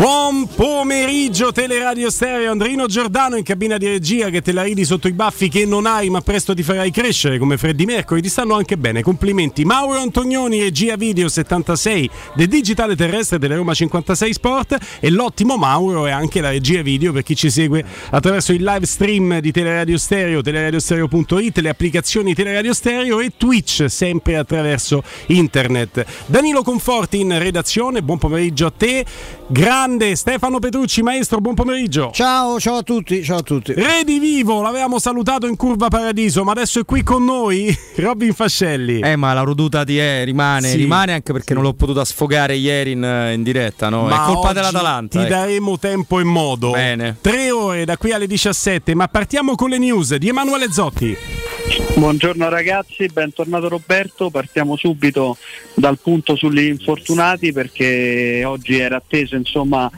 Buon pomeriggio Teleradio Stereo, Andrino Giordano in cabina di regia che te la ridi sotto i baffi che non hai ma presto ti farai crescere come Freddy Mercury, ti stanno anche bene, complimenti. Mauro Antonioni, regia video 76 del digitale terrestre delle Roma 56 Sport e l'ottimo Mauro è anche la regia video per chi ci segue attraverso il live stream di Teleradio Stereo, teleradiostereo.it, le applicazioni Teleradio Stereo e Twitch sempre attraverso internet. Danilo Conforti in redazione, buon pomeriggio a te. Grande Stefano Petrucci, maestro, buon pomeriggio. Ciao, ciao a tutti, ciao a tutti. Redivivo, l'avevamo salutato in curva Paradiso, ma adesso è qui con noi Robin Fascelli. Eh, ma la roduta di è, rimane, Sì, rimane anche perché sì. non l'ho potuta sfogare ieri in, in diretta, no? Ma è colpa oggi dell'Atalanta. Ti ecco. daremo tempo e modo. Bene. Tre ore da qui alle 17, ma partiamo con le news di Emanuele Zotti. Buongiorno ragazzi, bentornato Roberto. Partiamo subito dal punto sugli infortunati perché oggi era atteso insomma,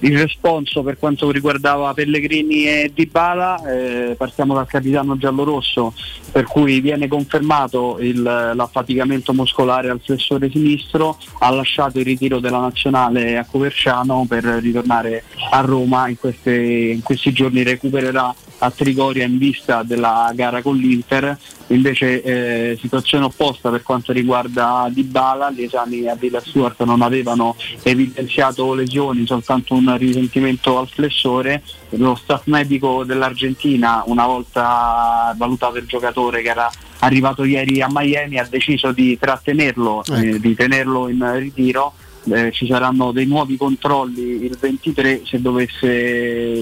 il responso per quanto riguardava Pellegrini e Dybala. Eh, partiamo dal capitano giallorosso per cui viene confermato il- l'affaticamento muscolare al flessore sinistro, ha lasciato il ritiro della nazionale a Coverciano per ritornare a Roma in, queste- in questi giorni recupererà a Trigoria in vista della gara con l'Inter, invece eh, situazione opposta per quanto riguarda Dybala, gli esami a Villa Stewart non avevano evidenziato lesioni, soltanto un risentimento al flessore, lo staff medico dell'Argentina una volta valutato il giocatore che era arrivato ieri a Miami ha deciso di trattenerlo, eh, di tenerlo in ritiro eh, ci saranno dei nuovi controlli il 23 se dovesse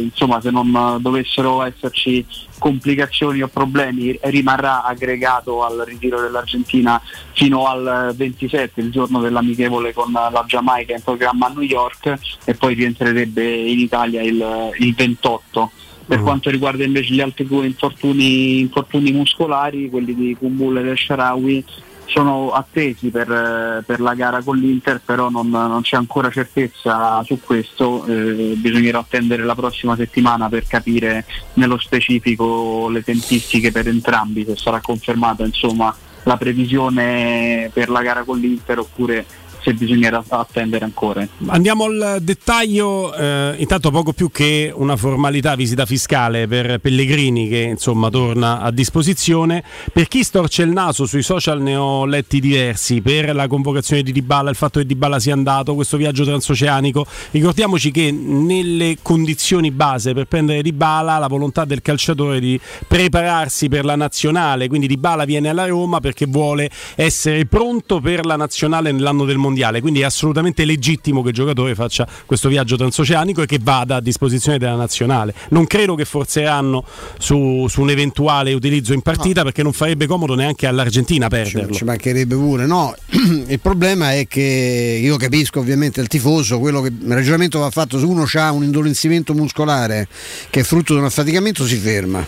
insomma se non dovessero esserci complicazioni o problemi rimarrà aggregato al ritiro dell'Argentina fino al 27 il giorno dell'amichevole con la Giamaica in programma a New York e poi rientrerebbe in Italia il, il 28 per Mm. quanto riguarda invece gli altri due infortuni, infortuni muscolari, quelli di Kumbul e Sharawi, sono attesi per, eh, per la gara con l'Inter, però non, non c'è ancora certezza su questo, eh, bisognerà attendere la prossima settimana per capire nello specifico le tempistiche per entrambi, se sarà confermata insomma, la previsione per la gara con l'Inter oppure se bisognerà attendere ancora. Andiamo al dettaglio, eh, intanto poco più che una formalità visita fiscale per Pellegrini che insomma torna a disposizione. Per chi storce il naso sui social ne ho letti diversi, per la convocazione di Dybala, il fatto che Dybala sia andato, questo viaggio transoceanico. Ricordiamoci che nelle condizioni base per prendere Dybala la volontà del calciatore di prepararsi per la nazionale, quindi Dybala viene alla Roma perché vuole essere pronto per la nazionale nell'anno del mondiale, quindi è assolutamente legittimo che il giocatore faccia questo viaggio transoceanico e che vada a disposizione della nazionale. Non credo che forzeranno su, su un eventuale utilizzo in partita perché non farebbe comodo neanche all'Argentina Ci, perderlo. ci mancherebbe pure, no. Il problema è che io capisco ovviamente il tifoso, quello che il ragionamento va fatto se uno ha un indolenzimento muscolare che è frutto di un affaticamento si ferma.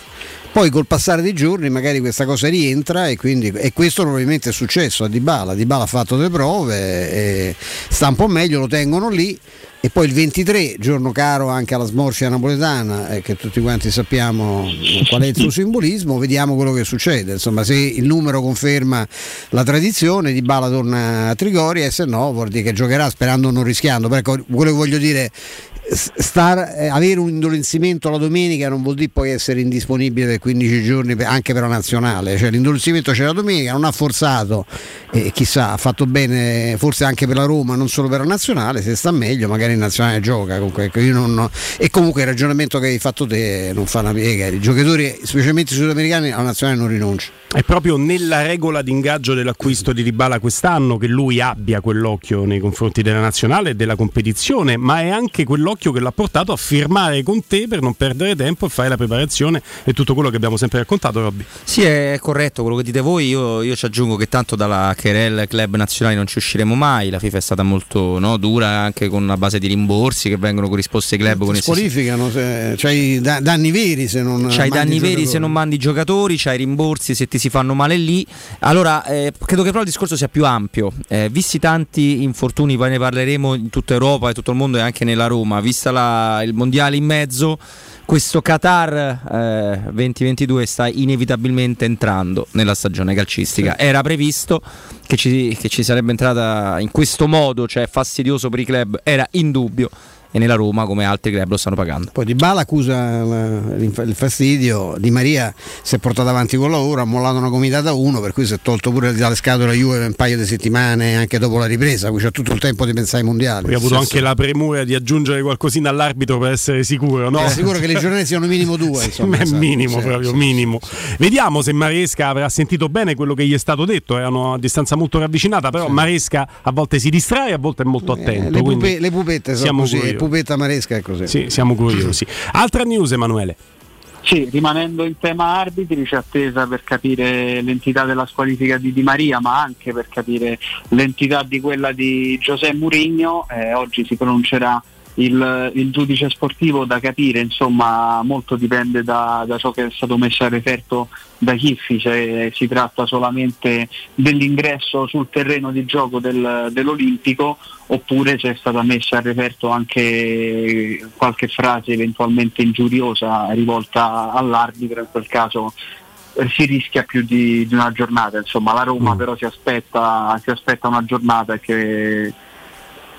Poi col passare dei giorni magari questa cosa rientra e, quindi, e questo probabilmente è successo a Dybala. Dybala ha fatto le prove, e sta un po' meglio, lo tengono lì e poi il 23, giorno caro anche alla smorfia napoletana, eh, che tutti quanti sappiamo qual è il suo simbolismo, vediamo quello che succede. Insomma, se il numero conferma la tradizione, Di Bala torna a Trigoria e se no vuol dire che giocherà sperando non rischiando. Però ecco, quello che voglio dire star- eh, avere un indolenzimento la domenica non vuol dire poi essere indisponibile per 15 giorni per- anche per la nazionale, cioè l'indolenzimento c'è la domenica, non ha forzato e chissà ha fatto bene forse anche per la Roma, non solo per la nazionale, se sta meglio magari in nazionale gioca. Comunque, ecco, non- e comunque il ragionamento che hai fatto te non fa una piega, i giocatori specialmente sudamericani alla nazionale non rinunciano. È proprio nella regola di ingaggio dell'acquisto di Dybala quest'anno che lui abbia quell'occhio nei confronti della nazionale e della competizione, ma è anche quell'occhio che l'ha portato a firmare con te per non perdere tempo e fare la preparazione e tutto quello che abbiamo sempre raccontato, Robby. Sì, è corretto quello che dite voi. Io, io ci aggiungo che tanto dalla Querel Club nazionali non ci usciremo mai. La FIFA è stata molto no, dura anche con una base di rimborsi che vengono corrisposti ai club con Ti i stessi- squalificano, se- c'hai da- danni veri se non C'hai danni i veri se giocatori. non mandi i giocatori, c'hai i rimborsi se ti si fanno male lì. Allora, eh, credo che però il discorso sia più ampio. Eh, visti tanti infortuni, poi ne parleremo in tutta Europa e tutto il mondo e anche nella Roma, vista la- il mondiale in mezzo, questo Qatar eh, 2022 sta inevitabilmente entrando nella stagione calcistica. Era previsto che ci, che ci sarebbe entrata in questo modo, cioè fastidioso per i club, era indubbio. E nella Roma come altri club lo stanno pagando. Poi Di Bala accusa il fastidio, Di Maria si è portato avanti con lavoro, ha mollato una comitata 1 per cui si è tolto pure dalle scatole Juve per un paio di settimane anche dopo la ripresa, qui c'è tutto il tempo di pensare ai mondiali. Poi ha avuto anche la premura di aggiungere qualcosina all'arbitro per essere sicuro, no? È sicuro che le giornate siano minimo due, insomma. è minimo sì, proprio, sì, minimo. Sì. Vediamo se Maresca avrà sentito bene quello che gli è stato detto, erano a distanza molto ravvicinata, però Maresca a volte si distrae, a volte è molto eh, attento. Eh, le, pupe, le, pupette sono così, curiosi. Pupetta Maresca è così. Sì, siamo curiosi. Altra news Emanuele. Sì, rimanendo in tema arbitri c'è attesa per capire l'entità della squalifica di Di Maria, ma anche per capire l'entità di quella di Giuseppe Murigno. Eh, oggi si pronuncerà il, il, giudice sportivo da capire, insomma molto dipende da, da, ciò che è stato messo a referto da Chiffi, se si tratta solamente dell'ingresso sul terreno di gioco del, dell'Olimpico oppure se è stata messa a referto anche qualche frase eventualmente ingiuriosa rivolta all'arbitro, in quel caso eh, si rischia più di, di una giornata, insomma la Roma mm. però si aspetta, si aspetta una giornata che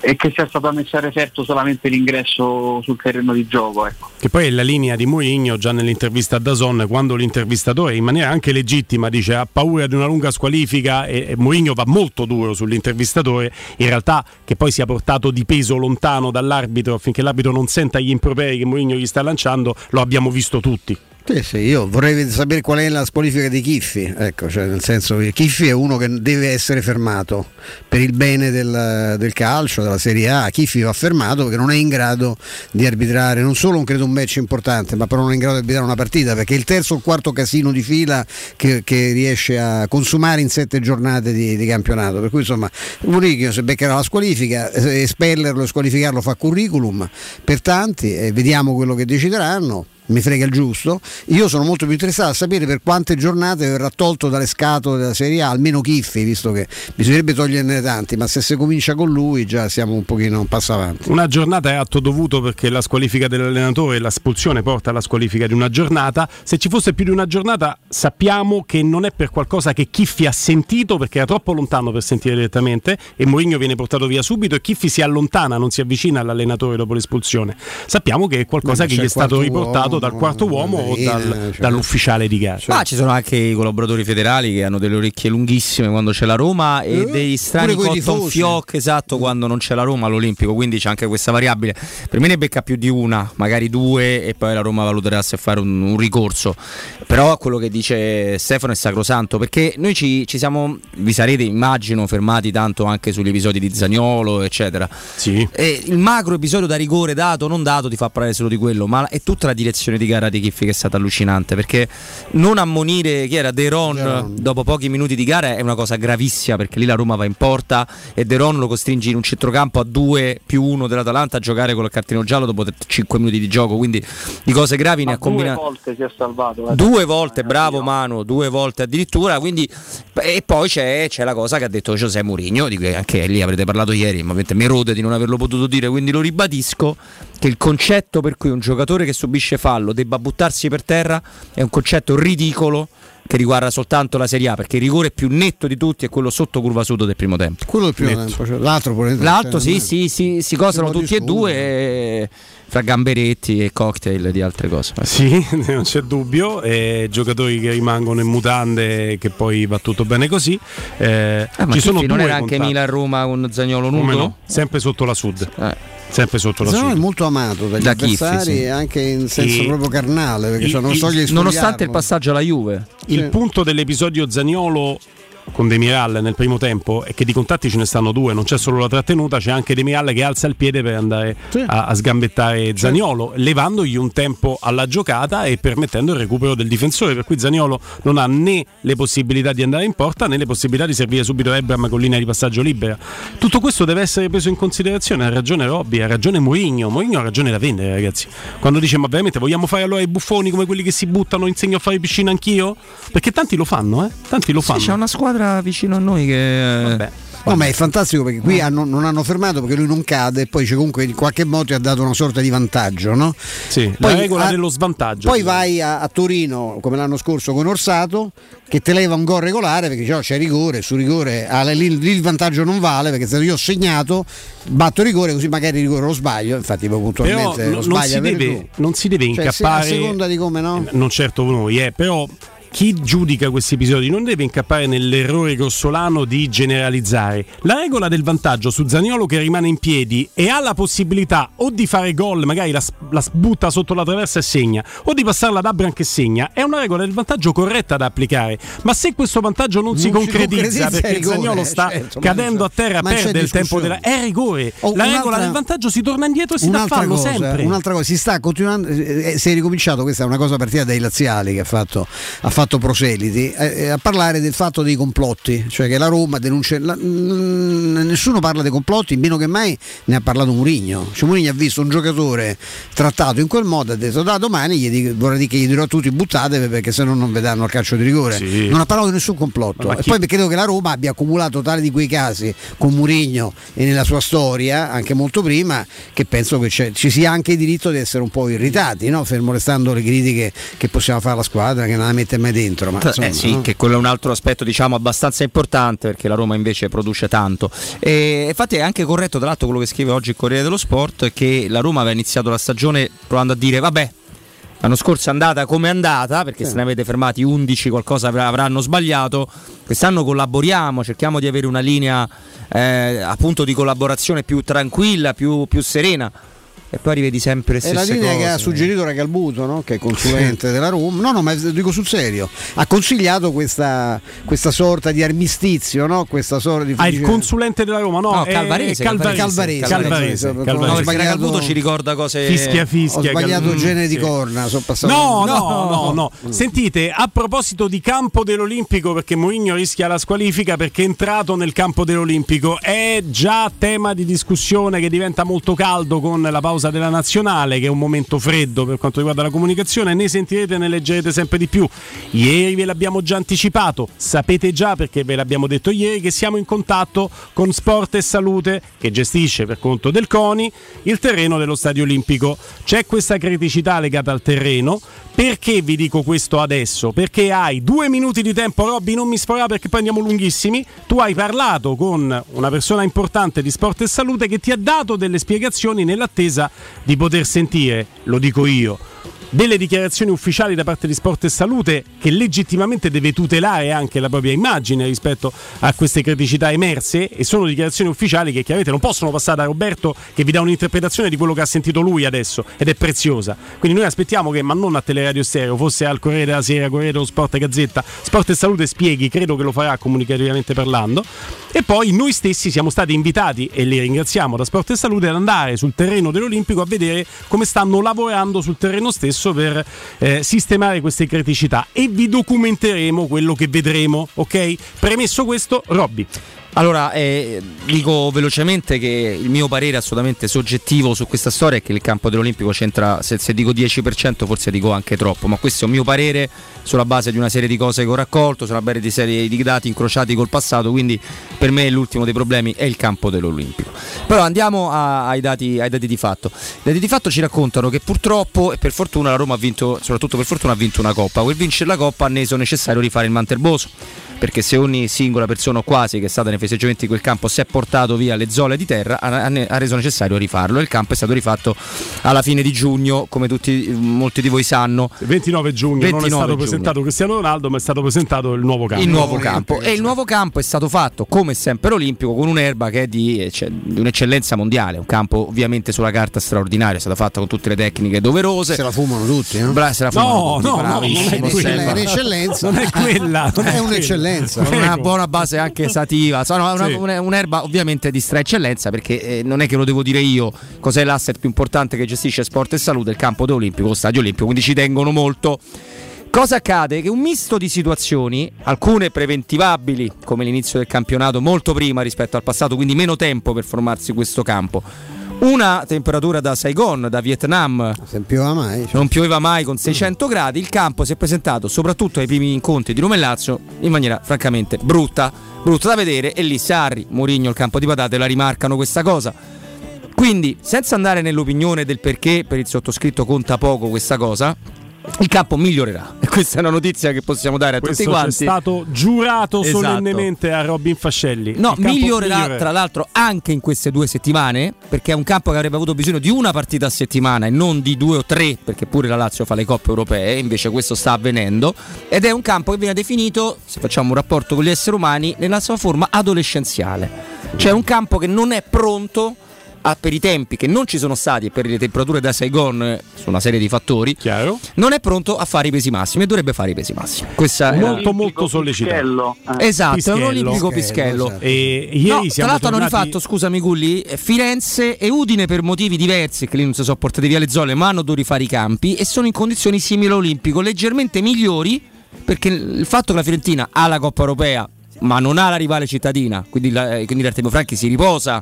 e che sia stata messa a referto solamente l'ingresso sul terreno di gioco. Ecco. Che poi è la linea di Mourinho già nell'intervista a Dazon, quando l'intervistatore in maniera anche legittima dice ha paura di una lunga squalifica e, e Mourinho va molto duro sull'intervistatore, in realtà che poi sia portato di peso lontano dall'arbitro affinché l'arbitro non senta gli improperi che Mourinho gli sta lanciando, lo abbiamo visto tutti. Sì, sì, io vorrei sapere qual è la squalifica di Chiffi, ecco, cioè nel senso che Chiffi è uno che deve essere fermato per il bene del, del, calcio, della Serie A, Chiffi va fermato perché non è in grado di arbitrare non solo un, credo, un match importante, ma però non è in grado di arbitrare una partita, perché è il terzo o quarto casino di fila che, che riesce a consumare in sette giornate di, di campionato, per cui insomma Murigno se beccherà la squalifica, espellerlo e squalificarlo fa curriculum per tanti e vediamo quello che decideranno mi frega il giusto. Io sono molto più interessato a sapere per quante giornate verrà tolto dalle scatole della Serie A, almeno Chiffi, visto che bisognerebbe toglierne tanti, ma se si comincia con lui già siamo un pochino un passo avanti. Una giornata è atto dovuto perché la squalifica dell'allenatore e l'espulsione porta alla squalifica di una giornata. Se ci fosse più di una giornata sappiamo che non è per qualcosa che Chiffi ha sentito perché era troppo lontano per sentire direttamente e Mourinho viene portato via subito e Chiffi si allontana, non si avvicina all'allenatore dopo l'espulsione. Sappiamo che è qualcosa Beh, che gli è stato riportato dal quarto uomo o dal, cioè. dall'ufficiale di gara. Ma ci sono anche i collaboratori federali che hanno delle orecchie lunghissime quando c'è la Roma e eh, dei strani cotton fioc esatto quando non c'è la Roma all'Olimpico, quindi c'è anche questa variabile. Per me ne becca più di una, magari due e poi la Roma valuterà se fare un, un ricorso. Però quello che dice Stefano è sacrosanto perché noi ci, ci, siamo, vi sarete immagino fermati tanto anche sugli episodi di Zagnolo eccetera. Sì. E il macro episodio da rigore dato o non dato ti fa parlare solo di quello, ma è tutta la direzione direzione di gara di Kiffi che è stata allucinante perché non ammonire chi era? De Ron dopo pochi minuti di gara è una cosa gravissima perché lì la Roma va in porta e De Ron lo costringe in un centrocampo a 2 più 1 dell'Atalanta a giocare con il cartellino giallo dopo 5 minuti di gioco. Quindi di cose gravi Ma ne ha combinato due volte si è salvato eh. due volte eh, bravo Mano due volte addirittura quindi e poi c'è, c'è la cosa che ha detto Giuseppe Mourinho di cui anche lì avrete parlato ieri ma mi rode di non averlo potuto dire quindi lo ribadisco che il concetto per cui un giocatore che subisce fallo debba buttarsi per terra è un concetto ridicolo che riguarda soltanto la Serie A perché il rigore più netto di tutti è quello sotto curva sud del primo tempo. Quello del primo netto. tempo, cioè l'altro, l'altro sì, sì, sì, si cosano tutti e due e, fra gamberetti e cocktail di altre cose. Sì, non c'è dubbio, e giocatori che rimangono in mutande che poi va tutto bene così. Eh, eh, ci sono non era anche Milan-Roma con Zagnolo nudo? No? Sempre sotto la sud. Eh sempre sotto la sua. è molto amato dagli da avversari Kiff, sì. anche in senso e proprio carnale, perché il, il, nonostante il passaggio alla Juve. Il sì. punto dell'episodio Zaniolo con Demiral nel primo tempo è che di contatti ce ne stanno due, non c'è solo la trattenuta, c'è anche Demiral che alza il piede per andare sì. a, a, sgambettare Zaniolo, levandogli un tempo alla giocata e permettendo il recupero del difensore, per cui Zaniolo non ha né le possibilità di andare in porta né le possibilità di servire subito Ebram con linea di passaggio libera. Tutto questo deve essere preso in considerazione, ha ragione Robby, ha ragione Mourinho, Mourinho ha ragione da vendere ragazzi. Quando dice ma veramente vogliamo fare allora i buffoni come quelli che si buttano, insegno a fare piscina anch'io? Perché tanti lo fanno, eh? Tanti lo fanno. Sì, c'è una squadra squadra vicino a noi che... Vabbè. No, ma è fantastico perché qui hanno, non hanno fermato perché lui non cade e poi c'è comunque in qualche modo ti ha dato una sorta di vantaggio, no? Sì, Poi la regola a- dello svantaggio. Poi vai a, a Torino come l'anno scorso con Orsato che te leva un gol regolare perché "Oh, c'è rigore, su rigore ah, lì, lì il vantaggio non vale perché se io ho segnato batto rigore così magari il rigore lo sbaglio, infatti poi Però puntualmente no- lo non, sbaglia si deve, non si deve Cioè, se- incappare. a seconda di come no? non certo noi, eh, però chi giudica questi episodi non deve incappare nell'errore grossolano di generalizzare. La regola del vantaggio su Zaniolo che rimane in piedi e ha la possibilità o di fare gol, magari la, la butta sotto la traversa e segna, o di passarla ad Abram che segna, è una regola del vantaggio corretta da applicare. Ma se questo vantaggio non, si Non si concretizza perché rigore, Zaniolo sta certo, ma cadendo a terra, perde il tempo della... È rigore. Oh, la regola del vantaggio si torna indietro e si dà fallo cosa, sempre. un'altra cosa, si sta continuando, eh, si è ricominciato, questa è una cosa partita dai laziali che ha fatto, ha fatto Proseliti, eh, a parlare del fatto dei complotti, cioè che la Roma denuncia, la- mm, nessuno parla dei complotti, meno che mai ne ha parlato Murigno, cioè Murigno ha visto un giocatore trattato in quel modo, ha detto da domani gli dico- vorrei dire che gli dirò a tutti buttatevi perché se no non vedranno il calcio di rigore, Sì. non ha parlato di nessun complotto Ma e chi- poi credo che la Roma abbia accumulato tali di quei casi con Murigno e nella sua storia, anche molto prima, che penso che ci sia anche il diritto di essere un po' irritati, no? fermo restando le critiche che possiamo fare alla squadra che non la mette mai dentro. Ma, insomma, eh sì, no? che quello è un altro aspetto diciamo abbastanza importante perché la Roma invece produce tanto. E infatti è anche corretto tra l'altro quello che scrive oggi il Corriere dello Sport che la Roma aveva iniziato la stagione provando a dire vabbè L'anno scorso è andata come è andata, perché se ne avete fermati 11 qualcosa avr- avranno sbagliato. Quest'anno collaboriamo, cerchiamo di avere una linea eh, appunto di collaborazione più tranquilla, più, più serena. E poi rivedi sempre le È stesse la linea cose. che ha suggerito Ragalbuto, no? che è consulente della Roma. No, no, ma dico sul serio. Ha consigliato questa, questa sorta di armistizio, no? questa sorta di Ah, il consulente della Roma, no, No, è Calvarese, Calvarese, Calvarese, Calvarese, Calvarese. Calvarese. No, sbagliato- Ragalbuto ci ricorda cose Fischia, fischia. Ho sbagliato Cal- il genere di sì. corna, sono passato No, no, no, no. Sentite, a proposito di campo dell'Olimpico, perché Mourinho rischia la squalifica perché è entrato nel campo dell'Olimpico, è già tema di discussione che diventa molto caldo con la pausa della nazionale, che è un momento freddo per quanto riguarda la comunicazione. Ne sentirete e ne leggerete sempre di più. Ieri ve l'abbiamo già anticipato, sapete già perché ve l'abbiamo detto ieri che siamo in contatto con Sport e Salute che gestisce per conto del CONI il terreno dello Stadio Olimpico. C'è questa criticità legata al terreno. Perché vi dico questo adesso? Perché hai due minuti di tempo, Robby, non mi sforare perché poi andiamo lunghissimi. Tu hai parlato con una persona importante di Sport e Salute che ti ha dato delle spiegazioni nell'attesa di poter sentire, lo dico io, delle dichiarazioni ufficiali da parte di Sport e Salute che legittimamente deve tutelare anche la propria immagine rispetto a queste criticità emerse e sono dichiarazioni ufficiali che chiaramente non possono passare da Roberto che vi dà un'interpretazione di quello che ha sentito lui adesso ed è preziosa. Quindi noi aspettiamo che, ma non a Teleradio Stereo, fosse al Corriere della Sera, Corriere dello Sport, Gazzetta, Sport e Salute spieghi, credo che lo farà comunicativamente parlando. E poi noi stessi siamo stati invitati, e li ringraziamo da Sport e Salute, ad andare sul terreno dell'Olimpico a vedere come stanno lavorando sul terreno stesso per eh, sistemare queste criticità e vi documenteremo quello che vedremo, ok? Premesso questo, Robby. Allora, eh, dico velocemente che il mio parere assolutamente soggettivo su questa storia è che il campo dell'Olimpico c'entra, se, se dico 10% forse dico anche troppo, ma questo è un mio parere sulla base di una serie di cose che ho raccolto, sulla base di serie di dati incrociati col passato, quindi per me l'ultimo dei problemi è il campo dell'Olimpico. Però andiamo a- ai, dati, ai dati di fatto. I dati di fatto ci raccontano che purtroppo e per fortuna la Roma ha vinto, soprattutto per fortuna ha vinto una coppa, quel vincere la coppa ha reso necessario rifare il Manterboso perché se ogni singola persona quasi che è stata nei festeggiamenti di quel campo si è portato via le zole di terra, ha, ha- reso necessario rifarlo. E il campo è stato rifatto alla fine di giugno, come tutti, molti di voi sanno. Il 29 giugno non è 29 stato giugno. presentato Cristiano Ronaldo, ma è stato presentato il nuovo campo. Il nuovo campo e il nuovo campo è stato fatto come sempre olimpico con un'erba che è di, cioè, di un'eccellenza mondiale, un campo ovviamente sulla carta straordinario, è stato fatto con tutte le tecniche doverose. Se la fumano tutti, no? Bra- se la No, fumano tutti, no, no, bravissimo, non è. Selva. un'eccellenza. Non è quella, non è è un'eccellenza. con una buona base anche sativa, Sono una- Sì. una- un'erba ovviamente di stra eccellenza perché eh, non è che lo devo dire io cos'è l'asset più importante che gestisce sport e salute, il campo olimpico, lo stadio olimpico, quindi ci tengono molto. Cosa accade? Che un misto di situazioni, alcune preventivabili, come l'inizio del campionato molto prima rispetto al passato, quindi meno tempo per formarsi questo campo. Una temperatura da Saigon, da Vietnam. Non pioveva mai. Cioè. Non pioveva mai con 600 gradi. Il campo si è presentato, soprattutto ai primi incontri di Roma e Lazio, in maniera francamente brutta. Brutta da vedere. E lì Sarri, Mourinho, il campo di patate la rimarcano questa cosa. Quindi, senza andare nell'opinione del perché per il sottoscritto conta poco questa cosa, il campo migliorerà. E questa è una notizia che possiamo dare a Questo tutti quanti. è stato giurato Esatto. solennemente a Robin Fascelli. No, migliorerà migliorerà. tra l'altro anche in queste due settimane, perché è un campo che avrebbe avuto bisogno di una partita a settimana e non di due o tre, perché pure la Lazio fa le coppe europee, invece questo sta avvenendo, ed è un campo che viene definito, se facciamo un rapporto con gli esseri umani, nella sua forma adolescenziale. Cioè un campo che non è pronto a- per i tempi che non ci sono stati e per le temperature da Saigon eh, su una serie di fattori, Chiaro? non è pronto a fare i pesi massimi e dovrebbe fare i pesi massimi. Questa è la- Molto, molto sollecitato. Pischello, eh. Esatto, è un Pischello. olimpico Ok, pischello. esatto. E No, ieri tra siamo l'altro hanno tornati... rifatto, scusami Gulli, eh, Firenze e Udine per motivi diversi, che lì non si sono portati via le zolle, ma hanno dovuto rifare i campi e sono in condizioni simili all'Olimpico, leggermente migliori, perché il fatto che la Fiorentina ha la Coppa Europea ma non ha la rivale cittadina, quindi, la, eh, quindi l'Artemio Franchi si riposa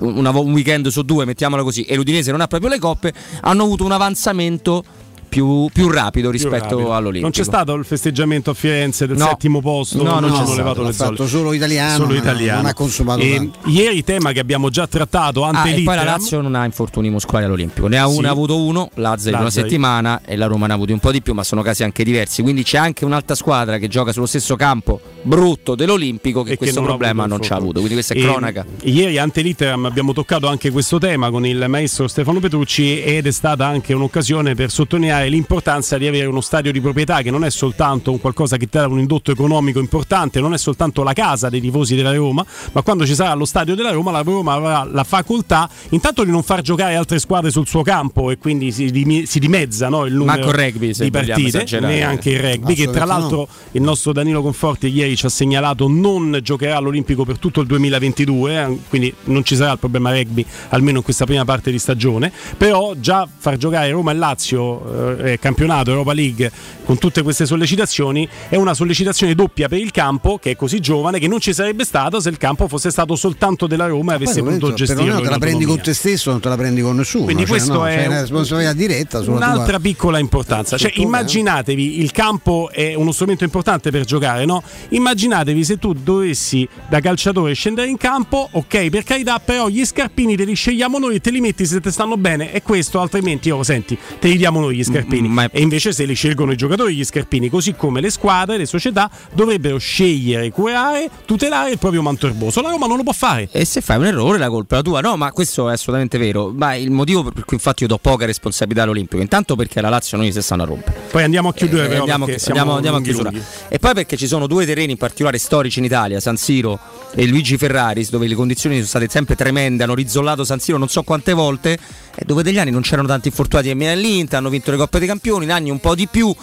una un weekend su due, mettiamola così, e l'Udinese non ha proprio le coppe, hanno avuto un avanzamento più, più rapido più rispetto rapido. all'Olimpico. Non c'è stato il festeggiamento a Firenze del No. settimo posto, No, non ci c'è hanno levato le zolle. fatto solo italiano, Solo italiano. non ha consumato E. Ieri tema che abbiamo già trattato, ante Ah, e poi la. Lazio non ha infortuni muscolari all'Olimpico, ne ha, Sì. uno, ha avuto uno, Lazzari una settimana e la Roma ne ha avuti un po' di più, ma sono casi anche diversi. Quindi c'è anche un'altra squadra che gioca sullo stesso campo brutto dell'Olimpico che e questo non problema non ci ha avuto. Quindi questa è E cronaca. Ieri ante litteram abbiamo toccato anche questo tema con il maestro Stefano Petrucci ed è stata anche un'occasione per sottolineare l'importanza di avere uno stadio di proprietà che non è soltanto un qualcosa che ti dà un indotto economico importante, non è soltanto la casa dei tifosi della Roma, ma quando ci sarà lo stadio della Roma, la Roma avrà la facoltà intanto di non far giocare altre squadre sul suo campo e quindi si, si dimezza no, il numero rugby, di partite, neanche il rugby, che tra l'altro il nostro Danilo Conforti ieri ci ha segnalato non giocherà all'Olimpico per tutto il 2022, eh, quindi non ci sarà il problema rugby almeno in questa prima parte di stagione, però già far giocare Roma e Lazio eh, campionato Europa League con tutte queste sollecitazioni è una sollecitazione doppia per il campo che è così giovane che non ci sarebbe stato se il campo fosse stato soltanto della Roma e avesse potuto momento, gestirlo. perlomeno te la prendi con te stesso, non te la prendi con nessuno. Quindi cioè, questo no, è una un- responsabilità diretta sulla Un'altra tua... piccola importanza, cioè tuo immaginatevi il campo è uno strumento importante per giocare, no? Immaginatevi se tu dovessi da calciatore scendere in campo, ok, per carità, però gli scarpini te li scegliamo noi e te li metti se te stanno bene e questo altrimenti, oh, senti, te li diamo noi gli scarpini. Mm, è- E invece se li scelgono i giocatori gli scarpini, così come le squadre, le società dovrebbero scegliere, curare, tutelare il proprio manto erboso. La Roma non lo può fare. E se fai un errore la colpa è la tua. No, ma questo è assolutamente vero. Ma il motivo per cui infatti io do poca responsabilità all'Olimpico, intanto perché la Lazio noi si stanno a rompere. Poi andiamo a chiudere, Eh, però, andiamo, andiamo- andiamo a chiusura. lunghi. E poi perché ci sono due terreni in particolare storici in Italia, San Siro e Luigi Ferraris, dove le condizioni sono state sempre tremende, hanno rizzollato San Siro non so quante volte, e dove degli anni non c'erano tanti infortunati e all'Inter, hanno vinto le Coppe dei Campioni, in anni un po' di più.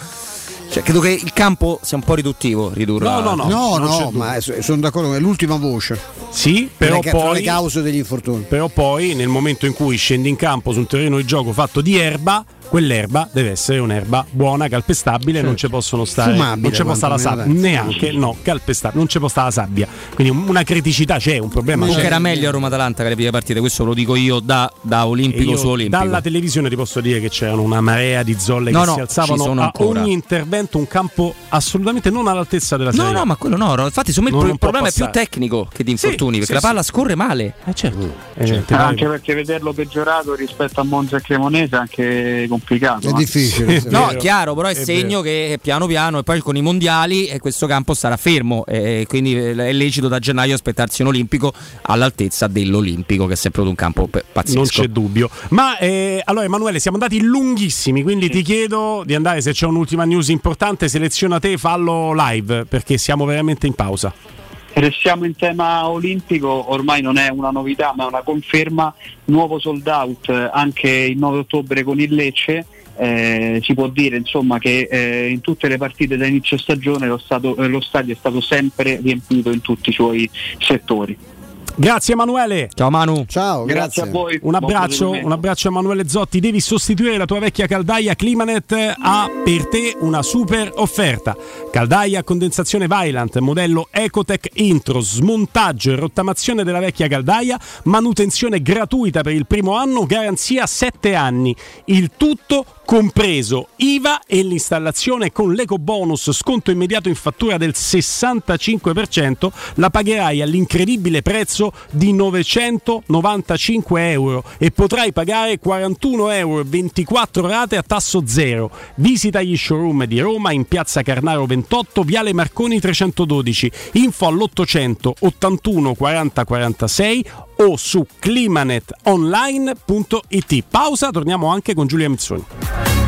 Cioè, credo che il campo sia un po' riduttivo ridurlo. No, no, no. No, no, ma è- sono d'accordo, è l'ultima voce. Sì, però le poi cause degli infortuni. Però poi nel momento in cui scendi in campo su un terreno di gioco fatto di erba, quell'erba deve essere un'erba buona, calpestabile, non ci possono stare Fumabile, non ci può stare la sabbia, neanche no, calpestabile, non ci può stare la sabbia. Quindi una criticità c'è, un problema Comunque c'è. era meglio a Roma-Atalanta che le prime partite, questo lo dico io da, da olimpico io su olimpico. Dalla televisione ti posso dire che c'erano una marea di zolle No, che no, si alzavano a ancora. ogni intervento, un campo assolutamente non all'altezza della serie. No, no, ma quello no. Infatti, secondo me Non- il, problema è più passare. tecnico che di infortuni, Sì, perché sì, la sì. palla scorre male. Eh, certo. Eh, Certo. Anche perché vederlo peggiorato rispetto a Monza e Cremonese anche complicato. È eh. difficile. Sì. No, vero, è chiaro, però è, è segno che piano piano e poi con i mondiali eh, questo campo sarà fermo e quindi eh, è lecito da gennaio aspettarsi un olimpico all'altezza dell'olimpico che è sempre un campo pazzesco. Non c'è dubbio. Ma eh, allora Emanuele, siamo andati lunghissimi, quindi ti chiedo di andare se c'è un'ultima news importante, seleziona te, fallo live perché siamo veramente in pausa. Restiamo in tema olimpico, ormai non è una novità ma è una conferma, nuovo sold out eh, anche il 9 ottobre con il Lecce, eh, si può dire insomma che eh, in tutte le partite da inizio stagione lo, stato- eh, lo stadio è stato sempre riempito in tutti i suoi settori. Grazie Emanuele. Ciao Manu. Ciao, grazie. Grazie a voi. Un abbraccio, un abbraccio a Emanuele Zotti. Devi sostituire la tua vecchia caldaia Climanet ha per te una super offerta. Caldaia a condensazione Vylant, modello Ecotech Intro, smontaggio e rottamazione della vecchia caldaia, manutenzione gratuita per il primo anno, garanzia 7 anni. Il tutto compreso IVA e l'installazione con l'eco bonus sconto immediato in fattura del 65% la pagherai all'incredibile prezzo di 995 euro e potrai pagare 41 euro e 24 rate a tasso zero. Visita gli showroom di Roma in piazza Carnaro 28, Viale Marconi 312, info all'800 81 40 46 o su climanetonline.it. Pausa, torniamo anche con Giulia Mizzoni.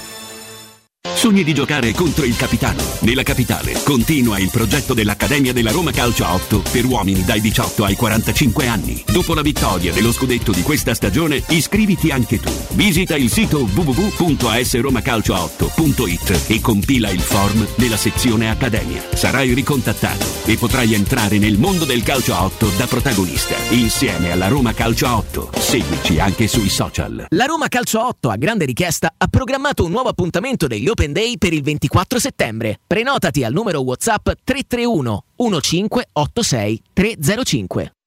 Sogni di giocare contro il capitano. Nella capitale continua il progetto dell'Accademia della Roma Calcio 8 per uomini dai 18 ai 45 anni. Dopo la vittoria dello scudetto di questa stagione, iscriviti anche tu. Visita il sito www.asromacalcio8.it e compila il form nella sezione Accademia. Sarai ricontattato e potrai entrare nel mondo del calcio 8 da protagonista, insieme alla Roma Calcio 8. Seguici anche sui social. La Roma Calcio 8 a grande richiesta ha programmato un nuovo appuntamento degli Open Day per il 24 settembre. Prenotati al numero WhatsApp 331 1586 305.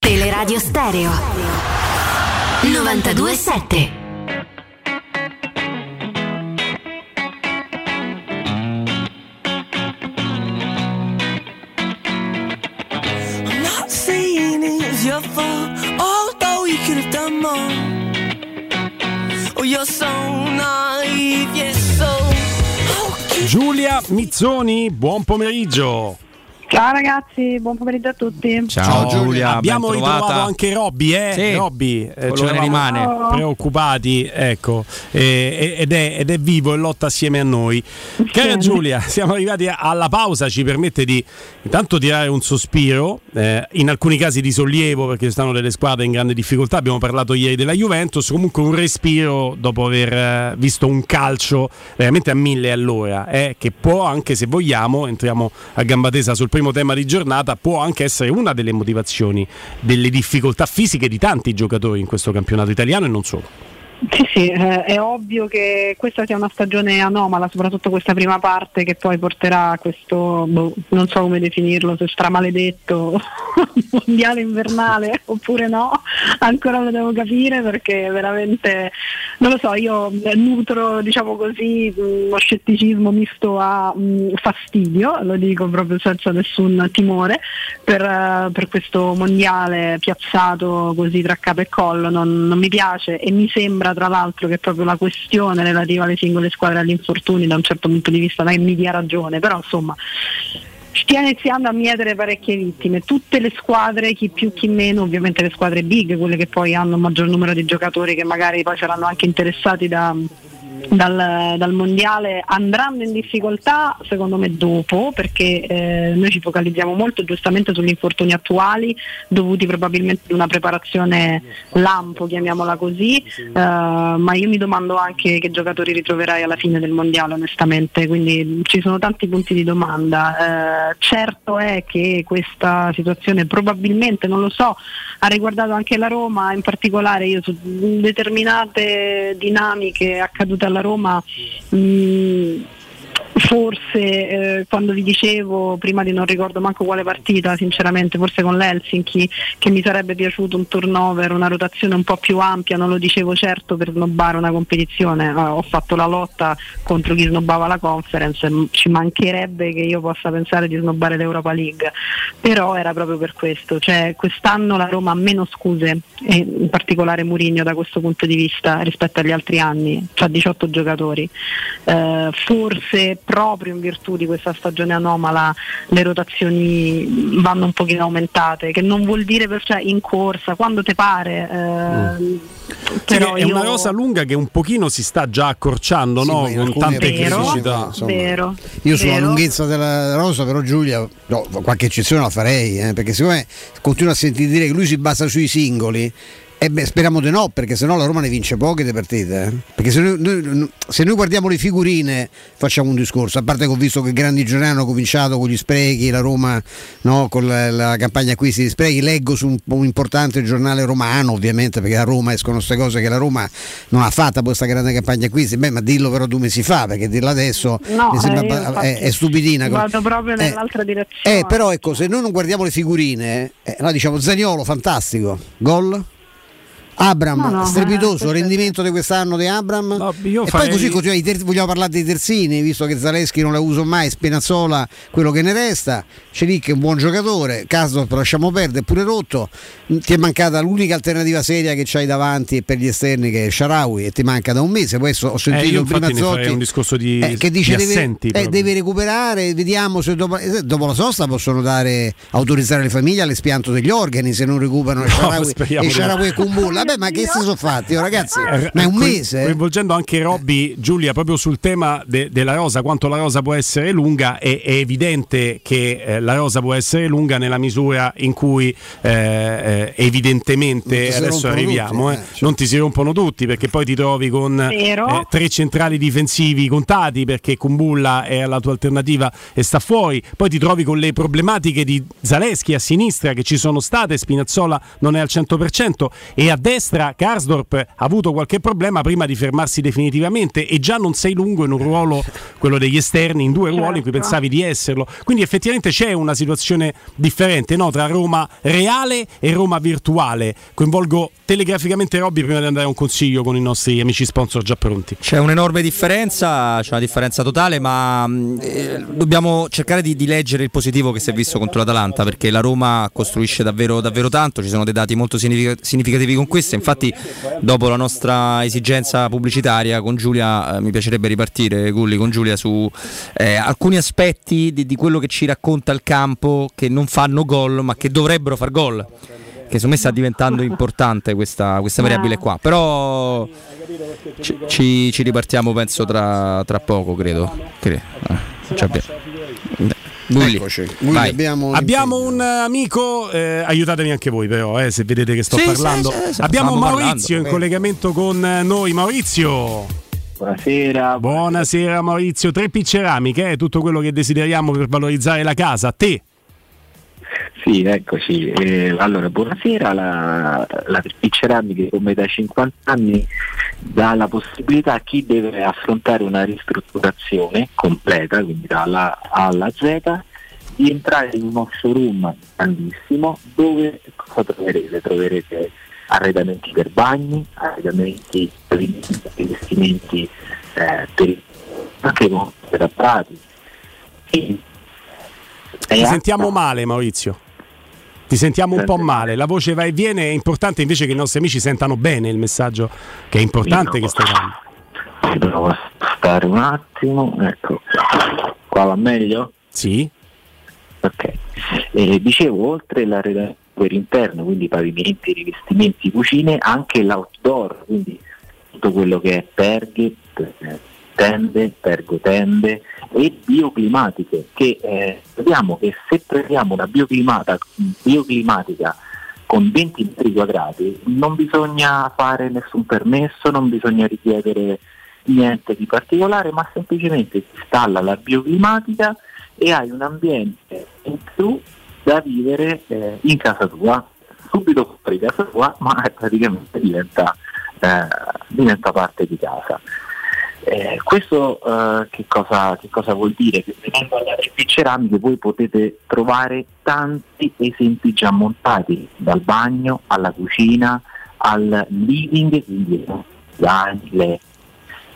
Teleradio Stereo 927 I'm not saying it's your fault, although you could have done more. Oh, you're so naive, yes, so. Giulia Mizzoni, buon pomeriggio. Ciao ragazzi, buon pomeriggio a tutti. Ciao, Giulia, abbiamo ritrovato anche Robby, eh? Sì, Robby, eh, che ne rimane. preoccupati, ecco, eh, ed, è, ed è vivo e lotta assieme a noi. Cara Sì. Giulia, siamo arrivati alla pausa, ci permette di intanto tirare un sospiro, eh, in alcuni casi di sollievo perché ci stanno delle squadre in grande difficoltà, abbiamo parlato ieri della Juventus, comunque un respiro dopo aver eh, visto un calcio veramente a mille all'ora, eh, che può anche se vogliamo, entriamo a gamba tesa sul primo tema di giornata, può anche essere una delle motivazioni delle difficoltà fisiche di tanti giocatori in questo campionato italiano e non solo. Sì, sì, eh, è ovvio che questa sia una stagione anomala, soprattutto questa prima parte che poi porterà a questo, boh, non so come definirlo, se stramaledetto mondiale invernale oppure no, ancora lo devo capire perché veramente, non lo so, io eh, nutro, diciamo così, uno scetticismo misto a mh, fastidio, lo dico proprio senza nessun timore, per, eh, per questo mondiale piazzato così tra capo e collo, non, non mi piace e mi sembra tra l'altro che proprio la questione relativa alle singole squadre agli infortuni da un certo punto di vista mi dia ragione, però insomma stia iniziando a mietere parecchie vittime, tutte le squadre, chi più chi meno, ovviamente le squadre big, quelle che poi hanno un maggior numero di giocatori che magari poi saranno anche interessati da, dal, dal mondiale andranno in difficoltà secondo me dopo perché eh, noi ci focalizziamo molto giustamente sugli infortuni attuali dovuti probabilmente ad una preparazione lampo chiamiamola così. Eh, ma io mi domando anche che giocatori ritroverai alla fine del mondiale onestamente. Quindi ci sono tanti punti di domanda. Eh, certo è che questa situazione probabilmente non lo so ha riguardato anche la Roma in particolare io su determinate dinamiche accadute alla Roma mh, forse eh, quando vi dicevo prima di non ricordo manco quale partita sinceramente forse con l'Helsinki che mi sarebbe piaciuto un turnover una rotazione un po' più ampia non lo dicevo certo per snobbare una competizione eh, ho fatto la lotta contro chi snobbava la conference ci mancherebbe che io possa pensare di snobbare l'Europa League. Però era proprio per questo cioè quest'anno la Roma ha meno scuse in particolare Murigno da questo punto di vista rispetto agli altri anni ha 18 giocatori. Eh, forse proprio in virtù di questa stagione anomala le rotazioni vanno un pochino aumentate, che non vuol dire per, cioè, in corsa, quando te pare. eh, Sì, però è una io- rosa lunga che un pochino si sta già accorciando, Sì, no? Con tante criticità. Vero, Io sulla vero. lunghezza della rosa, però Giulia, no, qualche eccezione la farei, eh, perché siccome continuo a sentire dire che lui si basa sui singoli, e beh, speriamo di no, perché sennò la Roma ne vince poche di partite. eh. Perché se noi, noi- se noi guardiamo le figurine facciamo un discorso, a parte che ho visto che grandi giornali hanno cominciato con gli sprechi, la Roma no, con la, la campagna acquisti di sprechi, leggo su un, un importante giornale romano ovviamente, perché a Roma escono queste cose che la Roma non ha fatta questa grande campagna acquisti, beh ma dillo però due mesi fa, perché dirlo adesso No, sembra eh, io ba- infatti è, è stupidina. Vado proprio Eh, nell'altra direzione. eh, però ecco, se noi non guardiamo le figurine, eh, noi diciamo Zaniolo, fantastico, gol. Abram, No, no, strepitoso, eh, rendimento di quest'anno di Abram. io e farei- poi così ter- vogliamo parlare dei terzini, visto che Zaleschi non la uso mai, Spinazzola quello che ne resta, Celic è un buon giocatore, Casdorp lasciamo perdere, è pure rotto, ti è mancata l'unica alternativa seria che c'hai davanti per gli esterni che è Sharawi e ti manca da un mese, poi so- ho sentito Eh, prima infatti ne farei Zotti un discorso di, eh, che dice di deve, assenti. eh, deve recuperare, vediamo se dopo, eh, dopo la sosta possono dare, autorizzare le famiglie all'espianto degli organi se non recuperano No, Sharawi e no. Sharawi e Kumbulla. Vabbè, ma che si sono fatti, oh, ragazzi? Ma è un mese? eh? Coinvolgendo anche Robby, Giulia, proprio sul tema de- della rosa, quanto la rosa può essere lunga, è, è evidente che eh, la rosa può essere lunga nella misura in cui eh, eh, evidentemente, adesso arriviamo, tutti, eh, eh, certo. non ti si rompono tutti perché poi ti trovi con eh, tre centrali difensivi contati perché Kumbulla è la tua alternativa e sta fuori, poi ti trovi con le problematiche di Zaleschi a sinistra che ci sono state, Spinazzola non è al 100% e a destra Karsdorp ha avuto qualche problema prima di fermarsi definitivamente e già non sei lungo in un ruolo, quello degli esterni, in due ruoli in cui Certo. pensavi di esserlo. Quindi effettivamente c'è una situazione differente no? tra Roma reale e Roma virtuale. Coinvolgo telegraficamente Robby prima di andare a un consiglio con i nostri amici sponsor già pronti. C'è un'enorme differenza, c'è una differenza totale, ma mh, eh, dobbiamo cercare di, di leggere il positivo che si è visto contro l'Atalanta, perché la Roma costruisce davvero, davvero tanto, ci sono dei dati molto significa- significativi con questo, infatti dopo la nostra esigenza pubblicitaria con Giulia eh, mi piacerebbe ripartire, Gulli, con Giulia su eh, alcuni aspetti di, di quello che ci racconta il campo che non fanno gol ma che dovrebbero far gol. Che secondo me sta diventando importante questa, questa variabile qua. Però ci, ci- ci ripartiamo penso tra, tra poco, credo. Cre- eh, abbiamo- abbiamo un Abbiamo un amico, eh, aiutatemi anche voi però, eh, se vedete che sto Sì, parlando. sì, sì, sì, Abbiamo Maurizio parlando. in collegamento con eh, noi. Maurizio. Buonasera. Buonasera Maurizio. Tre picceramiche, è tutto quello che desideriamo per valorizzare la casa. A te. Sì, eccoci. Eh, allora, buonasera. La, la Ceramiche come da 50 anni dà la possibilità a chi deve affrontare una ristrutturazione completa, quindi dalla A alla Z, di entrare in uno showroom grandissimo dove cosa troverete? Troverete arredamenti per bagni, arredamenti per investimenti eh, per anche per apparati. E- Ti sentiamo male Maurizio. Ti sentiamo un po' Sente male, la voce va e viene, è importante invece che i nostri amici sentano bene il messaggio che è importante che stai dando. Ci provo a stare un attimo, ecco qua. Va meglio? Sì. Ok. Eh, dicevo, oltre l'arredamento per interno, quindi pavimenti, rivestimenti, cucine, anche l'outdoor, quindi tutto quello che è perghe, eh, tende, pergotende e bioclimatiche, che eh, che se prendiamo una bioclimatica con 20 metri quadrati non bisogna fare nessun permesso, non bisogna richiedere niente di particolare, ma semplicemente si installa la bioclimatica e hai un ambiente in più da vivere eh, in casa tua, subito fuori casa tua, ma praticamente diventa, eh, diventa parte di casa. Eh, questo eh, che, cosa, che cosa vuol dire? Che venendo alla 3P ceramiche voi potete trovare tanti esempi già montati, dal bagno alla cucina al living, quindi le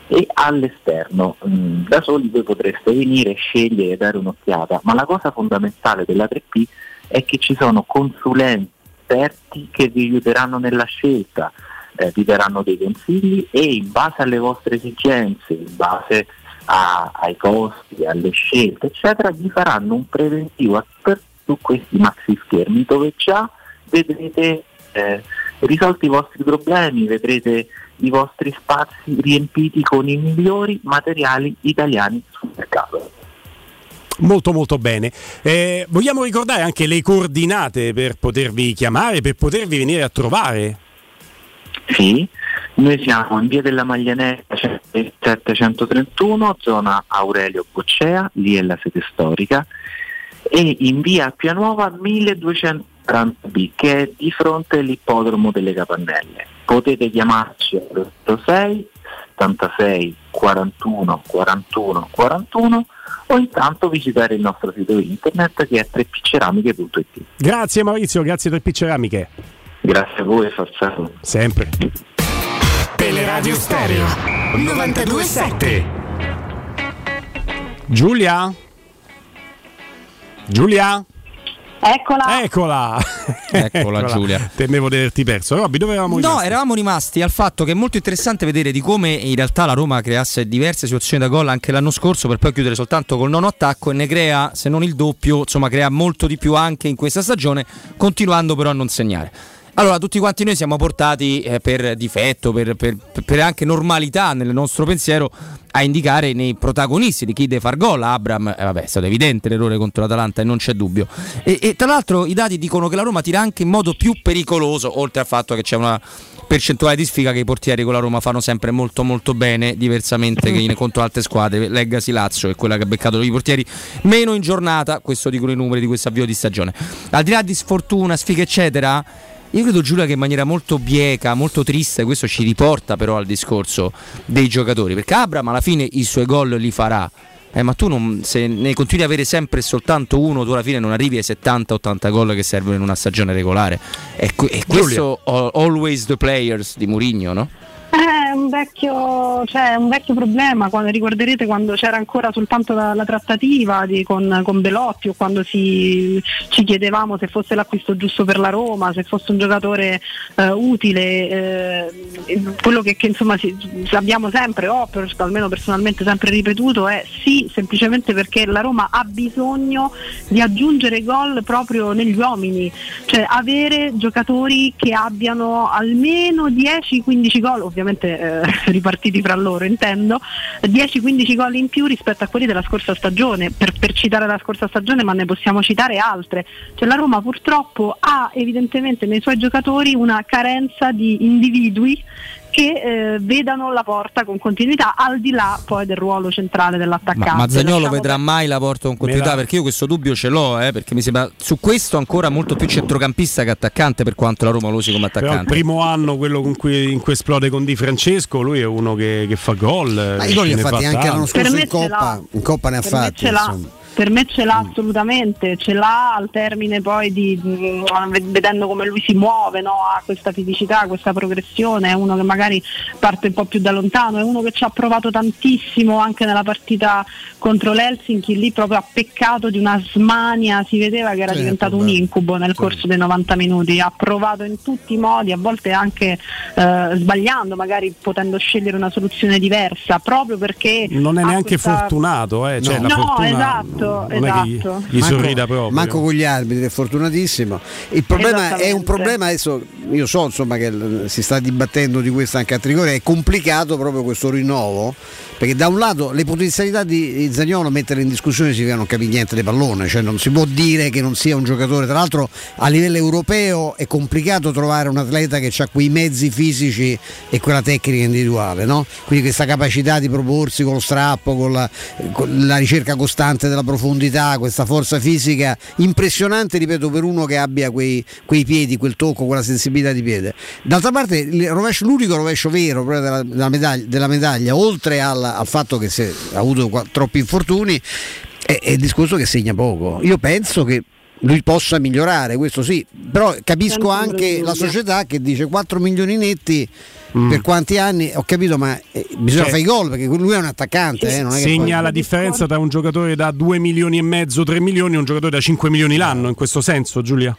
e all'esterno. Mm, da soli voi potreste venire, scegliere e dare un'occhiata, ma la cosa fondamentale della 3P è che ci sono consulenti esperti che vi aiuteranno nella scelta, eh, vi daranno dei consigli e in base alle vostre esigenze, in base a, ai costi, alle scelte, eccetera, vi faranno un preventivo su questi maxi schermi dove già vedrete eh, risolti i vostri problemi, vedrete i vostri spazi riempiti con i migliori materiali italiani sul mercato. Molto molto bene. Eh, vogliamo ricordare anche le coordinate per potervi chiamare, per potervi venire a trovare? Sì, noi siamo in via della Maglianetta 731, zona Aurelio Boccea, lì è la sede storica, e in via Pianuova 1240B, che è di fronte all'ippodromo delle Capannelle. Potete chiamarci all'86 76 41 41 41 o intanto visitare il nostro sito internet che è treppiceramiche.it. Grazie Maurizio, grazie a 3P Ceramiche. Grazie a voi, forza. Sempre. Teleradio Stereo 927. Giulia? Giulia? Eccola. Eccola. Eccola, Giulia. Temevo di averti perso. Robby, dove eravamo No, rimasti? eravamo rimasti al fatto che è molto interessante vedere di come in realtà la Roma creasse diverse situazioni da gol anche l'anno scorso per poi chiudere soltanto col nono attacco e ne crea, se non il doppio, insomma crea molto di più anche in questa stagione, continuando però a non segnare. Allora, tutti quanti noi siamo portati eh, per difetto, per, per- per anche normalità nel nostro pensiero, a indicare nei protagonisti di chi deve far gol. Abram, eh, vabbè, è stato evidente l'errore contro l'Atalanta e non c'è dubbio. E, e tra l'altro i dati dicono che la Roma tira anche in modo più pericoloso, oltre al fatto che c'è una percentuale di sfiga che i portieri con la Roma fanno sempre molto molto bene, diversamente che in- contro altre squadre. Leggasi Lazio è quella che ha beccato i portieri meno in giornata, questo dicono i numeri di questo avvio di stagione. Al di là di sfortuna, sfiga eccetera, io credo Giulia che in maniera molto bieca, molto triste, questo ci riporta però al discorso dei giocatori, perché Abram alla fine i suoi gol li farà. Eh, ma tu non- se ne continui ad avere sempre soltanto uno, tu alla fine non arrivi ai 70-80 gol che servono in una stagione regolare. E, e questo al- always the players di Mourinho, no? Un vecchio, cioè, un vecchio problema, quando, ricorderete quando c'era ancora soltanto la, la trattativa di- con, con Belotti o quando si, ci chiedevamo se fosse l'acquisto giusto per la Roma, se fosse un giocatore eh, utile, eh, quello che, che, insomma si- abbiamo sempre, o per- almeno personalmente sempre ripetuto, è sì, semplicemente perché la Roma ha bisogno di aggiungere gol proprio negli uomini, cioè avere giocatori che abbiano almeno 10-15 gol, ovviamente eh, ripartiti fra loro intendo, 10-15 gol in più rispetto a quelli della scorsa stagione, per, per citare la scorsa stagione ma ne possiamo citare altre, cioè la Roma purtroppo ha evidentemente nei suoi giocatori una carenza di individui che eh, vedano la porta con continuità al di là poi del ruolo centrale dell'attaccante. Ma, ma Zaniolo Lasciamo vedrà mai la porta con continuità? Me la- Perché io questo dubbio ce l'ho, eh, perché mi sembra su questo ancora molto più centrocampista che attaccante per quanto la Roma lo usi come Però il attaccante. primo anno, quello con cui, in cui esplode con Di Francesco, lui è uno che, che fa gol. Ma i gol li ha fatti anche l'anno Per scorso in. Coppa, in Coppa ne ha Per me fatti. Per me ce l'ha assolutamente, ce l'ha al termine poi di mm, vedendo come lui si muove, no? ha questa fisicità, questa progressione, è uno che magari parte un po' più da lontano, è uno che ci ha provato tantissimo anche nella partita contro l'Helsinki, lì proprio ha peccato di una smania, si vedeva che era Certo, diventato un incubo nel corso dei 90 minuti, ha provato in tutti i modi, a volte anche eh, sbagliando, magari potendo scegliere una soluzione diversa, proprio perché... Non è neanche questa- fortunato, eh? cioè, No. No, fortuna esatto, non è che gli, esatto. gli Manco- sorrida proprio. Manco con gli arbitri, è fortunatissimo. Il problema è un problema adesso, io so insomma che si sta dibattendo di questo anche a Trigoria, è complicato proprio questo rinnovo, perché da un lato le potenzialità di Zagnolo mettere in discussione significa non capire niente di pallone, cioè non si può dire che non sia un giocatore, tra l'altro a livello europeo è complicato trovare un atleta che ha quei mezzi fisici e quella tecnica individuale, no? quindi questa capacità di proporsi con lo strappo, con la, con la ricerca costante della profondità, questa forza fisica impressionante, ripeto, per uno che abbia quei, quei piedi, quel tocco, quella sensibilità di piede. D'altra parte l'unico rovescio vero della, della medaglia, della medaglia, oltre alla, al fatto che se ha avuto qua- troppi infortuni è, è il discorso che segna poco. Io penso che lui possa migliorare, questo sì, però capisco anche la società che dice 4 milioni netti per quanti anni, ho capito, ma eh, bisogna Cioè, fare i gol perché lui è un attaccante. eh, non è che Segna poi- la differenza tra un giocatore da 2 milioni e mezzo, 3 milioni e un giocatore da 5 milioni l'anno, in questo senso, Giulia?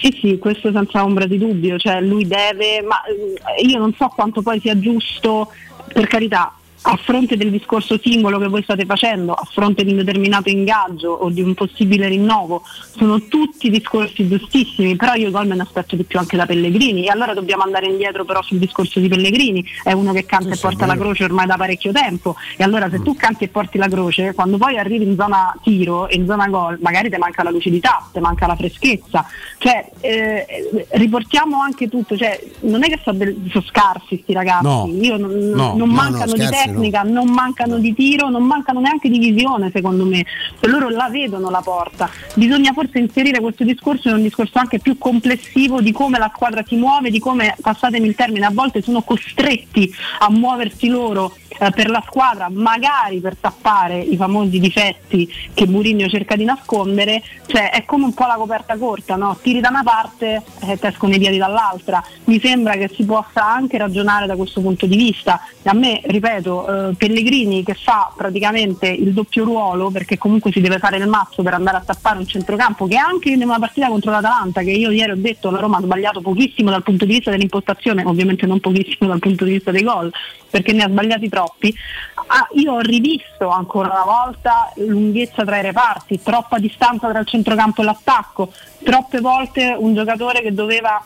Sì, sì, questo senza ombra di dubbio, cioè lui deve, ma eh, io non so quanto poi sia giusto, per carità, a fronte del discorso singolo che voi state facendo, a fronte di un determinato ingaggio o di un possibile rinnovo, sono tutti discorsi giustissimi, però io gol me ne aspetto di più anche da Pellegrini. E allora dobbiamo andare indietro però sul discorso di Pellegrini, è uno che canta e porta la croce ormai da parecchio tempo. E allora se tu canti e porti la croce, quando poi arrivi in zona tiro e in zona gol, magari ti manca la lucidità, ti manca la freschezza, cioè eh, riportiamo anche tutto, cioè, non è che sono, scarsi sti ragazzi, No. io non, No, non no, mancano no, di scarsi tecnica, non mancano di tiro, non mancano neanche di visione secondo me, e loro la vedono la porta. Bisogna forse inserire questo discorso in un discorso anche più complessivo di come la squadra si muove, di come, passatemi il termine, a volte sono costretti a muoversi loro eh, per la squadra, magari per tappare i famosi difetti che Mourinho cerca di nascondere, cioè è come un po' la coperta corta, no? tiri da una parte e ti escono i piedi dall'altra. Mi sembra che si possa anche ragionare da questo punto di vista. A me, ripeto, eh, Pellegrini che fa praticamente il doppio ruolo, perché comunque si deve fare il mazzo per andare a tappare un centrocampo, che anche in una partita contro l'Atalanta, che io ieri ho detto la Roma ha sbagliato pochissimo dal punto di vista dell'impostazione, ovviamente non pochissimo dal punto di vista dei gol, perché ne ha sbagliati troppi. Ah, io ho rivisto ancora una volta lunghezza tra i reparti, troppa distanza tra il centrocampo e l'attacco, troppe volte un giocatore che doveva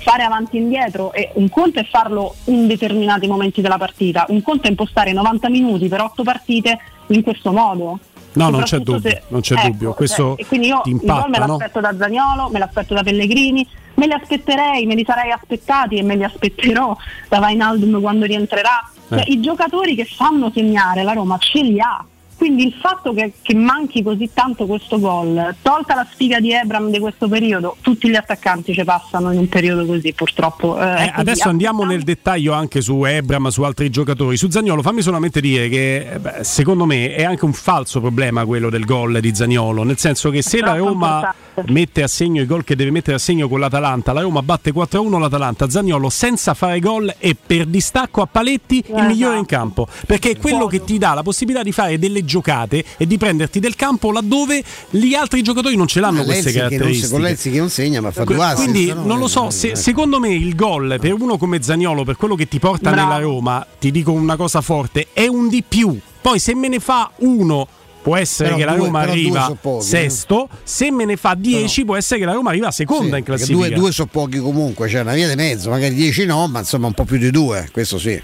fare avanti e indietro e un conto è farlo in determinati momenti della partita, un conto è impostare 90 minuti per 8 partite in questo modo. No, non c'è dubbio, se- non c'è ecco, dubbio. Questo cioè, e quindi io ti i gol me impatta, no? l'aspetto da Zagnolo, me l'aspetto da Pellegrini, me li aspetterei, me li sarei aspettati e me li aspetterò da Vainaldum quando rientrerà. Cioè, Eh. I giocatori che sanno segnare la Roma ce li ha. Quindi il fatto che, che manchi così tanto questo gol, tolta la sfiga di Ebram di questo periodo, tutti gli attaccanti ci passano in un periodo così purtroppo. Eh, Eh, così. adesso andiamo nel dettaglio anche su Ebram, su altri giocatori. Su Zagnolo fammi solamente dire che eh, beh, secondo me è anche un falso problema quello del gol di Zagnolo, nel senso che se la Roma. Mette a segno i gol che deve mettere a segno con l'Atalanta, la Roma batte 4-1 l'Atalanta, Zagnolo senza fare gol e per distacco a paletti il Esatto. migliore in campo, perché è quello che ti dà la possibilità di fare delle giocate e di prenderti del campo laddove gli altri giocatori non ce l'hanno Ah, queste Lenzi che non se- caratteristiche. con Lenzi che non segna, ma fa Que- due assist. Quindi no? non lo so, Eh, se- eh. secondo me il gol per uno come Zagnolo, per quello che ti porta Bravo. nella Roma, ti dico una cosa forte, è un di più. Poi se me ne fa uno può essere Però che la due- Roma arriva pochi, eh. sesto, se me ne fa 10 può essere che la Roma arriva seconda in Perché classifica. Due, due sono pochi comunque, c'è una via di mezzo, magari 10 no, ma insomma un po' più di due, questo sì.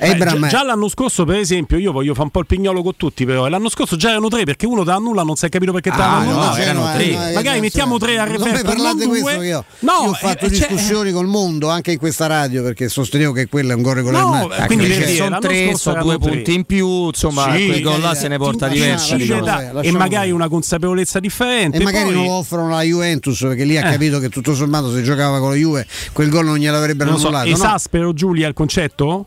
Eh, Ebram, già, già l'anno scorso, per esempio, io voglio fare un po' il pignolo con tutti, però l'anno scorso già erano tre perché uno da nulla non si è capito perché Ah, davano no, nulla. erano tre. no, eh, Magari no, mettiamo tre a non referto, parlate non di questo io, No, io ho fatto eh, cioè- discussioni col mondo anche in questa radio perché sostenevo che quello è un gol regolare. No, quindi Invece- per dire, sono l'anno tre, scorso sono due tre. punti in più, insomma, Sì, quei gol là eh, se ne porta diversi. diciamo. e magari una consapevolezza differente. E magari non lo offrono la Juventus perché lì ha Eh. capito che tutto sommato se giocava con la Juve quel gol non gliel'avrebbero annullato. no? esaspero Giulia il concetto?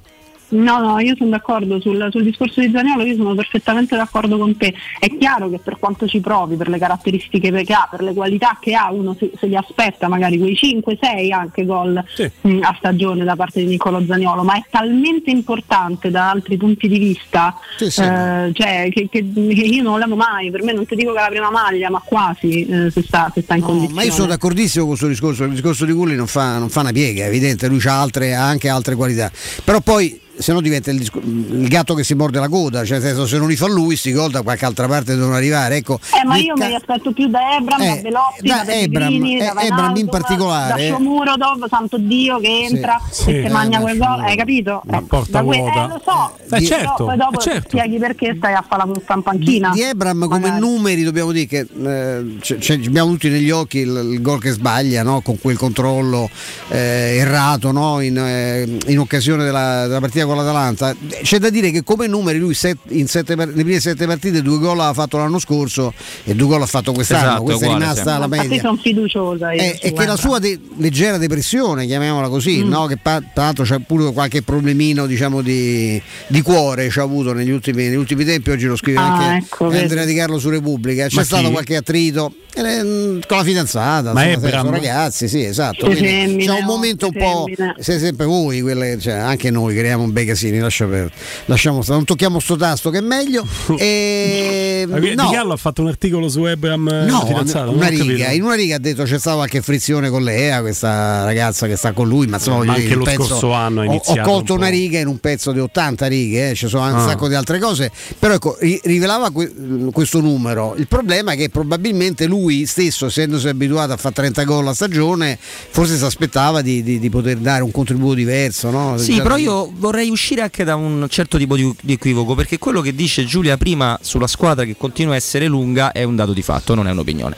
No, no, io sono d'accordo sul, sul discorso di Zaniolo, io sono perfettamente d'accordo con te. È chiaro che per quanto ci provi, per le caratteristiche che ha, per le qualità che ha, uno se, se li aspetta magari quei 5-6 anche gol mh, a stagione da parte di Nicolo Zaniolo, ma è talmente importante da altri punti di vista Sì, sì. eh, cioè, che, che- che io non l'amo mai, per me non ti dico che è la prima maglia, ma quasi eh, se, sta, se sta in No, condizione. ma io sono d'accordissimo con questo discorso, il discorso di Gulli non fa, non fa una piega, è evidente, lui ha, altre, ha anche altre qualità. Però poi se no diventa il, il gatto che si morde la coda, cioè nel senso, se non li fa lui, sti gol da qualche altra parte devono arrivare. Ecco, Eh, ma io ca- me li aspetto più da Ebram, da Eh, da da, Pellegrini, Ebram, da eh, Ebram in particolare. da Shomurodov, santo Dio che entra sì, e eh, si mangia da quel gol, hai capito? Una Eh, porta da que- eh, lo so, Eh, però certo, poi dopo eh, certo. spieghi perché stai a fare la in di, panchina. di Ebram come Magari. numeri dobbiamo dire che eh, c- c- abbiamo tutti negli occhi il, il gol che sbaglia no? con quel controllo eh, errato no? in, eh, in occasione della, della partita con l'Atalanta. C'è da dire che come numeri lui set, in sette, nelle prime sette partite due gol ha fatto l'anno scorso e due gol ha fatto quest'anno. Esatto, Questa uguale, è rimasta sì. la media. sono fiduciosa. io Eh, è che la sua de- leggera depressione, chiamiamola così, Mm. no? che pa- tra l'altro c'è pure qualche problemino diciamo, di, di cuore c'ha avuto negli ultimi, negli ultimi tempi, oggi lo scrive Ah, anche ecco, vedi. Andrea Di Carlo su Repubblica, c'è Ma stato chi? qualche attrito eh, mm, con la fidanzata, Ma insomma, sono ragazzi, sì esatto, femmine, c'è un momento un po', femmine. se sempre voi, quelle, cioè, anche noi creiamo un bei casini, lascia per, lasciamo stare, non tocchiamo sto tasto che è meglio. E, no. Di Gallo ha fatto un articolo su Ebram eh, No, fidanzato, una riga, in una riga ha detto c'è stata qualche frizione con Lea, questa ragazza che sta con lui, ma insomma Ma anche dire, lo pezzo- scorso anno ha ho- ho, colto un una riga in un pezzo di 80 righe, eh, ci sono anche un Ah. sacco di altre cose, però ecco, ri- rivelava que- questo numero. Il problema è che probabilmente lui stesso, essendosi abituato a fare 30 gol a stagione, forse si aspettava di, di- di poter dare un contributo diverso. No? Sì, Già però io vorrei uscire anche da un certo tipo di, di equivoco, perché quello che dice Giulia prima sulla squadra che continua a essere lunga è un dato di fatto, non è un'opinione.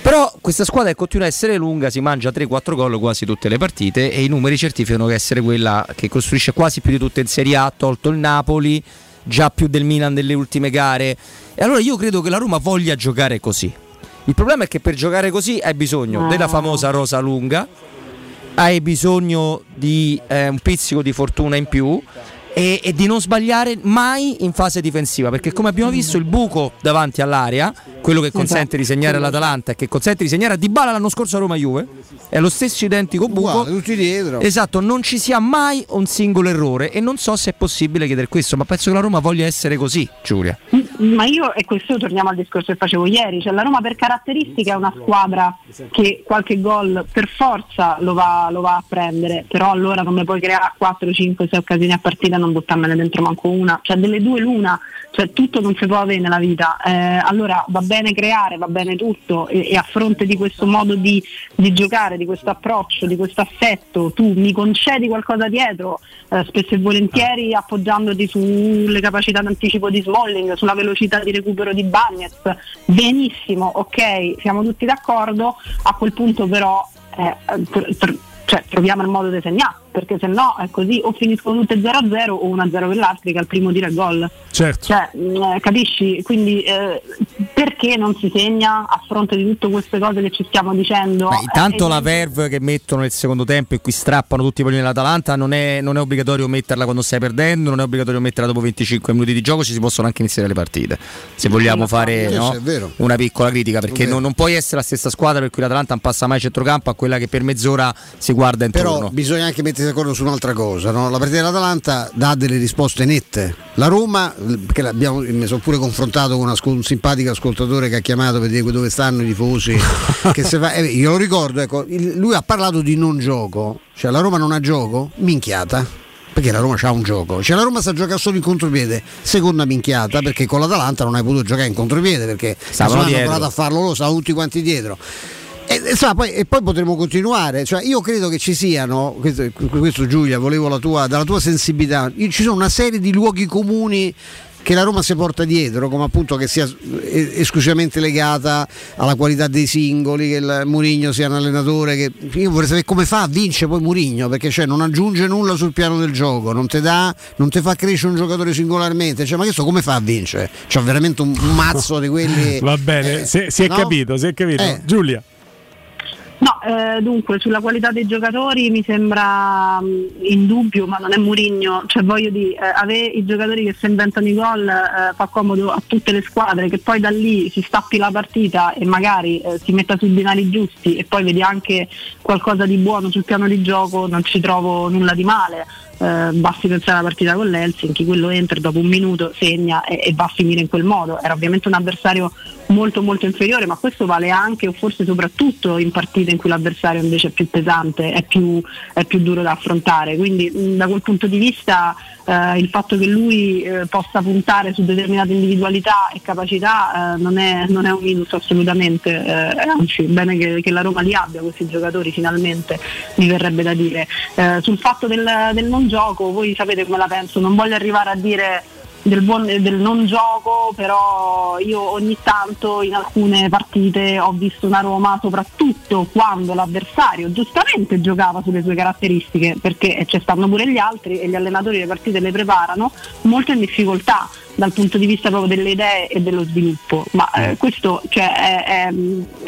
Però questa squadra che continua a essere lunga si mangia 3-4 gol quasi tutte le partite e i numeri certificano che essere quella che costruisce quasi più di tutte in Serie A, tolto il Napoli, già più del Milan delle ultime gare. E allora io credo che la Roma voglia giocare così. Il problema è che per giocare così hai bisogno Ah. della famosa rosa lunga, hai bisogno di eh, un pizzico di fortuna in più e, e di non sbagliare mai in fase difensiva perché come abbiamo visto il buco davanti all'area quello che consente di segnare all'Atalanta e che consente di segnare a Dybala l'anno scorso a Roma Juve è lo stesso identico buco. Uguale, tutti dietro. esatto non ci sia mai un singolo errore e non so se è possibile chiedere questo ma penso che la Roma voglia essere così Giulia Ma io, e questo torniamo al discorso che facevo ieri, cioè la Roma per caratteristica è una squadra che qualche gol per forza lo va, lo va a prendere, però allora come puoi creare 4, 5, 6 occasioni a partita e non buttarmene dentro manco una, cioè delle due l'una, cioè tutto non si può avere nella vita, Eh, allora va bene creare, va bene tutto e, e a fronte di questo modo di, di giocare, di questo approccio, di questo assetto, tu mi concedi qualcosa dietro, eh, spesso e volentieri appoggiandoti sulle capacità d'anticipo di Smalling, sulla velocità di recupero di Bagnez, benissimo, ok, siamo tutti d'accordo, a quel punto però eh, tr- tr- cioè, troviamo il modo di segnare, perché se no è così, o finiscono tutte 0-0 o 1-0 per l'Astri che al primo tiro è gol. Certo. Cioè, mh, eh, capisci? Quindi eh, perché non si segna a fronte di tutte queste cose che ci stiamo dicendo? Beh, intanto Eh, la verve che mettono nel secondo tempo e qui strappano tutti i palloni dell'Atalanta non è, non è obbligatorio metterla quando stai perdendo, non è obbligatorio metterla dopo 25 minuti di gioco, ci si possono anche iniziare le partite. Se vogliamo fare no, una piccola critica, perché non, non puoi essere la stessa squadra per cui l'Atalanta non passa mai a centrocampo a quella che per mezz'ora si guarda intorno. Però bisogna anche mettersi d'accordo su un'altra cosa, no? la partita dell'Atalanta dà delle risposte nette. La Roma, perché l'abbiamo- mi sono pure confrontato con un, ascol- un simpatico ascoltatore che ha chiamato per dire dove stanno i tifosi, che se fa- eh, io lo ricordo, ecco, lui ha parlato di non gioco, cioè la Roma non ha gioco, minchiata. Perché la Roma c'ha un gioco, cioè la Roma sta giocando solo in contropiede, seconda minchiata perché con l'Atalanta non hai potuto giocare in contropiede perché Stavano provato a farlo loro, stavano tutti quanti dietro. E, e sa, poi, e poi potremo continuare. Cioè, io credo che ci siano, questo, questo Giulia, volevo la tua, dalla tua sensibilità, ci sono una serie di luoghi comuni che la Roma si porta dietro, come appunto che sia eh, esclusivamente legata alla qualità dei singoli, che il Murigno sia un allenatore che io vorrei sapere come fa a vincere poi Murigno, perché cioè, non aggiunge nulla sul piano del gioco, non ti fa crescere un giocatore singolarmente, cioè, ma questo come fa a vincere? C'ha veramente un, mazzo di quelli. Va bene, si, si è no? capito, si è capito. Eh. Giulia. No, eh, dunque sulla qualità dei giocatori mi sembra mh, indubbio, ma non è Murigno, cioè voglio dire, eh, avere i giocatori che si inventano i gol eh, fa comodo a tutte le squadre, che poi da lì si stappi la partita e magari eh, si metta sui binari giusti e poi vedi anche qualcosa di buono sul piano di gioco, non ci trovo nulla di male. Eh, basti pensare alla partita con l'Helsinki, quello entra dopo un minuto, segna e, e va a finire in quel modo. Era ovviamente un avversario molto molto inferiore, ma questo vale anche o forse soprattutto in partite in cui l'avversario invece è più pesante, è più, è più duro da affrontare. Quindi da quel punto di vista eh, il fatto che lui eh, possa puntare su determinate individualità e capacità eh, non, è, non è un minus assolutamente, eh, anzi bene che, che la Roma li abbia questi giocatori finalmente, mi verrebbe da dire. Eh, sul fatto del, del non gioco, voi sapete come la penso, non voglio arrivare a dire del, buon, del non gioco, però io ogni tanto in alcune partite ho visto una Roma, soprattutto quando l'avversario giustamente giocava sulle sue caratteristiche, perché ci stanno pure gli altri e gli allenatori le partite le preparano, molto in difficoltà dal punto di vista proprio delle idee e dello sviluppo. Ma eh, questo cioè, è, è,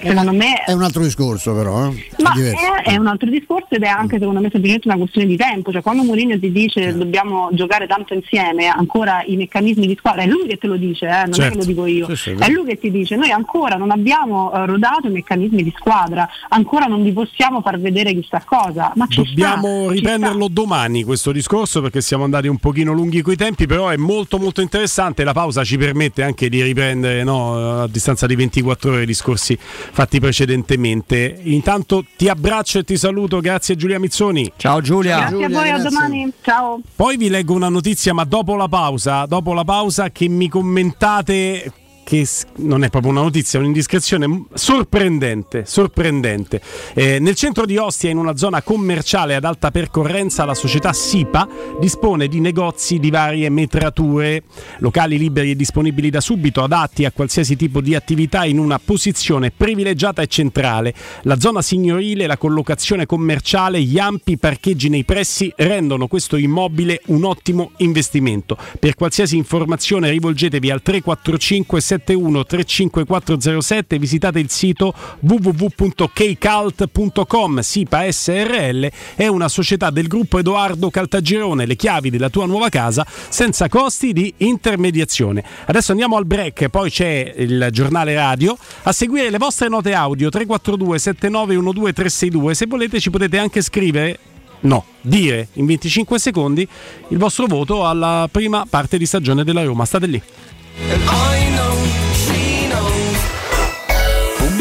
secondo me È un altro discorso però, eh? ma diverso. è, è un altro discorso ed è anche secondo me semplicemente una questione di tempo, cioè quando Mourinho ti dice dobbiamo giocare tanto insieme, ancora i meccanismi di squadra, è lui che te lo dice, eh, non è Certo. che lo dico io, Sì, sì, è lui che ti dice noi ancora non abbiamo eh, rodato i meccanismi di squadra, ancora non vi possiamo far vedere chissà cosa, ma Dobbiamo sta, riprenderlo domani questo discorso perché siamo andati un pochino lunghi coi tempi, però è molto molto interessante. La pausa ci permette anche di riprendere no, a distanza di 24 ore i discorsi fatti precedentemente. Intanto ti abbraccio e ti saluto, grazie Giulia Mizzoni. Ciao Giulia. Grazie a voi, a domani, ciao. Poi vi leggo una notizia, ma dopo la pausa, dopo la pausa che mi commentate che non è proprio una notizia, è un'indiscrezione sorprendente, sorprendente. Eh, nel centro di Ostia, in una zona commerciale ad alta percorrenza, la società SIPA dispone di negozi di varie metrature, locali liberi e disponibili da subito, adatti a qualsiasi tipo di attività in una posizione privilegiata e centrale. La zona signorile, la collocazione commerciale, gli ampi parcheggi nei pressi rendono questo immobile un ottimo investimento. Per qualsiasi informazione rivolgetevi al 345 71 35407 visitate il sito www.kcalt.com SIPA SRL è una società del gruppo Edoardo Caltagirone le chiavi della tua nuova casa senza costi di intermediazione adesso andiamo al break poi c'è il giornale radio a seguire le vostre note audio 342 7912 362 se volete ci potete anche scrivere No, dire in 25 secondi il vostro voto alla prima parte di stagione della Roma. State lì.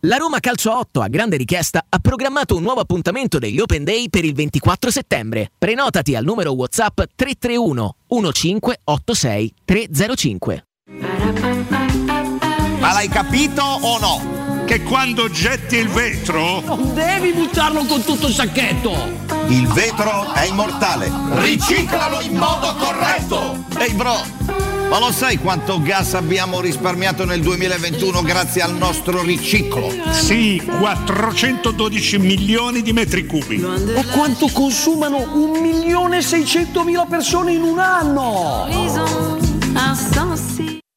La Roma Calcio 8 a grande richiesta ha programmato un nuovo appuntamento degli Open Day per il 24 settembre. Prenotati al numero WhatsApp 331 1586 305. Ma l'hai capito o no? Che quando getti il vetro, Non devi buttarlo con tutto il sacchetto! il vetro è immortale. Riciclalo in modo corretto! Ehi bro, ma lo sai quanto gas abbiamo risparmiato nel 2021 grazie al nostro riciclo? Sì, 412 milioni di metri cubi. Ma quanto consumano 1.600.000 persone in un anno?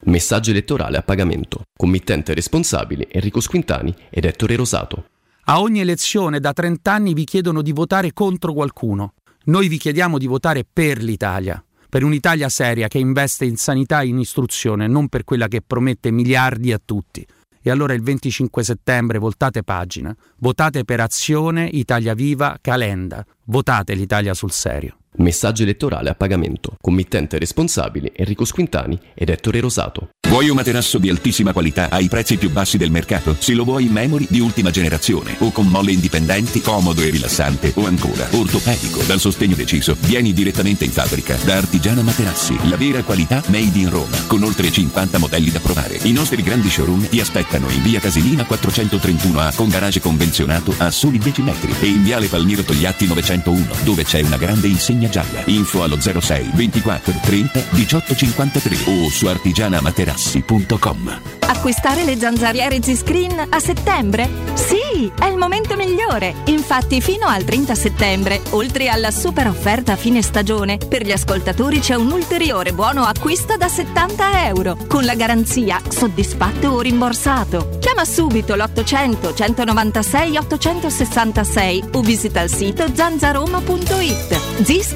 Messaggio elettorale a pagamento. Committente responsabile Enrico Squintani ed Ettore Rosato. A ogni elezione da 30 anni vi chiedono di votare contro qualcuno. Noi vi chiediamo di votare per l'Italia, per un'Italia seria che investe in sanità e in istruzione, non per quella che promette miliardi a tutti. E allora il 25 settembre voltate pagina, votate per Azione, Italia Viva, Calenda, votate l'Italia sul serio. Messaggio elettorale a pagamento. Committente responsabile Enrico Squintani ed Ettore Rosato. Vuoi un materasso di altissima qualità ai prezzi più bassi del mercato? Se lo vuoi in memory di ultima generazione o con molle indipendenti, comodo e rilassante o ancora ortopedico dal sostegno deciso, vieni direttamente in fabbrica da Artigiana Materassi, la vera qualità made in Roma, con oltre 50 modelli da provare. I nostri grandi showroom ti aspettano in via Casilina 431A con garage convenzionato a soli 10 metri e in viale Palmiro Togliatti 901 dove c'è una grande insegna gialla. Info allo 06 24 30 18 53 o su artigianamaterassi.com. Acquistare le zanzariere Z-Screen a settembre? Sì, è il momento migliore. Infatti fino al 30 settembre, oltre alla super offerta a fine stagione, per gli ascoltatori c'è un ulteriore buono acquisto da 70 euro, con la garanzia soddisfatto o rimborsato. Chiama subito l'800 196 866 o visita il sito zanzaroma.it. Z-Screen,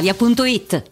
brispalitalia.it.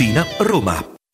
Tiburtina, Roma.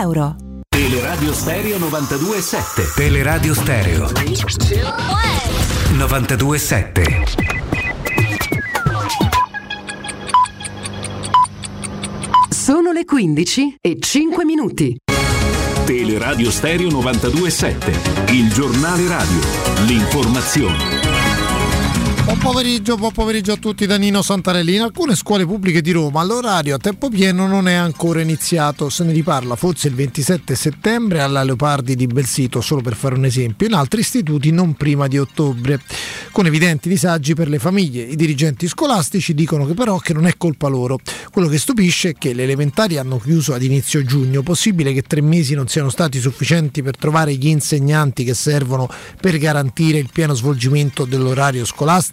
euro. Teleradio Stereo 92.7 Teleradio Stereo. 92.7 Sono le 15 e 5 minuti. Teleradio Stereo 92.7 Il giornale radio. L'informazione Buon pomeriggio, buon pomeriggio a tutti da Nino Santarelli. In alcune scuole pubbliche di Roma l'orario a tempo pieno non è ancora iniziato, se ne riparla forse il 27 settembre alla Leopardi di Belsito, solo per fare un esempio, in altri istituti non prima di ottobre, con evidenti disagi per le famiglie. I dirigenti scolastici dicono che però che non è colpa loro. Quello che stupisce è che le elementari hanno chiuso ad inizio giugno, possibile che tre mesi non siano stati sufficienti per trovare gli insegnanti che servono per garantire il pieno svolgimento dell'orario scolastico?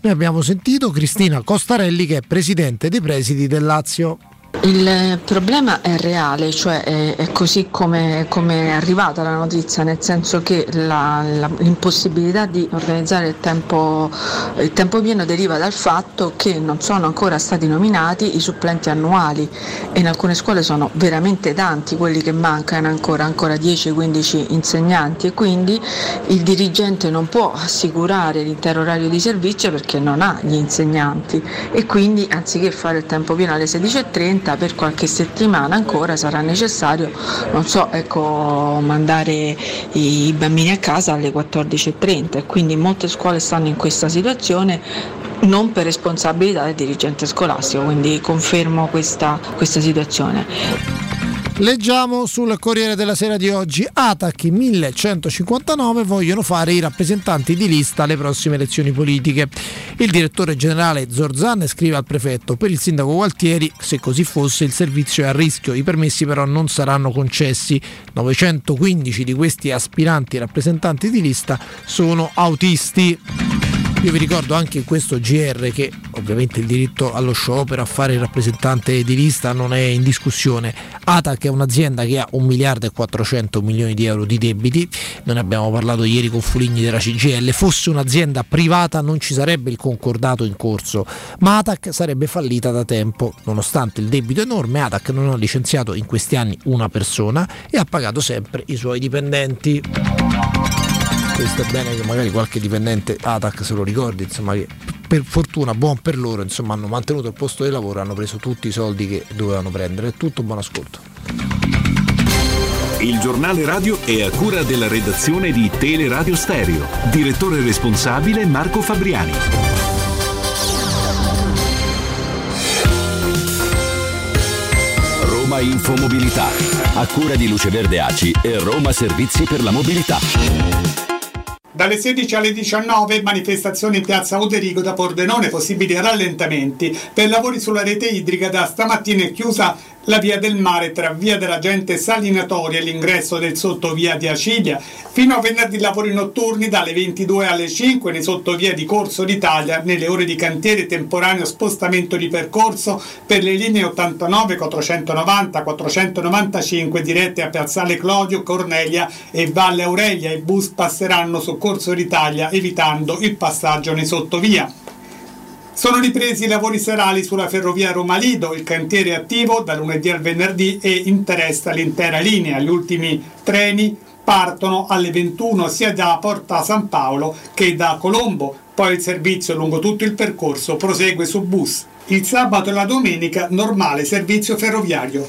Noi abbiamo sentito Cristina Costarelli che è presidente dei presidi del Lazio. Il problema è reale, cioè è, è così come, come è arrivata la notizia, nel senso che la- la- l'impossibilità di organizzare il tempo, il tempo pieno deriva dal fatto che non sono ancora stati nominati i supplenti annuali. E in alcune scuole sono veramente tanti quelli che mancano ancora, ancora 10-15 insegnanti. E quindi il dirigente non può assicurare l'intero orario di servizio perché non ha gli insegnanti. E quindi anziché fare il tempo pieno alle 16.30 per qualche settimana ancora sarà necessario, non so, ecco, mandare i bambini a casa alle 14.30 e quindi molte scuole stanno in questa situazione non per responsabilità del dirigente scolastico, quindi confermo questa, questa situazione. Leggiamo sul Corriere della Sera di oggi, Atac 1159 vogliono fare i rappresentanti di lista alle prossime elezioni politiche. Il direttore generale Zorzan scrive al prefetto, per il sindaco Gualtieri, se così fosse il servizio è a rischio, i permessi però non saranno concessi. 915 di questi aspiranti rappresentanti di lista sono autisti. Io vi ricordo anche in questo GR che ovviamente il diritto allo sciopero, a fare il rappresentante di lista non è in discussione. ATAC è un'azienda che ha 1 miliardo e 400 milioni di euro di debiti, noi ne abbiamo parlato ieri con Fuligni della CGL, fosse un'azienda privata non ci sarebbe il concordato in corso, ma ATAC sarebbe fallita da tempo, nonostante il debito enorme ATAC non ha licenziato in questi anni una persona e ha pagato sempre i suoi dipendenti questo è bene che magari qualche dipendente ATAC se lo ricordi, insomma che per fortuna, buon per loro, insomma hanno mantenuto il posto di lavoro, hanno preso tutti i soldi che dovevano prendere. È tutto, buon ascolto. Il giornale radio è a cura della redazione di Teleradio Stereo. Direttore responsabile Marco Fabriani. Roma Infomobilità, a cura di Luce Verde Aci e Roma Servizi per la Mobilità. Dalle 16 alle 19 manifestazioni in piazza Uderigo da Pordenone, possibili rallentamenti. Per lavori sulla rete idrica da stamattina è chiusa la via del mare tra via della gente Salinatoria e l'ingresso del sottovia di Acilia. Fino a venerdì lavori notturni dalle 22 alle 5 nei sottovia di Corso d'Italia nelle ore di cantiere temporaneo spostamento di percorso per le linee 89, 490, 495 dirette a Piazzale Clodio, Cornelia e Valle Aurelia. I bus passeranno su Corso d'Italia evitando il passaggio nei sottovia. Sono ripresi i lavori serali sulla ferrovia Roma-Lido, il cantiere è attivo da lunedì al venerdì e interessa l'intera linea. Gli ultimi treni partono alle 21 sia da Porta San Paolo che da Colombo, poi il servizio lungo tutto il percorso prosegue su bus. Il sabato e la domenica normale servizio ferroviario.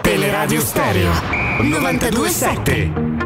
Teleradio Stereo 927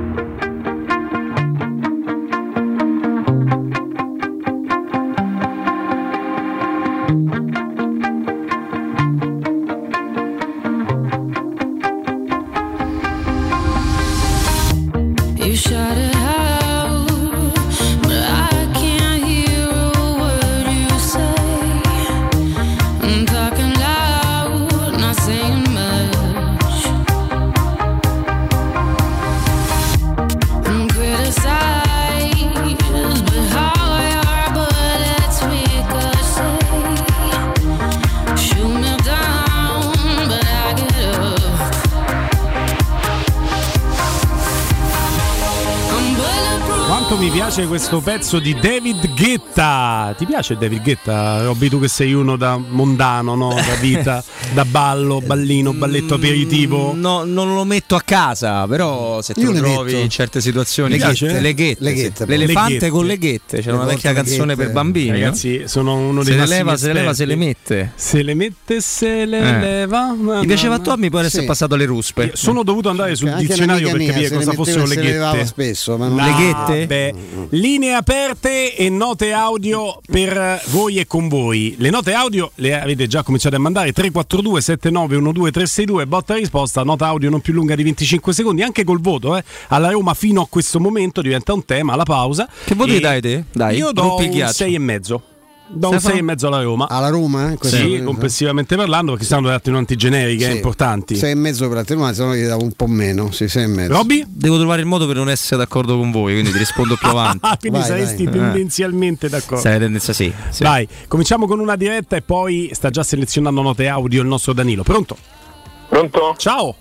questo pezzo di David Guetta. Ti piace David Guetta? Robby, tu che sei uno da mondano, no? Da vita, da ballo, ballino, balletto aperitivo. No, non lo metto a casa, però se le trovi metto. in certe situazioni, ghette, le ghette, Le ghette, l'elefante Le con le ghette, c'era Le una vecchia canzone per bambini. Ragazzi, sono uno dei se le leva, se le leva, se le mette. Se le mette, se le Eh. leva. Mi piaceva a Tommy, poi adesso Sì. è passato alle ruspe. Io sono dovuto andare sul dizionario per capire cosa fossero le se le levava ghette. spesso, ma non- No, Le ghette? beh, linee aperte e note audio per voi e con voi. Le note audio le avete già cominciato a mandare 342 7912 362 botta e risposta, nota audio non più lunga di 25 secondi, anche col voto, eh. Alla Roma fino a questo momento diventa un tema alla pausa. Che voto gli dai te? Dai, Io do un ghiaccio. 6 e mezzo. Do un Stefano? 6 e mezzo alla Roma. Alla Roma? eh? Questo- Sì, complessivamente parlando, perché stanno delle notti generiche Sì. eh, importanti. Sei e mezzo per Atenuati, se no gli davo un po' meno. Sì, sei e mezzo. Robby? Devo trovare il modo per non essere d'accordo con voi, quindi ti rispondo più avanti. Ah, quindi Vai, saresti vai. tendenzialmente d'accordo. Sai, tendenza sì. sì. Dai, cominciamo con una diretta e poi sta già selezionando note audio il nostro Danilo. Pronto? Pronto? Ciao.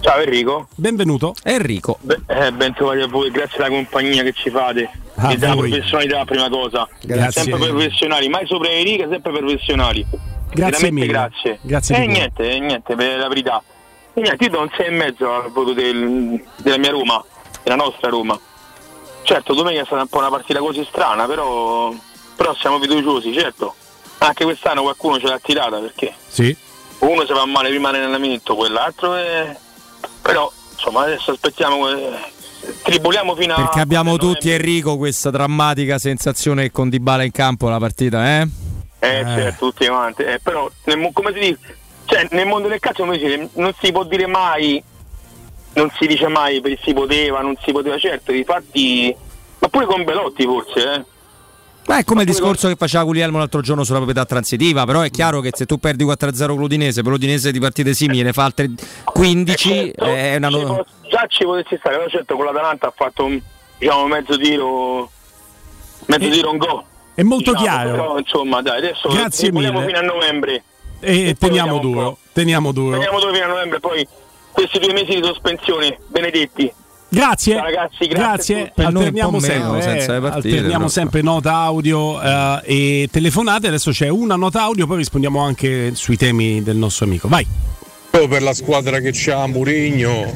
Ciao Enrico. Benvenuto. Enrico. Be- eh, ben trovati a voi, grazie alla compagnia che ci fate. A e della voi. professionalità, prima cosa. Grazie. Sempre professionali, mai sopra le righe, sempre professionali. Grazie Veramente mille. grazie. Grazie E cuore. niente, eh, niente, per la verità. E niente, io do un 6 e mezzo al voto del- della mia Roma, della nostra Roma. Certo, domenica è stata un po' una partita così strana, però, però siamo fiduciosi, certo. Anche quest'anno qualcuno ce l'ha tirata perché Sì. uno si fa male prima in allenamento, quell'altro è... Però insomma adesso aspettiamo eh, triboliamo fino a... Perché abbiamo tutti Enrico questa drammatica sensazione che con Dybala in campo la partita, eh? Eh, certo, tutti quanti. Eh, però, nel, come si dice? Cioè, nel mondo del calcio dice, non si può dire mai, non si dice mai per si poteva, non si poteva, certo, infatti, ma pure con Belotti forse, eh. Ma è come il discorso che faceva Guglielmo l'altro giorno sulla proprietà transitiva, però è chiaro che se tu perdi 4-0 con l'Udinese, per l'Udinese di partite simili ne fa altre 15, è una... Ci può- già ci potessi stare, però certo con l'Atalanta ha fatto un, diciamo, mezzo tiro, mezzo tiro un go. È molto Diciamo, chiaro. Però, insomma, dai, adesso Grazie mille. fino a novembre. E poi teniamo duro, teniamo duro. Vediamo dove fino a novembre, poi questi due mesi di sospensione, benedetti. Grazie, Ciao, ragazzi, grazie. grazie. Alterniamo sempre, senza le eh, partite, alterniamo sempre nota audio eh, e telefonate. Adesso c'è una nota audio, poi rispondiamo anche sui temi del nostro amico. Vai. Io per la squadra che c'ha Murigno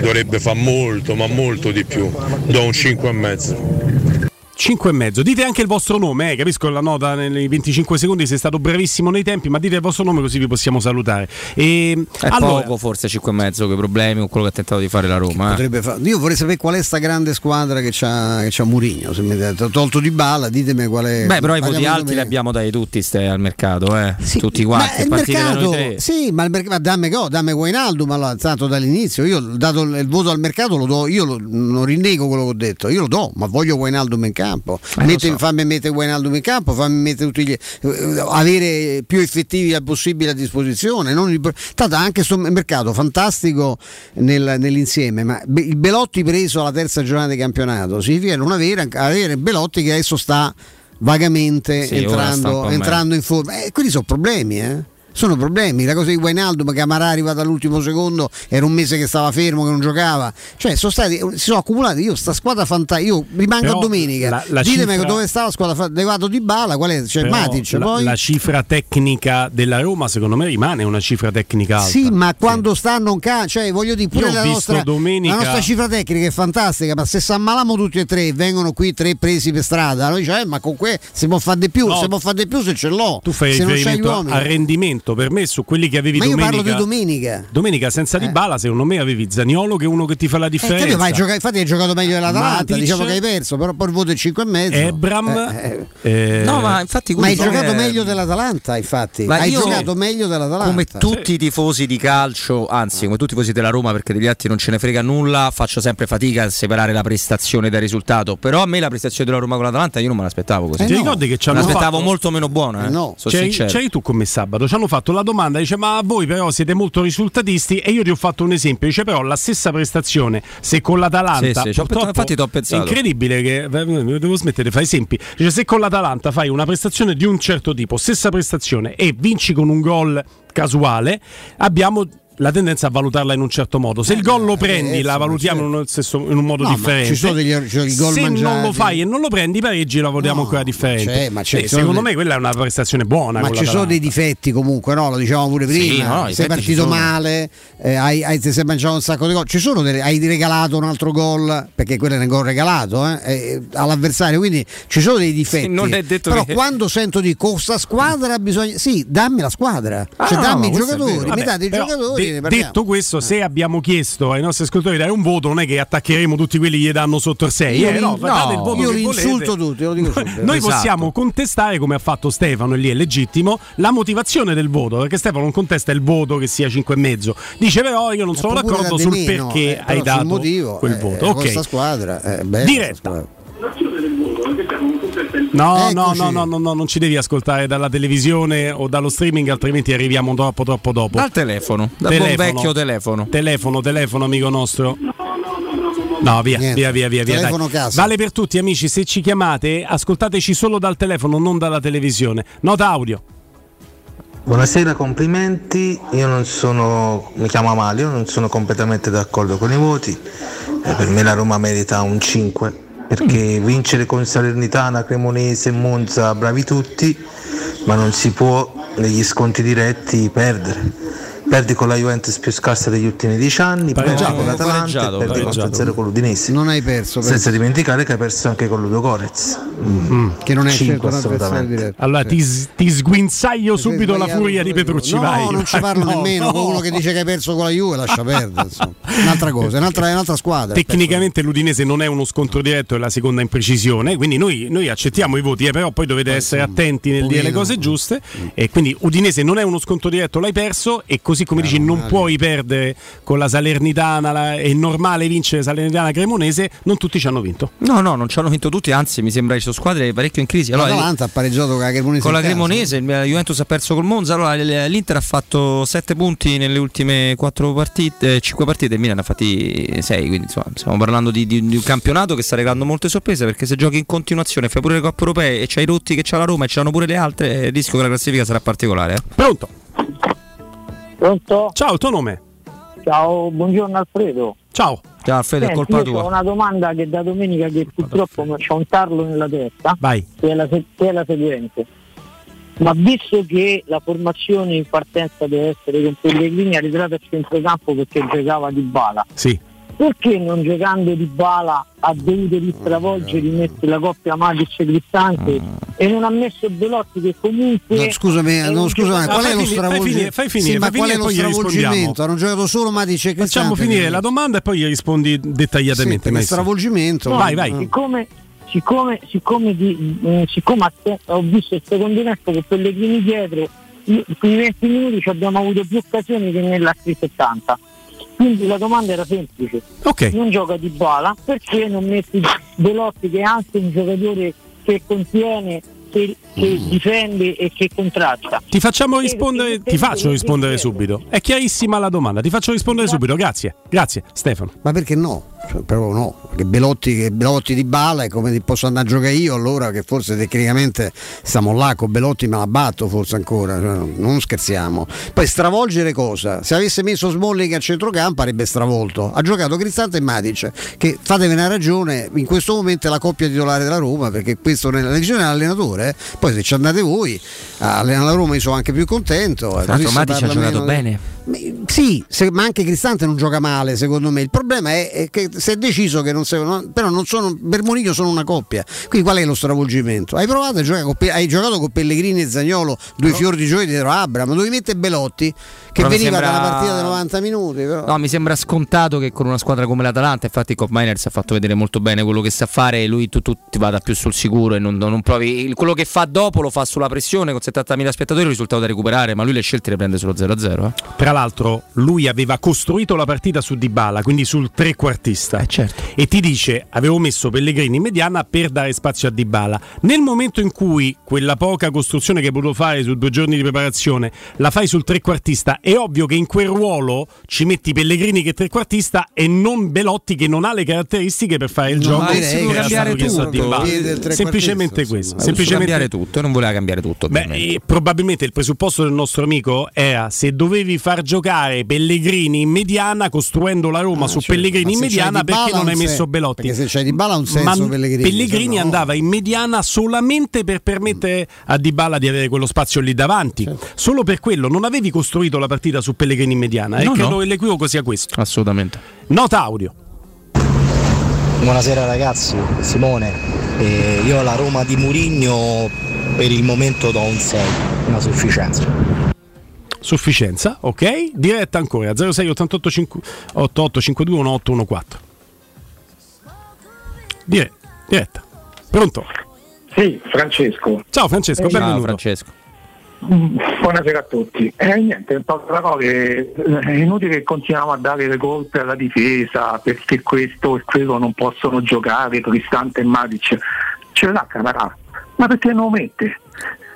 dovrebbe fare molto, ma molto di più. Do un 5 e mezzo. 5 e mezzo. Dite anche il vostro nome, eh, capisco la nota nei 25 secondi, sei stato bravissimo nei tempi, ma dite il vostro nome così vi possiamo salutare. E, È allora, poco forse 5 e mezzo che problemi con quello che ha tentato di fare la Roma. eh. Fa- Io vorrei sapere qual è sta grande squadra che c'ha, che c'ha Murigno. Se mi date- tolto di balla, ditemi qual è. Beh, però i voti alti li abbiamo dai tutti ste al mercato, eh. tutti Ma quanti. il mercato, sì, ma, il merc- ma dammi go, dammi Guainaldo, ma l'ho tanto dall'inizio. Io ho dato il, il voto al mercato, lo do, io lo- non rinnego quello che ho detto, io lo do, ma voglio Guainaldo in campo. Eh, lo Mettimi- so. Fammi mettere Guainaldo in campo, fammi mettere tutti gli. eh, avere più effettivi possibile a disposizione. non il- tanto anche sto mercato fantastico nel- nell'insieme, ma il Belotti preso alla terza giornata di campionato significa non avere, avere Belotti che adesso sta vagamente Sì, entrando, entrando in forma. Eh, quelli sono problemi, eh. Sono problemi, la cosa di Wijnaldum che Amarà è arrivato all'ultimo secondo, era un mese che stava fermo, che non giocava. Cioè, sono stati, si sono accumulati. Io sta squadra fantastica, io rimango Però a domenica. la- la Ditemi cifra- dove sta la squadra fa- levato di bala, qual è? Però Matic, la, poi la cifra tecnica della Roma, secondo me, rimane una cifra tecnica alta. Sì, ma quando sta non ca- cioè voglio dire, pure la nostra, domenica- la nostra cifra tecnica è fantastica, ma se si ammaliamo tutti e tre, vengono qui tre presi per strada, noi diciamo, eh, ma con que si può fare di più, No. si può fare di più se ce l'ho. Tu fai se non c'hai gli riferimento uomini. al rendimento per me su quelli che avevi Ma io domenica. parlo di domenica. Domenica senza di bala, secondo me avevi Zaniolo che è uno che ti fa la Eh, differenza. capito, ma hai giocato- infatti hai giocato meglio dell'Atalanta, Matic, diciamo che hai perso, però poi il voto è 5 e mezzo. Ebram, Eh, eh, No, ma infatti ma hai giocato è- meglio dell'Atalanta, infatti. Ma hai io- giocato meglio dell'Atalanta. Come tutti i tifosi di calcio, anzi come tutti i tifosi della Roma, perché degli altri non ce ne frega nulla, faccio sempre fatica a separare la prestazione dal risultato. Però a me la prestazione della Roma con l'Atalanta io non me l'aspettavo così. Ti ricordi che ci Me hanno l'aspettavo fatto- molto meno buona, eh? Sono C'eri, c'eri tu come sabato, ci hanno fatto la domanda, dice ma voi però siete molto risultatisti e io ti ho fatto un esempio, dice però la stessa prestazione se con l'Atalanta, Sì, sì, ho pensato- infatti t'ho pensato. è incredibile che, eh, devo smettere di fare esempi, dice se con l'Atalanta fai una prestazione di un certo tipo, stessa prestazione e vinci con un gol casuale, abbiamo la tendenza a valutarla in un certo modo. Se il gol lo prendi, la valutiamo in un, stesso- in un modo No, differente. ci sono degli- ci sono i gol Se non mangiati. lo fai e non lo prendi, pareggi la valutiamo ancora differente. c'è, ma c'è- Sì, sono secondo dei- me quella è una prestazione buona. Ma ci sono dei difetti comunque, no? Lo dicevamo pure Sì, prima. no, i sei partito male, eh, hai, hai- ti sei mangiato un sacco di gol. Ci sono delle- hai regalato un altro gol, perché quello è un gol regalato eh, eh, all'avversario, quindi ci sono dei difetti. non è detto Però che- quando sento di con sta squadra bisogna. Sì, dammi la squadra. Ah, cioè, no, dammi no, i è giocatori, mi date i giocatori. De- detto questo, se abbiamo chiesto ai nostri ascoltatori di dare un voto, non è che attaccheremo tutti quelli che gli danno sotto il 6. Io eh, no, voto io li insulto tutti, lo dico. Noi Esatto. possiamo contestare, come ha fatto Stefano, e lì è legittimo, la motivazione del voto, perché Stefano non contesta il voto che sia 5,5. Dice però io non sono d'accordo da sul meno, perché eh, hai dato motivo, quel eh, voto. con ok. questa squadra, eh, bella Diretta. No, no, no, no, no, no, non ci devi ascoltare dalla televisione o dallo streaming, altrimenti arriviamo troppo, troppo dopo. Dal telefono, dal buon vecchio telefono. Telefono, telefono, amico nostro. No, via, Niente. via, via, via, via. Telefono dai. casa. Vale per tutti, amici. Se ci chiamate, ascoltateci solo dal telefono, non dalla televisione. Nota audio. Buonasera, complimenti. Io non sono, mi chiamo Amalio, non sono completamente d'accordo con i voti. Eh, per me la Roma merita un 5 perché vincere con Salernitana, Cremonese, Monza, bravi tutti, ma non si può negli sconti diretti perdere. Perdi con la Juventus più scarsa degli ultimi dieci anni, perdi Pareggiato. con l'Atalanta e perdi pareggiato. 4-0 con l'Udinese. Non hai perso. penso. Senza dimenticare che hai perso anche con Ludo Corez. Che non è certo assolutamente. Allora ti, ti sguinzaglio subito la furia di Petrucci. No, vai. non ci parlo No, nemmeno. no. Con uno che dice che hai perso con la Juve, lascia perdere. insomma. Un'altra cosa, un'altra, un'altra squadra. Tecnicamente l'Udinese non è uno scontro diretto, è la seconda imprecisione, quindi noi, noi accettiamo i voti, eh, però poi dovete essere attenti nel dire le cose giuste. E quindi Udinese non è uno scontro diretto, l'hai perso e così come dici non puoi perdere con la Salernitana, la- è normale vincere Salernitana Cremonese, non tutti ci hanno vinto. No, no, non ci hanno vinto tutti, anzi mi sembra che ci sono squadre parecchio in crisi. Allora, L'Atalanta ha pareggiato con la Cremonese. con la. Cremonese, il Juventus ha perso col Monza, allora l'Inter ha fatto 7 punti nelle ultime 4 partite, 5 partite, il Milan ne ha fatti 6, quindi insomma stiamo parlando di, di- di un campionato che sta regalando molte sorprese perché se giochi in continuazione, fai pure le coppe europee e c'hai i rotti che c'ha la Roma e c'hanno pure le altre, eh, il rischio che la classifica sarà particolare. eh. Pronto? Pronto? Ciao, il tuo nome? Ciao, buongiorno Alfredo. Ciao. Ciao Alfredo, è colpa io ho tua. una domanda che da domenica che purtroppo c'ho un tarlo nella testa, Vai. che è la, che è la seguente. Ma visto che la formazione in partenza deve essere con Pellegrini, ha ritirato a centrocampo perché giocava di bala, Sì. Perché non giocando di bala ha dovuto ristravolgere di mettere la coppia Matic e Cristante e non ha messo Belotti che comunque No, scusami, è no, scusami, giocatore- qual è lo fai finire, fai stravolgimento? finire, fai finire, Sì, ma fai qual è finire, lo stravolgimento? Hanno giocato solo Matic e Cristante. Facciamo finire la domanda e poi gli rispondi dettagliatamente. Sì, maestro. stravolgimento. No, Vai, vai. Siccome, siccome, siccome, di- mh, siccome a te- ho visto il secondo tempo con Pellegrini dietro, quei 20 minuti ci abbiamo avuto più occasioni che nell'altri 70. Quindi la domanda era semplice. Non gioca di bala, perché non metti Belotti che è anche un giocatore che contiene, che, che difende e che contrasta? Ti facciamo rispondere, ti faccio rispondere subito. È chiarissima la domanda, ti faccio rispondere subito. Grazie, grazie Stefano. Ma perché no? Cioè, proprio no. Che Belotti, che Belotti di bala è come posso andare a giocare io allora che forse tecnicamente stiamo là con Belotti me la batto forse ancora, cioè, non scherziamo. Poi stravolgere cosa? Se avesse messo Smalling a centrocampo avrebbe stravolto. Ha giocato Cristante e Matic che fatevene una ragione, in questo momento è la coppia titolare della Roma perché questo nella decisione dell'allenatore, eh. poi se ci andate voi a allenare la Roma io sono anche più contento. L'altro si Matic ha giocato meno di- bene. Sì, se- ma anche Cristante non gioca male, secondo me. Il problema è, è che si è deciso che non se- no, però non sono Mourinho sono una coppia. Quindi qual è lo stravolgimento? Hai provato a giocare con hai giocato con Pellegrini e Zagnolo, due fiori di gioia dietro Abram, dovevi mettere Belotti che Però veniva sembra- dalla partita dei 90 minuti, però. No, mi sembra scontato che con una squadra come l'Atalanta, infatti Cop Miners ha fatto vedere molto bene quello che sa fare e lui tu, tu ti vada più sul sicuro e non, non provi il- quello che fa dopo lo fa sulla pressione con 70.000 spettatori, il risultato da recuperare, ma lui le scelte le prende solo 0-0. eh. L'altro, lui aveva costruito la partita su Dybala, quindi sul trequartista. E ti dice: avevo messo Pellegrini in mediana per dare spazio a Dybala. Nel momento in cui quella poca costruzione che hai potuto fare su due giorni di preparazione la fai sul trequartista, è ovvio che in quel ruolo ci metti Pellegrini che è trequartista e non Belotti che non ha le caratteristiche per fare il gioco si può era cambiare tutto. Semplicemente questo. Semplicemente cambiare tutto, non voleva cambiare tutto. Beh, e probabilmente il presupposto del nostro amico era se dovevi far giocare Pellegrini in mediana costruendo la Roma su Pellegrini in Ah, mediana perché non ha hai messo Belotti? perché se c'hai Dybala ha un senso Ma Pellegrini, no- andava in mediana solamente per permettere a Dybala di avere quello spazio lì davanti. Certo. Solo per quello non avevi costruito la partita su Pellegrini in mediana e No, credo no. che l'equivoco sia questo. Assolutamente. Nota audio. Buonasera ragazzi, Simone. Eh, io alla Roma di Murigno per il momento do un 6, una sufficienza. Sufficienza, ok? Diretta ancora 06 88 88 52 1814. Dire- diretta. Pronto? Sì, Francesco. Ciao Francesco, Eh, benvenuto. ciao, Francesco. Buonasera a tutti. Eh, niente, cosa che è inutile che continuiamo a dare le colpe alla difesa perché questo e quello non possono giocare, Cristante e Matic. Ce l'ha Camarà, ma perché non lo mette?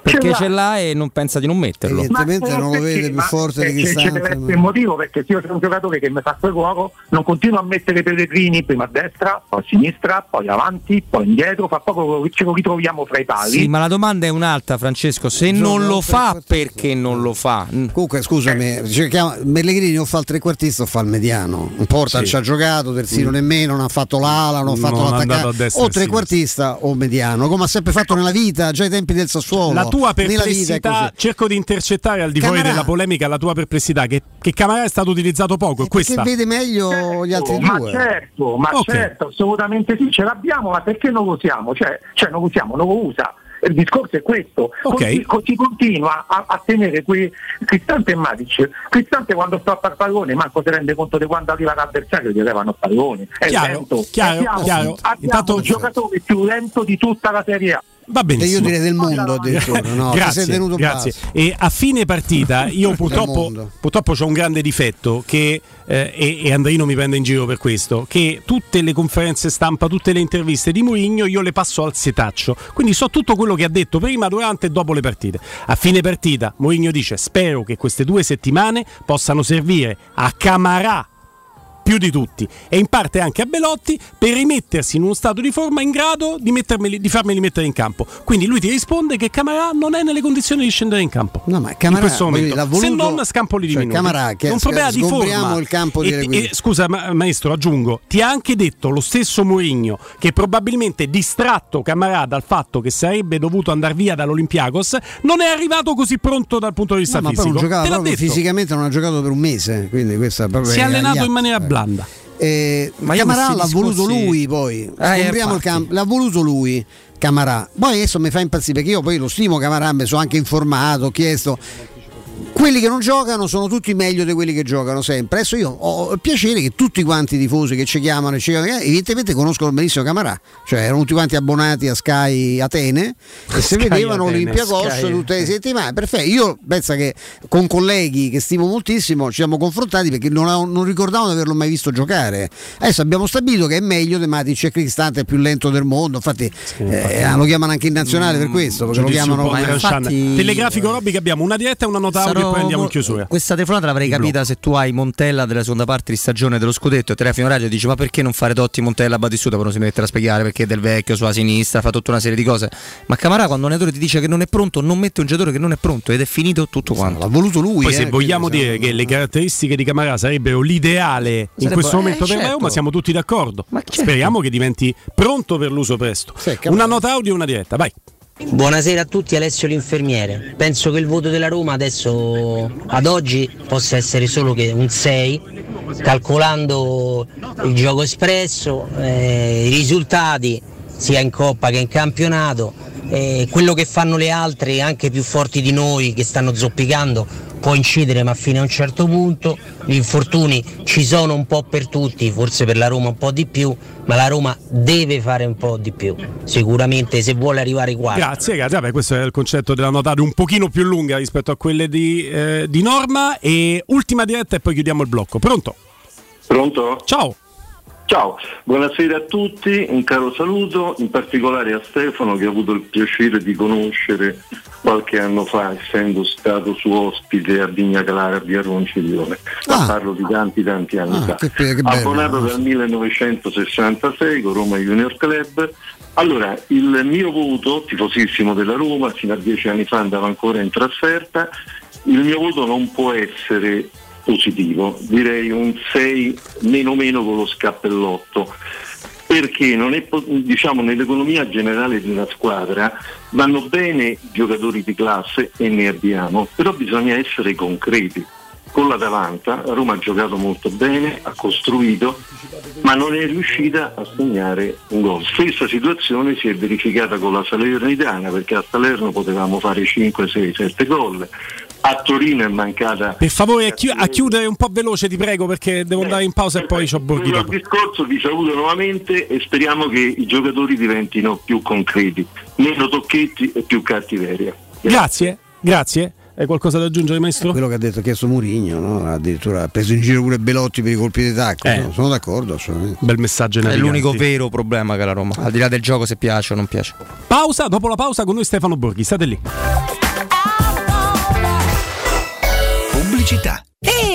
Perché l'ha. ce l'ha e non pensa di non metterlo. Evidentemente eh, non lo vede più forte eh, di Cristante. essere il motivo perché se io sono un giocatore che mi fa quel ruolo non continuo a mettere Pellegrini prima a destra, poi a sinistra, poi avanti, poi indietro, fa poco che ce lo ritroviamo fra i pali. Sì, ma la domanda è un'altra, Francesco. Se non lo fa, perché non lo fa? Comunque, scusami, cerchiamo- Pellegrini o fa il trequartista o fa il mediano. Un Porta Sì. ci ha giocato, Terzino Mm. nemmeno, non ha fatto l'ala, non ha fatto Non l'attaccante. O trequartista o mediano, come ha sempre fatto nella vita, già ai tempi del Sassuolo. La tua perplessità, cerco di intercettare al di fuori Camarà- della polemica la tua perplessità, che, che Camarà è stato utilizzato poco, è Perché questa. vede meglio gli altri ma due. certo, ma Ok. certo, assolutamente sì, ce l'abbiamo, ma perché non lo usiamo? Cioè, cioè non lo usiamo, non lo usa. Il discorso è questo, Ok. Conti- con- si continua a, a tenere qui Cristante e Matic. Cristante quando sta a far pallone manco si rende conto di quando arriva l'avversario gli levano il pallone. È Chiaro, lento. chiaro, abbiamo, chiaro. abbiamo Intanto- il giocatore più lento di tutta la Serie A. Va benissimo. io direi del mondo addirittura, no? Ti grazie, grazie. E a fine partita io purtroppo, purtroppo ho un grande difetto che, eh, e, e Andrino mi prende in giro per questo, che tutte le conferenze stampa, tutte le interviste di Mourinho io le passo al setaccio. Quindi so tutto quello che ha detto prima, durante e dopo le partite. A fine partita Mourinho dice spero che queste due settimane possano servire a Camarà più di tutti e in parte anche a Belotti per rimettersi in uno stato di forma in grado di, di farmeli mettere in campo. Quindi lui ti risponde che Camarà non è nelle condizioni di scendere in campo. No, ma in Camarà, questo voglio momento. voluto- Se non scampoli di cioè, minuti. Camarà che è un problema di forma. il campo di E- e- scusa ma- maestro, aggiungo, ti ha anche detto lo stesso Mourinho che probabilmente distratto Camarà dal fatto che sarebbe dovuto andare via dall'Olympiakos, non è arrivato così pronto dal punto di vista No, ma poi non fisico. giocava fisicamente, non ha giocato per un mese. Quindi questa Si è allenato in maniera atti. Blanda. Eh, Ma Camarà l'ha voluto discorsi- lui poi. Sgombriamo il campo. L'ha voluto lui. Camarà. Poi adesso mi fa impazzire perché io poi lo stimo Camarà, mi sono anche informato, ho chiesto. Quelli che non giocano sono tutti meglio di quelli che giocano sempre. Adesso io ho il piacere che tutti quanti i tifosi che ci chiamano, e ci chiamano eh, evidentemente conoscono benissimo Camarà, cioè erano tutti quanti abbonati a Sky Atene e se vedevano Atene, Olympiacos Sky. tutte le settimane. Perfetto, io penso che con colleghi che stimo moltissimo ci siamo confrontati perché non, ho- non ricordavo di averlo mai visto giocare. Adesso abbiamo stabilito che è meglio di Matic e Cristante, è più lento del mondo. Infatti, eh, lo chiamano anche in nazionale per questo, perché lo chiamano. infatti- Telegrafico Robby che abbiamo una diretta e una nota Sarò poi andiamo in chiusura. Questa telefonata l'avrei Il capita blocco. se tu hai Montella della seconda parte di stagione dello scudetto e Telefino Radio e dici ma perché non fare Totti, Montella, Batistuta per non si mettere a spiegare perché è del vecchio sulla sinistra, fa tutta una serie di cose. Ma Camarà quando un allenatore ti dice che non è pronto, non mette un giocatore che non è pronto ed è finito tutto quanto. L'ha voluto lui. Poi eh, se vogliamo quindi, dire che le caratteristiche di Camarà sarebbero l'ideale in Sarebbe- questo eh, momento per la certo. Roma, siamo tutti d'accordo. Ma certo. Speriamo che diventi pronto per l'uso presto. Sì, una nota audio e una diretta, vai. Buonasera a tutti, Alessio l'infermiere. Penso che il voto della Roma adesso ad oggi possa essere solo che un 6, calcolando il gioco espresso, eh, i risultati sia in Coppa che in campionato, eh, quello che fanno le altre anche più forti di noi che stanno zoppicando può incidere ma fino a un certo punto, gli infortuni ci sono un po' per tutti, forse per la Roma un po' di più, ma la Roma deve fare un po' di più, sicuramente se vuole arrivare quarto. Grazie, grazie. Vabbè, questo è il concetto della nota audio un pochino più lunga rispetto a quelle di, eh, di norma. E ultima diretta e poi chiudiamo il blocco. Pronto? Pronto? Ciao. Ciao, buonasera a tutti, un caro saluto, in particolare a Stefano che ho avuto il piacere di conoscere qualche anno fa, essendo stato suo ospite a Vigna Clara, a Via Ronciglione. Ah. parlo di tanti tanti anni Ah, fa. che- che. Abbonato dal 1966 con Roma Junior Club. Allora, il mio voto, tifosissimo della Roma, fino a dieci anni fa andava ancora in trasferta, il mio voto non può essere positivo, direi un 6 meno meno con lo scappellotto, perché è, diciamo, nell'economia generale di una squadra vanno bene giocatori di classe e ne abbiamo, però bisogna essere concreti. Con la Davanta Roma ha giocato molto bene, ha costruito, ma non è riuscita a segnare un gol. Stessa situazione si è verificata con la Salernitana, perché a Salerno potevamo fare 5, 6, 7 gol. A Torino è mancata Per favore, a, chi- a chiudere un po' veloce, ti prego, perché devo andare in pausa e poi ci dopo. al discorso vi saluto nuovamente e speriamo che i giocatori diventino più concreti, meno tocchetti e più cattiveria. Grazie, grazie. Hai qualcosa da aggiungere, maestro? Quello che ha detto, ha chiesto Murigno, no? addirittura ha preso in giro pure Belotti per i colpi di tacco. Eh. no? Sono d'accordo, assolutamente. Bel messaggio È l'unico vero problema che ha la Roma, al di là del gioco se piace o non piace. Pausa, dopo la pausa con noi Stefano Borghi, state lì. Pubblicità.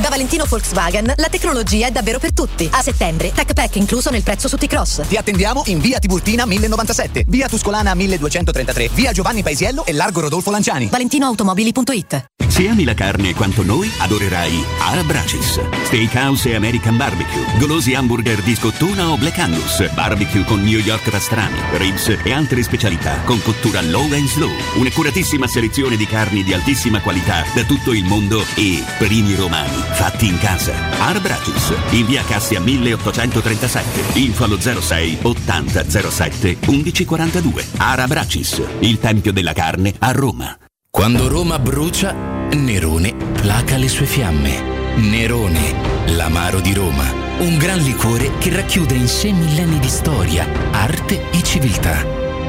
Da Valentino Volkswagen la tecnologia è davvero per tutti. A settembre, Tech Pack incluso nel prezzo su T-Cross. Ti attendiamo in via Tiburtina 1097, via Tuscolana 1233, via Giovanni Paisiello e largo Rodolfo Lanciani. ValentinoAutomobili.it Se ami la carne quanto noi, adorerai Arabracis. Steakhouse e American Barbecue. Golosi hamburger di scottuna o Black Angus. Barbecue con New York pastrami, ribs e altre specialità con cottura low and slow. Un'accuratissima selezione di carni di altissima qualità da tutto il mondo e primi romani fatti in casa. Arabracis. In via Cassia 1837. Info allo 06 80 07 1142. Arabracis. Il tempio della carne a Roma. Quando Roma brucia, Nerone placa le sue fiamme. Nerone, l'amaro di Roma. Un gran liquore che racchiude in sé millenni di storia, arte e civiltà.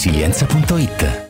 laresilienza.it.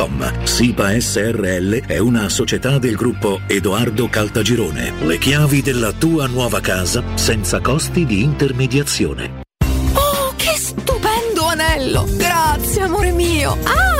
www.keicalt.com. SIPA SRL è una società del gruppo Edoardo Caltagirone. Le chiavi della tua nuova casa senza costi di intermediazione. Oh, che stupendo anello! Grazie, amore mio! Ah,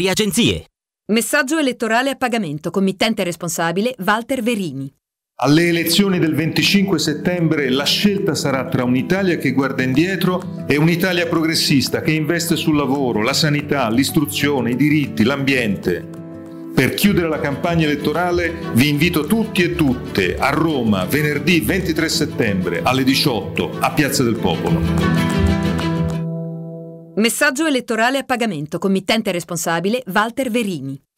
agenzie. Messaggio elettorale a pagamento. Committente responsabile Walter Verini. Alle elezioni del 25 settembre la scelta sarà tra un'Italia che guarda indietro e un'Italia progressista che investe sul lavoro, la sanità, l'istruzione, i diritti, l'ambiente. Per chiudere la campagna elettorale vi invito tutti e tutte a Roma venerdì 23 settembre alle 18 a Piazza del Popolo. Messaggio elettorale a pagamento. Committente responsabile Walter Verini.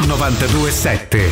927.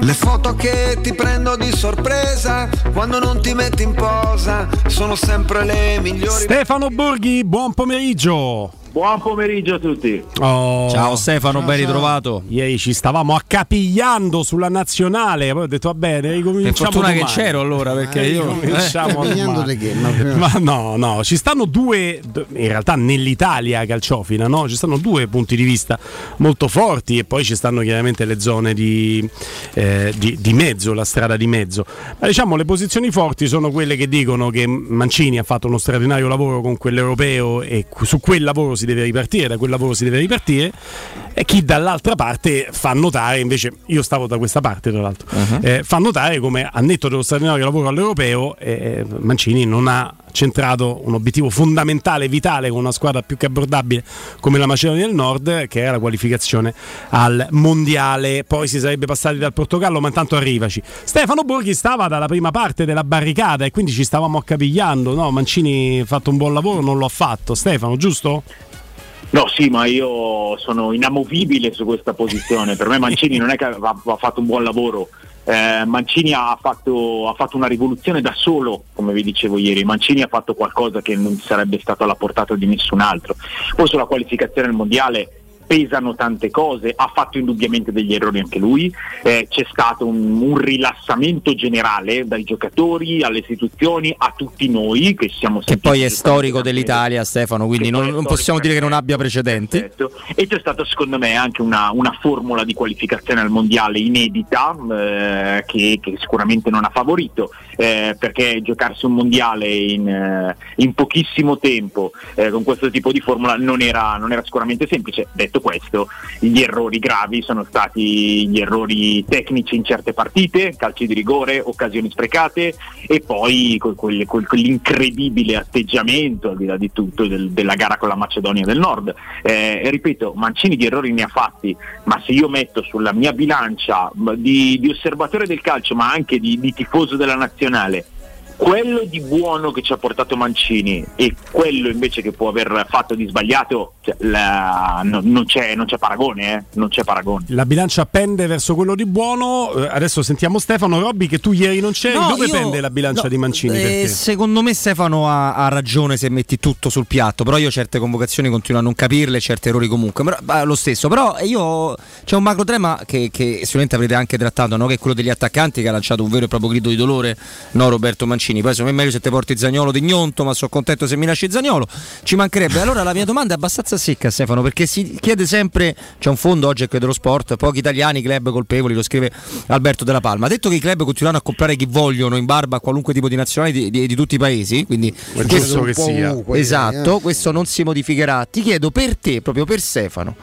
Le foto che ti prendo di sorpresa quando non ti metti in posa sono sempre le migliori. Stefano Borghi, buon pomeriggio. Buon pomeriggio a tutti. Oh. Ciao Stefano, Ciao, ben ciao. ritrovato. Ieri ci stavamo accapigliando sulla nazionale, poi ho detto va bene, ricominciamo Per fortuna che domani. c'ero allora, perché Eh, io- ricominciamo Eh, che? Ma- Ma no, no, ci stanno due, in realtà nell'Italia calciofila, no? ci stanno due punti di vista molto forti e poi ci stanno chiaramente le zone di, eh, di- di mezzo, la strada di mezzo. Ma diciamo le posizioni forti sono quelle che dicono che Mancini ha fatto uno straordinario lavoro con quell'europeo e su quel lavoro si deve ripartire, da quel lavoro si deve ripartire e chi dall'altra parte fa notare, invece io stavo da questa parte tra l'altro, eh, fa notare come a netto dello straordinario lavoro all'europeo eh, Mancini non ha centrato un obiettivo fondamentale, vitale con una squadra più che abbordabile come la Macedonia del Nord che era la qualificazione al mondiale poi si sarebbe passati dal Portogallo ma intanto arrivaci Stefano Borghi stava dalla prima parte della barricata e quindi ci stavamo accapigliando no? Mancini ha fatto un buon lavoro non lo ha fatto Stefano giusto? No, sì, ma io sono inamovibile su questa posizione. Per me Mancini non è che ha fatto un buon lavoro. Eh, Mancini ha fatto, ha fatto una rivoluzione da solo, come vi dicevo ieri. Mancini ha fatto qualcosa che non sarebbe stato alla portata di nessun altro. Poi sulla qualificazione al mondiale pesano tante cose, ha fatto indubbiamente degli errori anche lui, eh, c'è stato un, un rilassamento generale dai giocatori alle istituzioni, a tutti noi che siamo Che poi è storico dell'Italia, Stefano, quindi non, non possiamo dire che non abbia precedenti. e c'è stata secondo me anche una, una formula di qualificazione al mondiale inedita eh, che, che sicuramente non ha favorito eh, perché giocarsi un mondiale in, eh, in pochissimo tempo eh, con questo tipo di formula non era, non era sicuramente semplice. Detto questo, gli errori gravi sono stati gli errori tecnici in certe partite, calci di rigore, occasioni sprecate e poi quel- quel- quel- quell'incredibile atteggiamento al di là di tutto del- della gara con la Macedonia del Nord. Eh, ripeto, Mancini di errori ne ha fatti, ma se io metto sulla mia bilancia di, di osservatore del calcio, ma anche di, di tifoso della nazionale, nazionale quello di buono che ci ha portato Mancini e quello invece che può aver fatto di sbagliato, cioè, la- no- non, c'è, non c'è paragone, eh? non c'è paragone. La bilancia pende verso quello di buono. Eh, Adesso sentiamo Stefano Robbi che tu ieri non c'eri. No, Dove io- pende la bilancia no, di Mancini? eh, secondo me Stefano ha, ha ragione se metti tutto sul piatto, però io certe convocazioni continuo a non capirle, certi errori comunque, però, lo stesso, però io c'è un macro tema che, che sicuramente avrete anche trattato, no? che è quello degli attaccanti che ha lanciato un vero e proprio grido di dolore, no Roberto Mancini, poi secondo me è meglio se te porti Zagnolo di Gnonto, ma sono contento se mi lasci Zagnolo, ci mancherebbe. Allora la mia domanda è abbastanza secca Stefano, perché si chiede sempre, c'è un fondo oggi che dello sport, pochi italiani, club colpevoli, lo scrive Alberto Della Palma, ha detto che i club continueranno a comprare chi vogliono in barba a qualunque tipo di nazionale di, di- di tutti i paesi, quindi giusto che sia. esatto, eh. questo non si modificherà. Ti chiedo per te, proprio per Stefano,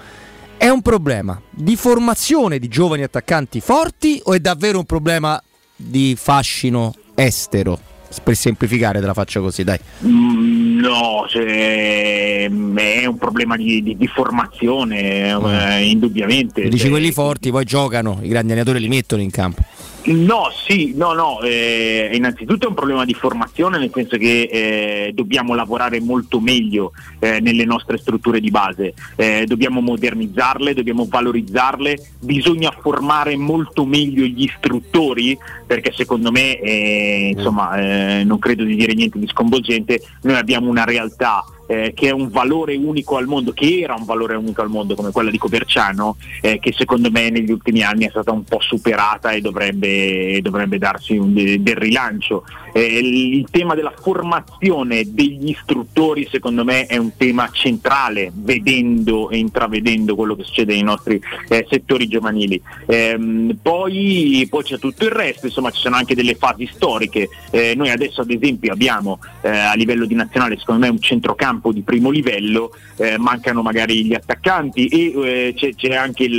è un problema di formazione di giovani attaccanti forti o è davvero un problema di fascino estero? Per semplificare te la faccio così, dai. Mm, no, cioè, è un problema di, di, di formazione, eh, indubbiamente. Dici Cioè, quelli forti, poi giocano, i grandi allenatori li mettono in campo. No, sì, no, no, eh, innanzitutto è un problema di formazione nel senso che eh, dobbiamo lavorare molto meglio eh, nelle nostre strutture di base, Eh, dobbiamo modernizzarle, dobbiamo valorizzarle, bisogna formare molto meglio gli istruttori perché secondo me, eh, insomma, eh, non credo di dire niente di sconvolgente, noi abbiamo una realtà eh, che è un valore unico al mondo, che era un valore unico al mondo come quella di Coverciano, eh, che secondo me negli ultimi anni è stata un po' superata e dovrebbe, dovrebbe darsi un, de- del rilancio. Eh, il, il tema della formazione degli istruttori secondo me è un tema centrale, vedendo e intravedendo quello che succede nei nostri eh, settori giovanili. Ehm, poi, poi c'è tutto il resto, insomma ci sono anche delle fasi storiche. Eh, noi adesso ad esempio abbiamo eh, a livello di nazionale secondo me un centrocampo di primo livello, eh, mancano magari gli attaccanti e eh, c'è, c'è anche il,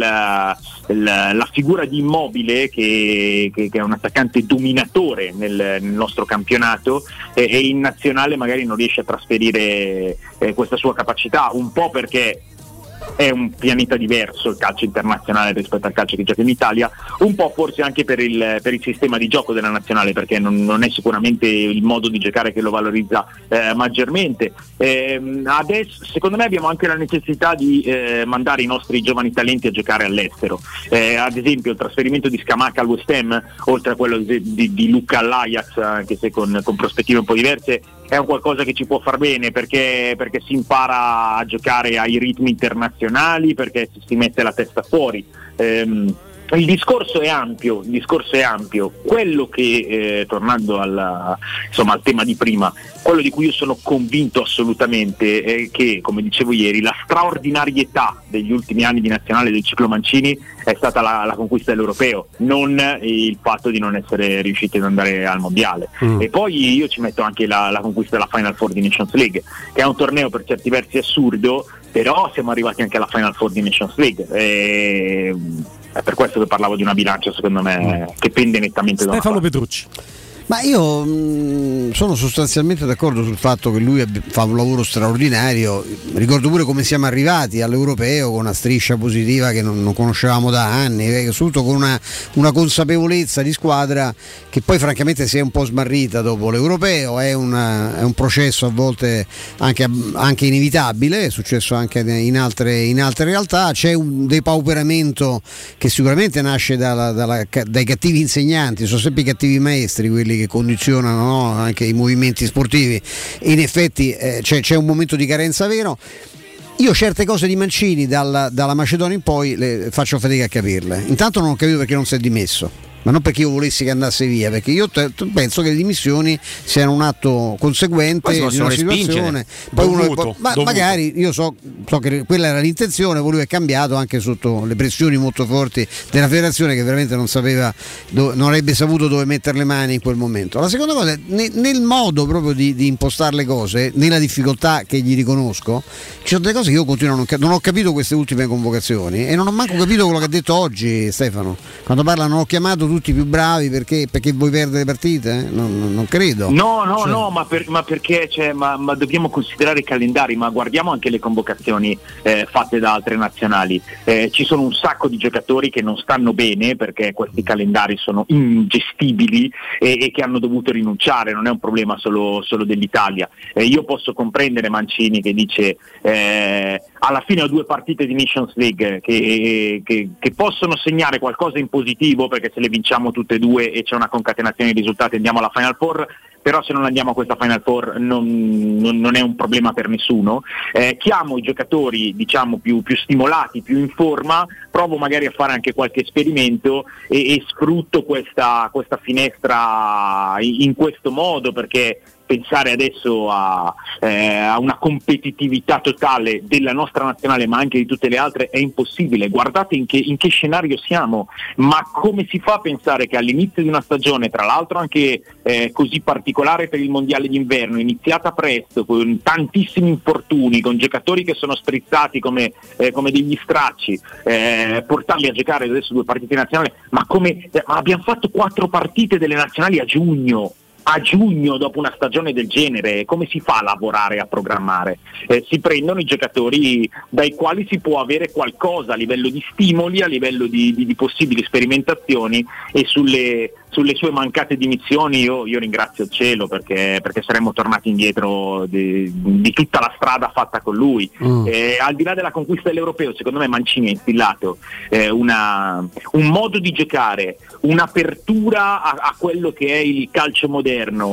il- la figura di Immobile che, che- che è un attaccante dominatore nel, nel nostro campionato eh, e in nazionale magari non riesce a trasferire eh, questa sua capacità, un po' perché è un pianeta diverso il calcio internazionale rispetto al calcio che gioca in Italia, un po' forse anche per il, per il sistema di gioco della nazionale, perché non, non è sicuramente il modo di giocare che lo valorizza eh, maggiormente. Ehm, adesso, secondo me abbiamo anche la necessità di eh, mandare i nostri giovani talenti a giocare all'estero. Eh, ad esempio il trasferimento di Scamacca al West Ham, oltre a quello di, di- di Luca all'Ajax, anche se con, con prospettive un po' diverse, è un qualcosa che ci può far bene perché, perché si impara a giocare ai ritmi internazionali, perché si, mette la testa fuori. Ehm, il discorso è ampio, il discorso è ampio. Quello che, eh, tornando alla- insomma, al tema di prima, quello di cui io sono convinto assolutamente è che, come dicevo ieri, la straordinarietà degli ultimi anni di nazionale del ciclo Mancini è stata la, la conquista dell'europeo, non il fatto di non essere riusciti ad andare al mondiale. Mm. E poi io ci metto anche la, la conquista della Final Four di Nations League, che è un torneo per certi versi assurdo, però siamo arrivati anche alla Final Four di Nations League. E, è per questo che parlavo di una bilancia, secondo me, che pende nettamente da Stefano. Petrucci. Ma io mh, sono sostanzialmente d'accordo sul fatto che lui fa un lavoro straordinario. Ricordo pure come siamo arrivati all'europeo con una striscia positiva che non, non conoscevamo da anni, eh, soprattutto con una, una consapevolezza di squadra che poi francamente si è un po' smarrita dopo l'europeo. È, una- è un processo a volte anche, anche inevitabile, è successo anche in altre, in altre realtà. C'è un depauperamento che sicuramente nasce dalla- dalla- dai cattivi insegnanti, sono sempre i cattivi maestri quelli che condizionano no, anche i movimenti sportivi. In effetti eh, c'è, c'è un momento di carenza vero. Io certe cose di Mancini dalla, dalla Macedonia in poi le faccio fatica a capirle. Intanto non ho capito perché non si è dimesso. Ma non perché io volessi che andasse via, perché io te- penso che le dimissioni siano un atto conseguente di una situazione. Poi uno- Dovuto, ma dovuto. magari io so, so che quella era l'intenzione, poi lui è cambiato anche sotto le pressioni molto forti della federazione che veramente non sapeva, dove- non avrebbe saputo dove mettere le mani in quel momento. La seconda cosa, è ne- nel modo proprio di, di impostare le cose, nella difficoltà che gli riconosco, ci sono delle cose che io continuo a non, non ho capito queste ultime convocazioni e non ho manco capito quello che ha detto oggi Stefano, quando parla non ho chiamato tutti più bravi perché, perché vuoi perdere partite? Eh? Non, non- credo. No, no, Cioè- no, ma, per- ma perché cioè, ma, ma dobbiamo considerare i calendari, ma guardiamo anche le convocazioni eh, fatte da altre nazionali. Eh, ci sono un sacco di giocatori che non stanno bene perché questi calendari sono ingestibili e, e che hanno dovuto rinunciare, non è un problema solo, solo dell'Italia. Eh, io posso comprendere Mancini che dice eh, alla fine ho due partite di Nations League che, che- che possono segnare qualcosa in positivo perché se le vinciamo tutte e due e c'è una concatenazione di risultati andiamo alla Final Four, però se non andiamo a questa Final Four non, non- non è un problema per nessuno. Eh, chiamo i giocatori diciamo più, più stimolati, più in forma, provo magari a fare anche qualche esperimento e, e sfrutto questa, questa finestra in, questo modo perché pensare adesso a, eh, a una competitività totale della nostra nazionale ma anche di tutte le altre è impossibile. Guardate in che, in che scenario siamo, ma come si fa a pensare che all'inizio di una stagione, tra l'altro anche eh, così particolare per il mondiale d'inverno, iniziata presto, con tantissimi infortuni, con giocatori che sono strizzati come, eh, come degli stracci, eh, portarli a giocare adesso due partite nazionali, ma come eh, ma abbiamo fatto quattro partite delle nazionali a giugno a giugno dopo una stagione del genere come si fa a lavorare e a programmare? Eh, si prendono i giocatori dai quali si può avere qualcosa a livello di stimoli, a livello di, di, di possibili sperimentazioni e sulle, sulle sue mancate dimissioni io, io ringrazio il cielo perché, perché saremmo tornati indietro di, di, tutta la strada fatta con lui. Mm. Eh, al di là della conquista dell'europeo, secondo me Mancini ha instillato eh, una, un modo di giocare, un'apertura a, a, quello che è il calcio moderno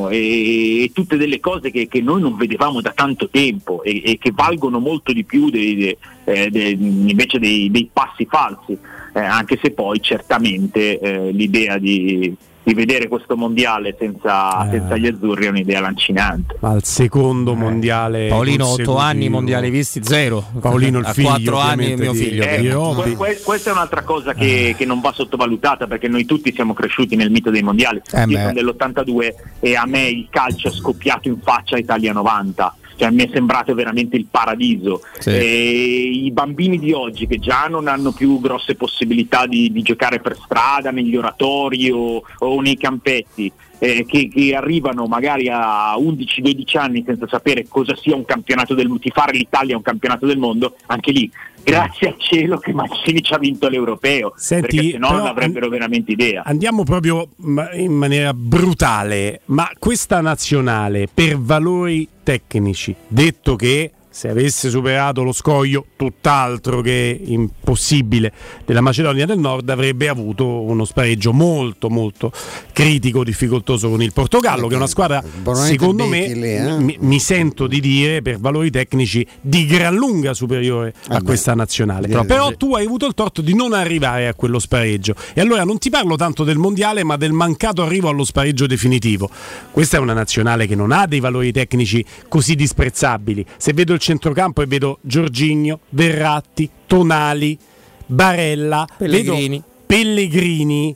e, e tutte delle cose che, che, noi non vedevamo da tanto tempo e, e che valgono molto di più dei, eh, dei, invece dei, dei passi falsi. Eh, anche se poi certamente eh, l'idea di, di vedere questo mondiale senza, eh. senza, gli azzurri è un'idea lancinante. Al secondo mondiale. Paolino, otto anni mondiali visti, zero. Paolino, il figlio. quattro anni mio figlio. Eh, que- questa è un'altra cosa che, che, non va sottovalutata perché noi tutti siamo cresciuti nel mito dei mondiali. Eh Io sono dell'82 e a me il calcio è scoppiato in faccia Italia 90 cioè, mi è sembrato veramente il paradiso. Sì. I bambini di oggi che già non hanno più grosse possibilità di, di giocare per strada, negli oratori o, o nei campetti, eh, che, che, arrivano magari a 11-12 anni senza sapere cosa sia un campionato del mondo, fare l'Italia un campionato del mondo, anche lì grazie al cielo che Mancini ci ha vinto l'europeo, Senti, perché se no non avrebbero veramente idea. Andiamo proprio in maniera brutale, ma questa nazionale per valori tecnici, detto che se avesse superato lo scoglio tutt'altro che impossibile. Della Macedonia del Nord avrebbe avuto uno spareggio molto molto critico, difficoltoso con il Portogallo che è una squadra secondo me lì, eh? mi, mi, sento di dire per valori tecnici di gran lunga superiore a questa nazionale. Però, però tu hai avuto il torto di non arrivare a quello spareggio. E allora non ti parlo tanto del mondiale ma del mancato arrivo allo spareggio definitivo. Questa è una nazionale che non ha dei valori tecnici così disprezzabili. Se vedo il centrocampo e vedo Giorginio, Verratti, Tonali, Barella, Pellegrini. Pellegrini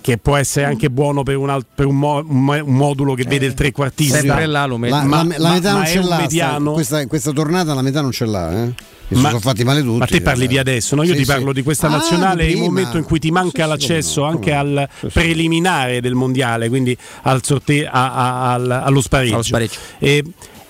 che può essere anche buono per un, alt- per un, mo- un modulo che vede il trequartista. Sempre là lo La, ma, la, la metà ma, non ce l'ha. mediano. Questa, questa, tornata la metà non ce l'ha. Eh? Ma, sono fatti male tutti. Ma te parli di adesso, no? io sì, ti parlo sì. di questa nazionale ah, un momento in cui ti manca sì, l'accesso no, anche al preliminare del mondiale, quindi al sorte- a, a, al, allo spareggio. Allo spareggio. E,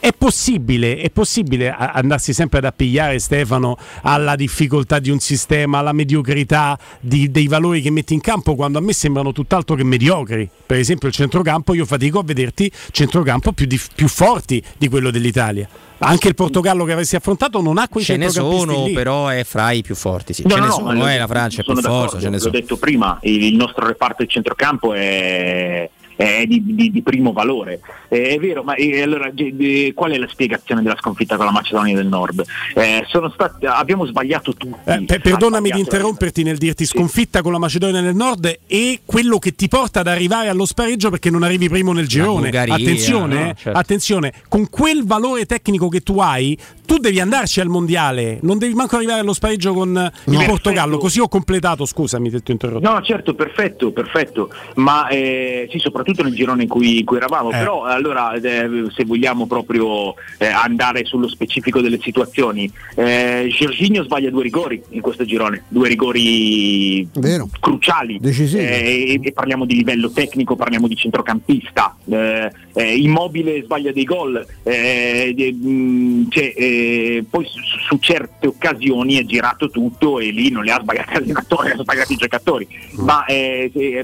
è possibile, è possibile andarsi sempre ad appigliare Stefano alla difficoltà di un sistema, alla mediocrità di, dei valori che metti in campo quando a me sembrano tutt'altro che mediocri. Per esempio il centrocampo, io fatico a vederti centrocampo più, di, più forti di quello dell'Italia. Anche il Portogallo che avessi affrontato non ha quei Ce ne sono, lì. però è fra i più forti. Sì. No, ce no, ne no, sono, eh, la Francia è più forte. Ce ne L'ho detto prima, il nostro reparto di centrocampo è è di, di, di, primo valore. Eh, è vero, ma eh, allora eh, qual è la spiegazione della sconfitta con la Macedonia del Nord? Eh, stati, abbiamo sbagliato tutti. Eh, per, perdonami di interromperti nel dirti sconfitta sì. con la Macedonia del Nord e quello che ti porta ad arrivare allo spareggio perché non arrivi primo nel girone. attenzione, no? certo. attenzione, con quel valore tecnico che tu hai, tu devi andarci al mondiale, non devi manco arrivare allo spareggio con no. il Portogallo. Così ho completato, scusami, ti ho interrotto. No, certo, perfetto, perfetto. Ma eh, sì, soprattutto soprattutto nel girone in cui, in cui eravamo, eh. però allora eh, se vogliamo proprio eh, andare sullo specifico delle situazioni, eh, Giorginio sbaglia due rigori in questo girone, due rigori Vero. cruciali eh, e, e, parliamo di livello tecnico, parliamo di centrocampista, eh, Immobile sbaglia dei gol, mm, cioè, poi su, su, certe occasioni è girato tutto e lì non le ha sbagliate l'allenatore, ha sbagliato i giocatori, mm. ma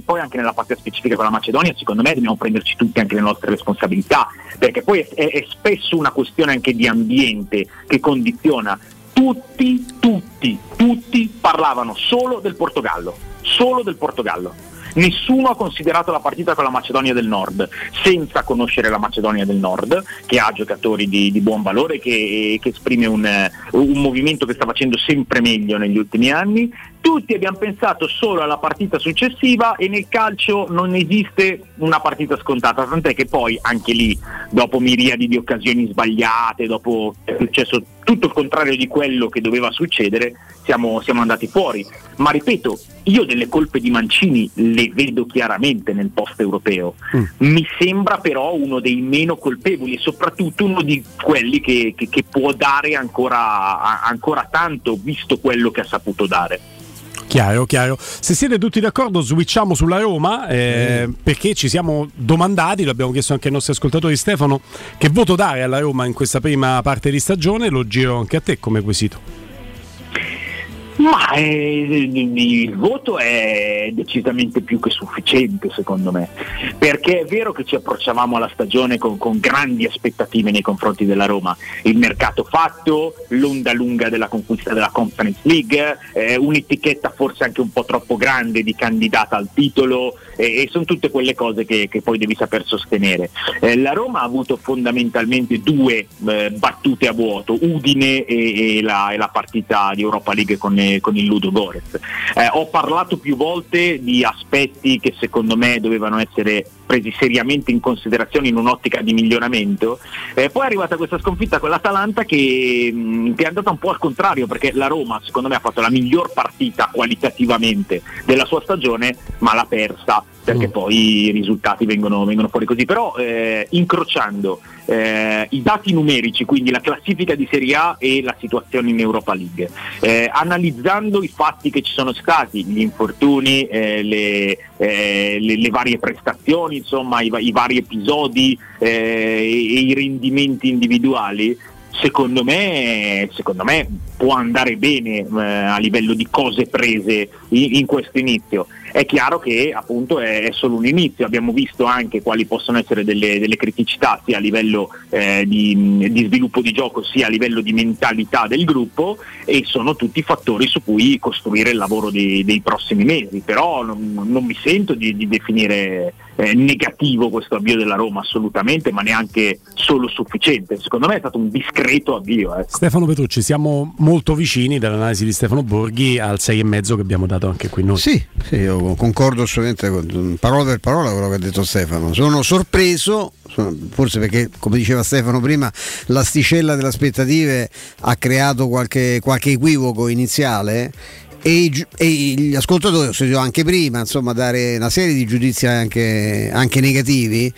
poi anche nella parte specifica con la Macedonia secondo me dobbiamo prenderci tutti anche le nostre responsabilità, perché poi è, è spesso una questione anche di ambiente che condiziona. Tutti, tutti, tutti parlavano solo del Portogallo, solo del Portogallo Nessuno ha considerato la partita con la Macedonia del Nord senza conoscere la Macedonia del Nord, che ha giocatori di, di buon valore, che, che esprime un, un, movimento che sta facendo sempre meglio negli ultimi anni. Tutti abbiamo pensato solo alla partita successiva e nel calcio non esiste una partita scontata, tant'è che poi anche lì, dopo miriadi di occasioni sbagliate, dopo è successo tutto il contrario di quello che doveva succedere, siamo, siamo andati fuori. Ma ripeto, io delle colpe di Mancini le vedo chiaramente nel post europeo. Mm. Mi sembra però uno dei meno colpevoli e soprattutto uno di quelli che, che, che può dare ancora, ancora tanto, visto quello che ha saputo dare. Chiaro, chiaro. Se siete tutti d'accordo, switchiamo sulla Roma eh, perché ci siamo domandati, l'abbiamo chiesto anche ai nostri ascoltatori Stefano, che voto dare alla Roma in questa prima parte di stagione, lo giro anche a te come quesito. Ma eh, il voto è decisamente più che sufficiente secondo me, perché è vero che ci approcciavamo alla stagione con, con grandi aspettative nei confronti della Roma, il mercato fatto, l'onda lunga della conquista della Conference League, eh, un'etichetta forse anche un po' troppo grande di candidata al titolo eh, e sono tutte quelle cose che, che poi devi saper sostenere. Eh, la Roma ha avuto fondamentalmente due eh, battute a vuoto, Udine e, e, la, e la partita di Europa League con con il Ludo Gorez. Eh, ho parlato più volte di aspetti che secondo me dovevano essere presi seriamente in considerazione in un'ottica di miglioramento. Eh, poi è arrivata questa sconfitta con l'Atalanta che, mh, mm, che, è andata un po' al contrario perché la Roma secondo me ha fatto la miglior partita qualitativamente della sua stagione ma l'ha persa perché mm. poi i risultati vengono, vengono fuori così. Però eh, incrociando eh, i dati numerici, quindi la classifica di Serie A e la situazione in Europa League, eh, analizzando i fatti che ci sono stati, gli infortuni, eh, le, eh, le, le, varie prestazioni, insomma i, i vari episodi eh, e, e i rendimenti individuali, secondo me, secondo me, può andare bene eh, a livello di cose prese in, in questo inizio. È chiaro che appunto è, solo un inizio, abbiamo visto anche quali possono essere delle, delle criticità sia a livello eh, di, di, sviluppo di gioco sia a livello di mentalità del gruppo e sono tutti fattori su cui costruire il lavoro dei, dei prossimi mesi, però non, non mi sento di, di definire eh, negativo questo avvio della Roma assolutamente, ma neanche solo sufficiente. Secondo me è stato un discreto avvio. Ecco. Stefano Petrucci, siamo molto vicini dall'analisi di Stefano Borghi al 6,5 che abbiamo dato anche qui noi. Sì, sì io concordo assolutamente con parola per parola quello che ha detto Stefano. Sono sorpreso, forse perché, come diceva Stefano prima, l'asticella delle aspettative ha creato qualche, qualche equivoco iniziale. E, e, gli ascoltatori, ho sentito anche prima, insomma, dare una serie di giudizi anche, anche negativi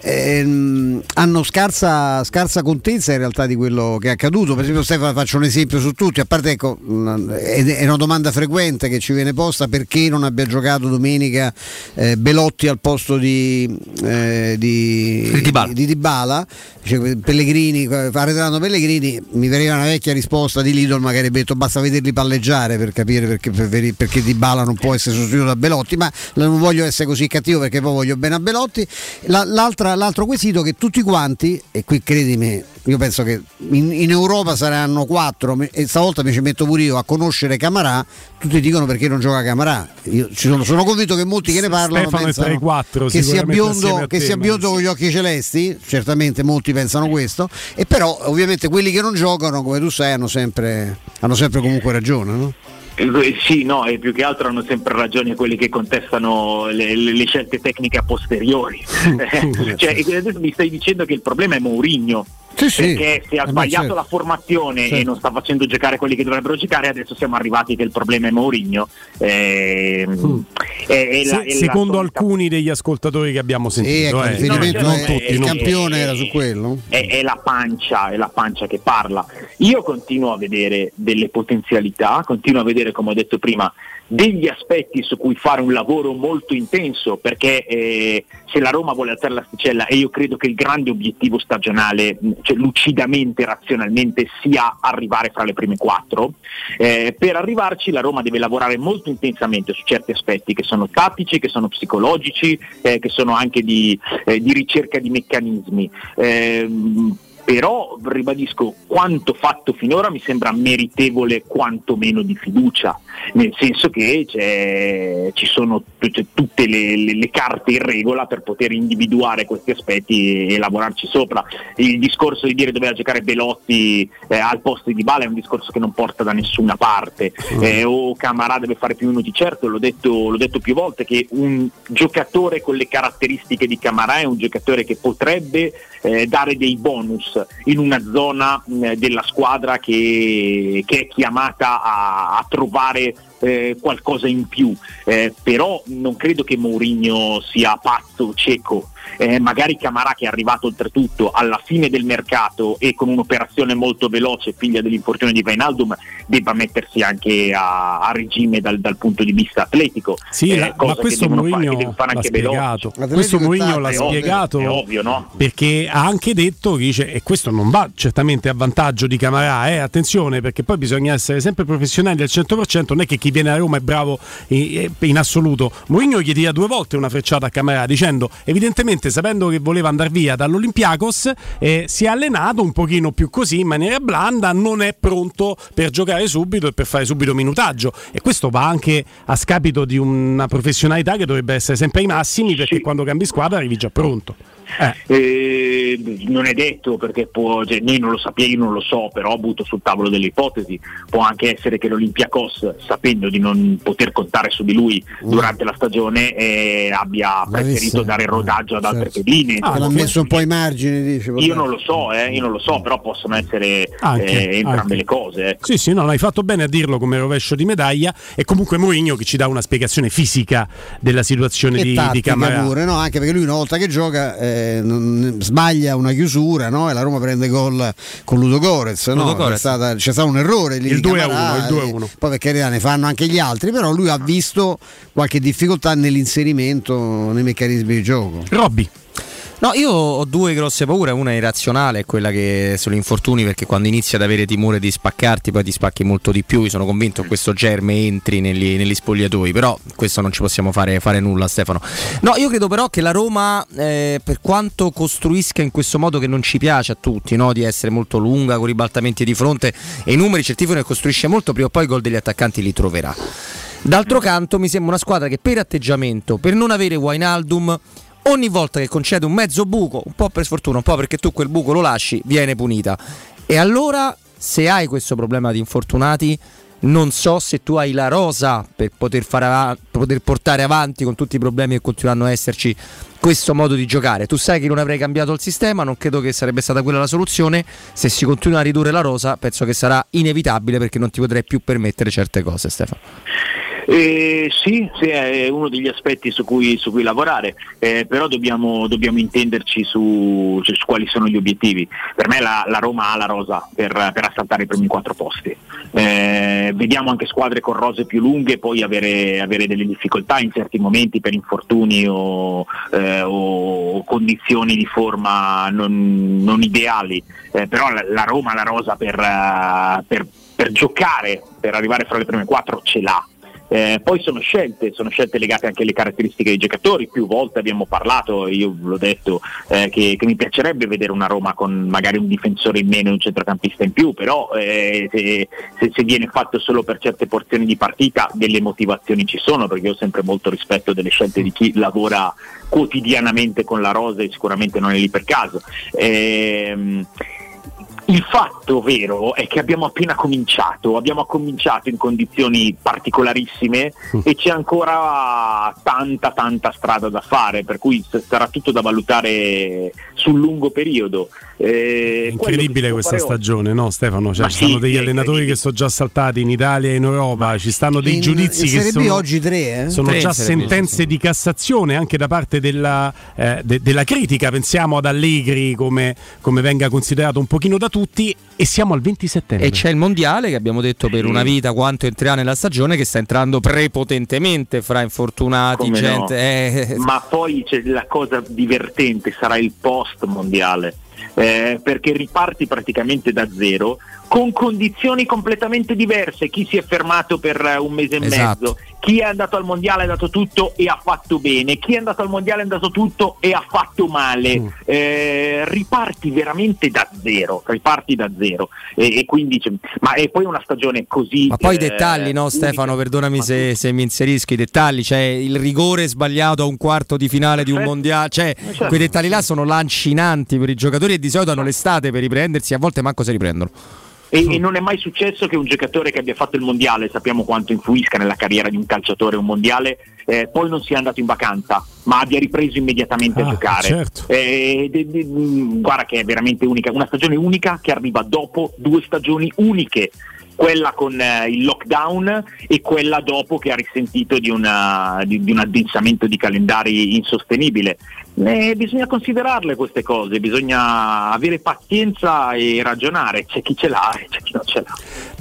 ehm, hanno scarsa, scarsa, contezza in realtà di quello che è accaduto. Per esempio, Stefano, faccio un esempio su tutti. A parte, ecco, è una domanda frequente che ci viene posta perché non abbia giocato domenica eh, Belotti al posto di, eh, di, di, Dybala. di Dybala. Cioè, Pellegrini, arretrando Pellegrini, mi veniva una vecchia risposta di Lidl, magari avrebbe detto basta vederli palleggiare per capire perché, per, perché Dybala non può essere sostituito da Belotti, ma non voglio essere così cattivo perché poi voglio bene a Belotti. La, l'altra l'altro quesito che tutti quanti, e qui credimi, io penso che in, in, Europa saranno quattro e stavolta mi ci metto pure io a conoscere Camarà, tutti dicono perché non gioca Camarà. Io sono, sono, convinto che molti che ne parlano Stefano pensano 4, che sia biondo, che sia biondo con gli occhi celesti, certamente molti pensano questo, e però ovviamente quelli che non giocano, come tu sai, hanno sempre, hanno sempre comunque ragione. No? Eh, sì, no, e più che altro hanno sempre ragione quelli che contestano le, le scelte tecniche a posteriori. cioè, adesso mi stai dicendo che il problema è Mourinho. Sì, perché se ha eh, sbagliato certo. la formazione certo. e non sta facendo giocare quelli che dovrebbero giocare, adesso siamo arrivati che il problema è Mourinho. Eh, mm. è, è la, Se, secondo solita... alcuni degli ascoltatori che abbiamo sentito, eh. no, non tutti, il campione era su quello. È, è, la pancia, è la pancia che parla. Io continuo a vedere delle potenzialità, continuo a vedere, come ho detto prima, degli aspetti su cui fare un lavoro molto intenso perché eh, se la Roma vuole alzare l'asticella e io credo che il grande obiettivo stagionale cioè, lucidamente, razionalmente sia arrivare fra le prime quattro. Eh, per arrivarci la Roma deve lavorare molto intensamente su certi aspetti che sono tattici, che sono psicologici eh, che sono anche di, eh, di ricerca di meccanismi. Ehm, però ribadisco quanto fatto finora mi sembra meritevole quantomeno di fiducia, nel senso che ci sono cioè, tutte le, le, le, carte in regola per poter individuare questi aspetti e, e lavorarci sopra. Il discorso di dire doveva giocare Belotti eh, al posto di Bala è un discorso che non porta da nessuna parte, mm. eh, o Camarà deve fare più minuti, certo l'ho detto, l'ho detto più volte che un giocatore con le caratteristiche di Camarà è un giocatore che potrebbe eh, dare dei bonus in una zona mh, della squadra che, che, è chiamata a, a trovare eh, qualcosa in più, eh, però non credo che Mourinho sia pazzo, cieco, eh, magari Camarà che è arrivato oltretutto alla fine del mercato e con un'operazione molto veloce, figlia dell'infortunio di Vainaldum, debba mettersi anche a, a regime dal, dal, punto di vista atletico. Sì, eh, la, ma questo Mourinho l'ha spiegato. Questo Mourinho l'ha spiegato ovvio, no? perché ha anche detto che dice, e questo non va certamente a vantaggio di Camarà, eh, attenzione perché poi bisogna essere sempre professionali al 100%, non è che chi viene a Roma è bravo in, in assoluto. Mourinho gli tira due volte una frecciata a Camarà dicendo evidentemente sapendo che voleva andare via dall'Olympiakos eh, si è allenato un pochino più così in maniera blanda, non è pronto per giocare subito e per fare subito minutaggio e questo va anche a scapito di una professionalità che dovrebbe essere sempre ai massimi perché sì. quando cambi squadra arrivi già pronto. Eh. Eh, non è detto perché può, cioè, noi non lo sappiamo, io non lo so, però butto sul tavolo delle ipotesi. Può anche essere che l'Olympiacos, sapendo di non poter contare su di lui mm. durante la stagione, eh, abbia preferito dare rodaggio ad altre certo. pedine. Ah, l'ha messo un po' ai margini, dice. Io non lo so, eh, io non lo so, però possono essere anche, eh, entrambe anche. le cose. Ecco. Sì, sì, no, hai fatto bene a dirlo come rovescio di medaglia. E comunque Mourinho che ci dà una spiegazione fisica della situazione di, di Camarà. Pure, no? Anche perché lui una volta che gioca eh, non, sbaglia una chiusura no? e la Roma prende gol con Ludo Gorez. No? C'è, stata, c'è, stato un errore lì. Il 2 a 1. Il 2 a 1. Poi perché ne fanno anche gli altri, però lui ha visto qualche difficoltà nell'inserimento nei meccanismi di gioco. Robby. No, io ho due grosse paure, una irrazionale è quella che sono infortuni perché quando inizi ad avere timore di spaccarti poi ti spacchi molto di più, io sono convinto che questo germe entri negli, negli spogliatoi, però questo non ci possiamo fare, fare, nulla Stefano. No, io credo però che la Roma eh, per quanto costruisca in questo modo che non ci piace a tutti, no? di essere molto lunga con ribaltamenti di fronte e i numeri certificano che costruisce molto, prima o poi i gol degli attaccanti li troverà. D'altro canto mi sembra una squadra che per atteggiamento, per non avere Wainaldum ogni volta che concede un mezzo buco, un po' per sfortuna, un po' perché tu quel buco lo lasci, viene punita. E allora, se hai questo problema di infortunati, non so se tu hai la rosa per poter, av- poter, portare avanti con tutti i problemi che continueranno a esserci questo modo di giocare. Tu sai che non avrei cambiato il sistema, non credo che sarebbe stata quella la soluzione. Se si continua a ridurre la rosa, penso che sarà inevitabile perché non ti potrei più permettere certe cose, Stefano. Eh, sì, sì, è uno degli aspetti su cui, su cui lavorare, eh, però dobbiamo, dobbiamo intenderci su, cioè, su, quali sono gli obiettivi. Per me la, la Roma ha la rosa per, per, assaltare i primi quattro posti. Eh, vediamo anche squadre con rose più lunghe poi avere, avere delle difficoltà in certi momenti per infortuni o, eh, o condizioni di forma non, non ideali, eh, però la, la, Roma ha la rosa per, per, per giocare, per arrivare fra le prime quattro ce l'ha. Eh, poi sono scelte, sono scelte legate anche alle caratteristiche dei giocatori, più volte abbiamo parlato, io l'ho detto, eh, che, che, mi piacerebbe vedere una Roma con magari un difensore in meno e un centrocampista in più, però eh, se, se, se, viene fatto solo per certe porzioni di partita delle motivazioni ci sono, perché io ho sempre molto rispetto delle scelte di chi lavora quotidianamente con la rosa e sicuramente non è lì per caso. Ehm, il fatto vero è che abbiamo appena cominciato, abbiamo cominciato in condizioni particolarissime mm. e c'è ancora tanta tanta strada da fare, per cui sarà tutto da valutare sul lungo periodo. Eh, incredibile questa stagione, no Stefano? Cioè, ci sì, stanno degli allenatori che sono già saltati in Italia e in Europa, ci stanno dei in, giudizi in che sono, oggi tre, eh? sono tre già sentenze di Cassazione anche da parte della, eh, de, della critica. Pensiamo ad Allegri come, come venga considerato un pochino da tutti e siamo al 20 settembre. E c'è il mondiale che abbiamo detto per una vita quanto entrerà nella stagione che sta entrando prepotentemente fra infortunati, Come gente. No. Eh. Ma poi c'è la cosa divertente, sarà il post mondiale. Eh, perché riparti praticamente da zero con condizioni completamente diverse. Chi si è fermato per un mese e esatto. mezzo, chi è andato al mondiale ha dato tutto e ha fatto bene, chi è andato al mondiale ha dato tutto e ha fatto male. Mm. Eh, riparti veramente da zero, riparti da zero. E, e quindi, ma è poi una stagione così. Ma poi i eh, dettagli, no, Stefano? Perdonami se, se, mi inserisco. I dettagli, cioè il rigore sbagliato a un quarto di finale di un certo. mondiale, cioè certo. quei dettagli là sono lancinanti per i giocatori e di solito hanno l'estate per riprendersi, a volte manco si riprendono. E, e, non è mai successo che un giocatore che abbia fatto il mondiale, sappiamo quanto influisca nella carriera di un calciatore un mondiale, eh, poi non sia andato in vacanza, ma abbia ripreso immediatamente ah, a giocare. Certo. Eh, de, de, guarda che è veramente unica, una stagione unica che arriva dopo due stagioni uniche. quella con eh, il lockdown e quella dopo che ha risentito di, una, di, di un addensamento di calendari insostenibile. Eh, bisogna considerarle queste cose, bisogna avere pazienza e ragionare, c'è chi ce l'ha e c'è chi non ce l'ha.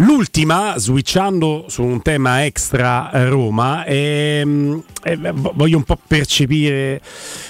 L'ultima, switchando su un tema extra eh, Roma, ehm, eh, voglio un po' percepire,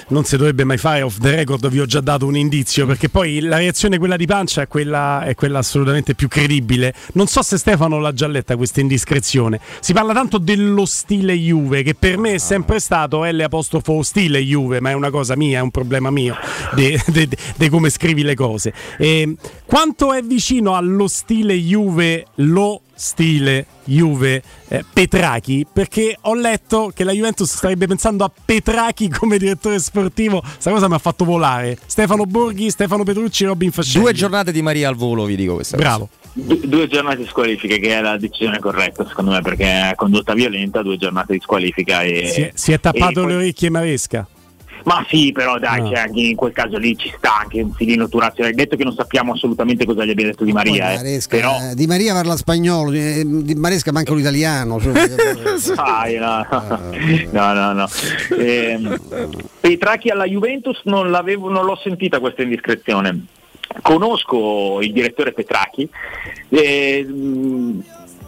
non si dovrebbe mai fare off the record, vi ho già dato un indizio, perché poi la reazione quella di pancia è quella, è quella assolutamente più credibile. Non so se Stefano l'ha già letta questa indiscrezione. Si parla tanto dello stile Juve, che per me è sempre stato L apostrofo stile Juve, ma è una cosa mia, è un problema mio di come scrivi le cose. E quanto è vicino allo stile Juve lo stile Juve eh, Petrachi? Perché ho letto che la Juventus starebbe pensando a Petrachi come direttore sportivo. Questa cosa mi ha fatto volare. Stefano Borghi, Stefano Petrucci, Robin Fascelli. Due giornate di Maria al volo vi dico questa bravo. Du- due giornate di squalifica che è la decisione corretta secondo me perché è condotta violenta due giornate di squalifica e, si è, si è tappato le orecchie Maresca ma sì, però dai, no. anche in quel caso lì ci sta anche un filino Turazio. Hai detto che non sappiamo assolutamente cosa gli abbia detto Di Maria. Eh. Maresca, però... eh, Di Maria parla spagnolo, di, di Maresca manca l'italiano. Cioè, Sai, no. no, no, no. Eh, Petracchi alla Juventus non, non l'ho sentita questa indiscrezione. Conosco il direttore Petracchi. Eh,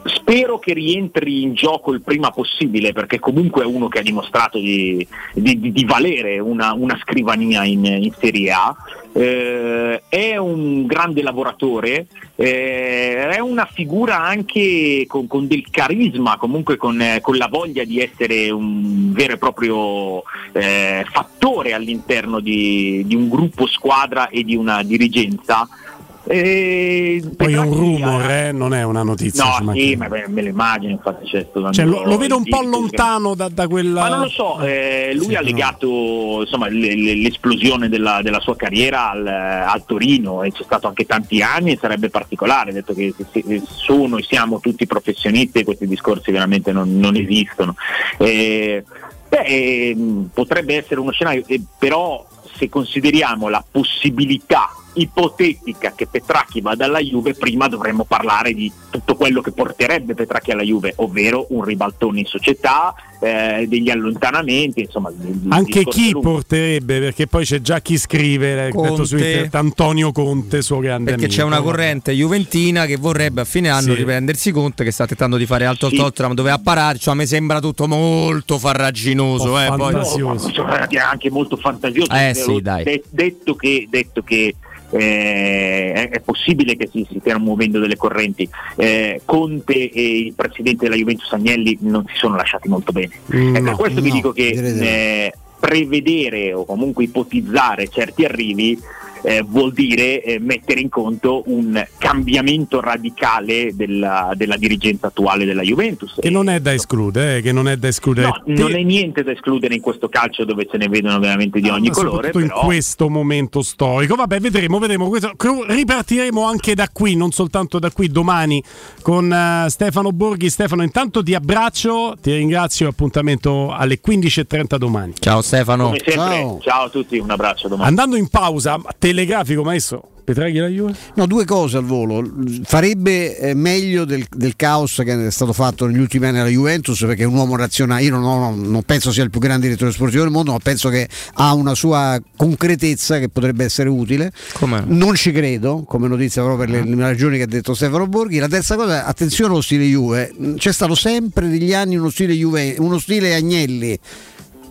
Spero che rientri in gioco il prima possibile perché comunque è uno che ha dimostrato di, di, di valere una, una scrivania in, in, Serie A, eh, è un grande lavoratore, eh, è una figura anche con, con del carisma, comunque con, con, la voglia di essere un vero e proprio eh, fattore all'interno di, di un gruppo squadra e di una dirigenza. E Poi è un rumor, eh, non è una notizia. No, sì, ma me lo immagino, infatti c'è cioè, lo, lo, vedo un po' lontano da, da, quella. Ma non lo so, eh, lui sì, ha legato no. insomma, l'esplosione della, della, sua carriera al, al, Torino e c'è stato anche tanti anni e sarebbe particolare, detto che sono e siamo tutti professionisti e questi discorsi veramente non, non esistono. Eh, beh, potrebbe essere uno scenario, eh, però se consideriamo la possibilità ipotetica che Petracchi vada alla Juve, prima dovremmo parlare di tutto quello che porterebbe Petracchi alla Juve, ovvero un ribaltone in società, eh, degli allontanamenti, insomma. Anche chi porterebbe, perché poi c'è già chi scrive, eh, Conte, su internet, Antonio Conte, suo grande perché amico. c'è una corrente juventina che vorrebbe a fine anno sì. riprendersi Conte, che sta tentando di fare alto sì. Tottenham dove apparare, cioè, a me sembra tutto molto farraginoso. Eh, fantasioso. Poi... No, anche molto fantasioso. Eh, sì, dai. detto che, detto che eh, è, è, possibile che si, si, stiano muovendo delle correnti. Eh, Conte e il presidente della Juventus Agnelli non si sono lasciati molto bene. Mm, e per questo no, vi dico che eh, prevedere o comunque ipotizzare certi arrivi eh, vuol dire eh, mettere in conto un cambiamento radicale della, della, dirigenza attuale della Juventus. Che non è da escludere, eh, che non è da escludere. No, non è niente da escludere in questo calcio dove se ne vedono veramente di no, ogni colore. Però... in questo momento storico. Vabbè, vedremo, vedremo. Ripartiremo anche da qui, non soltanto da qui domani con uh, Stefano Borghi. Stefano, intanto ti abbraccio, ti ringrazio. Appuntamento alle 15.30 domani. Ciao Stefano. Come sempre, ciao. ciao a tutti, un abbraccio domani. Andando in pausa, te telegrafico, maestro. Petraghi la Juve? No, due cose al volo. Farebbe eh, meglio del, del, caos che è stato fatto negli ultimi anni alla Juventus perché è un uomo razionale. Io non, ho, non, penso sia il più grande direttore sportivo del mondo, ma penso che ha una sua concretezza che potrebbe essere utile. Com'è? Non ci credo, come notizia proprio per le, le ragioni che ha detto Stefano Borghi. La terza cosa, attenzione allo stile Juve. C'è stato sempre negli anni uno stile Juve, uno stile Agnelli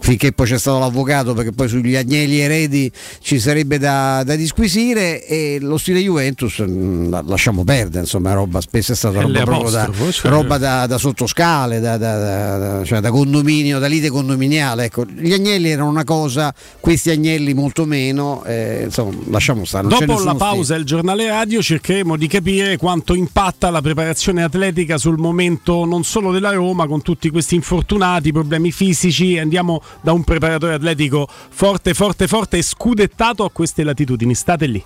finché poi c'è stato l'avvocato perché poi sugli agnelli eredi ci sarebbe da, da disquisire e lo stile Juventus mm, lasciamo perdere insomma roba spesso è stata roba, proprio da, roba da, da sottoscale da, da, cioè da condominio da lite condominiale ecco. Gli agnelli erano una cosa questi agnelli molto meno eh, insomma lasciamo stare dopo la pausa il giornale radio cercheremo di capire quanto impatta la preparazione atletica sul momento non solo della Roma con tutti questi infortunati problemi fisici andiamo da un preparatore atletico forte, forte, forte e scudettato a queste latitudini. State lì.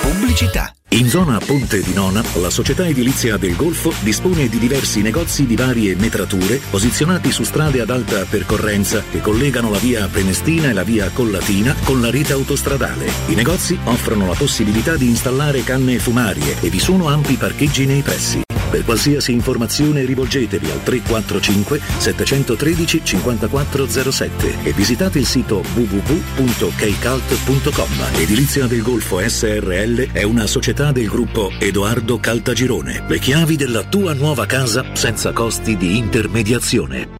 Pubblicità. In zona Ponte di Nona, la società edilizia del Golfo dispone di diversi negozi di varie metrature posizionati su strade ad alta percorrenza che collegano la via Prenestina e la via Collatina con la rete autostradale. I negozi offrono la possibilità di installare canne fumarie e vi sono ampi parcheggi nei pressi. Per qualsiasi informazione rivolgetevi al 345 713 5407 e visitate il sito www.keicalt.com. Edilizia del Golfo SRL è una società del gruppo Edoardo Caltagirone. Le chiavi della tua nuova casa senza costi di intermediazione.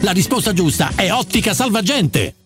La risposta giusta è Ottica Salvagente.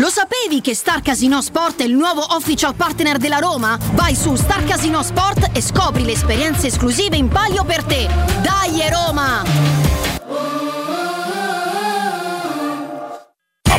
Lo sapevi che Star Casino Sport è il nuovo official partner della Roma? Vai su Star Casino Sport e scopri le esperienze esclusive in palio per te. Dai Roma!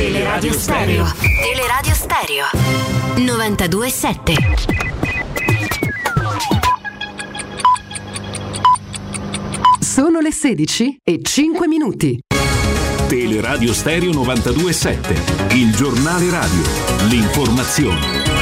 Teleradio Stereo. Teleradio Stereo 927. Sono le 16 e 5 minuti. Teleradio Stereo 927. Il giornale radio. L'informazione.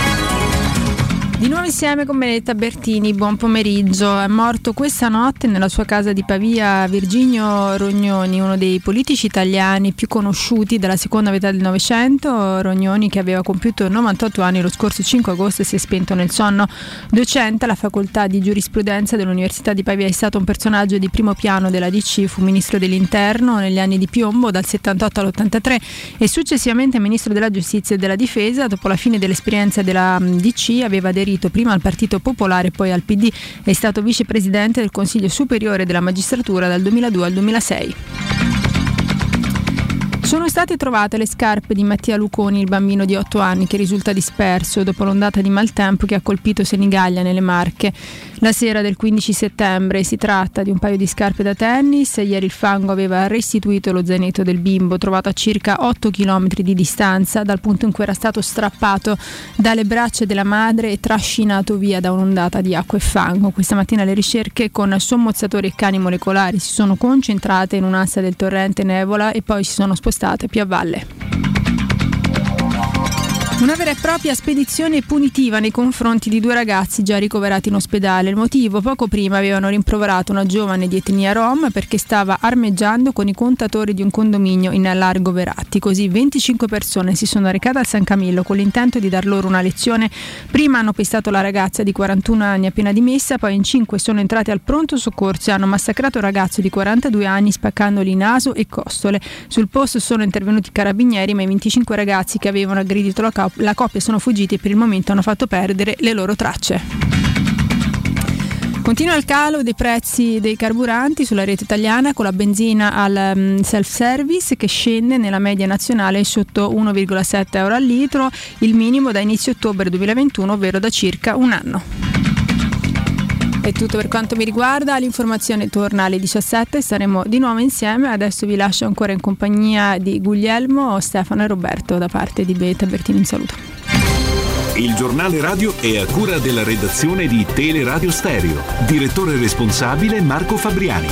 Di nuovo insieme con Benedetta Bertini, buon pomeriggio. È morto questa notte nella sua casa di Pavia Virginio Rognoni, uno dei politici italiani più conosciuti della seconda metà del Novecento. Rognoni che aveva compiuto 98 anni lo scorso 5 agosto si è spento nel sonno. Docente alla facoltà di giurisprudenza dell'Università di Pavia è stato un personaggio di primo piano della DC, fu ministro dell'interno negli anni di piombo dal 78 all'83 e successivamente ministro della giustizia e della difesa. Dopo la fine dell'esperienza della DC aveva aderito prima al Partito Popolare e poi al PD. È stato vicepresidente del Consiglio Superiore della Magistratura dal 2002 al 2006. Sono state trovate le scarpe di Mattia Luconi, il bambino di 8 anni che risulta disperso dopo l'ondata di maltempo che ha colpito Senigallia nelle Marche. La sera del 15 settembre si tratta di un paio di scarpe da tennis. Ieri il fango aveva restituito lo zainetto del bimbo, trovato a circa 8 km di distanza dal punto in cui era stato strappato dalle braccia della madre e trascinato via da un'ondata di acqua e fango. Questa mattina le ricerche con sommozzatori e cani molecolari si sono concentrate in un'asta del torrente Nevola e poi si sono spostate più a valle. Una vera e propria spedizione punitiva nei confronti di due ragazzi già ricoverati in ospedale. Il motivo, poco prima avevano rimproverato una giovane di etnia rom perché stava armeggiando con i contatori di un condominio in Largo Veratti. Così 25 persone si sono recate al San Camillo con l'intento di dar loro una lezione. Prima hanno pestato la ragazza di 41 anni appena dimessa, poi in 5 sono entrati al pronto soccorso e hanno massacrato il ragazzo di 42 anni spaccandogli naso e costole. Sul posto sono intervenuti i carabinieri, ma i 25 ragazzi che avevano aggredito la, cop- la coppia sono fuggiti e per il momento hanno fatto perdere le loro tracce. Continua il calo dei prezzi dei carburanti sulla rete italiana con la benzina al um, self-service che scende nella media nazionale sotto 1,7 euro al litro, il minimo da inizio ottobre 2021, ovvero da circa un anno. È tutto per quanto mi riguarda, l'informazione torna alle 17, saremo di nuovo insieme, adesso vi lascio ancora in compagnia di Guglielmo, Stefano e Roberto da parte di Beta Bertini, un saluto. Il giornale radio è a cura della redazione di Teleradio Stereo. Direttore responsabile Marco Fabriani.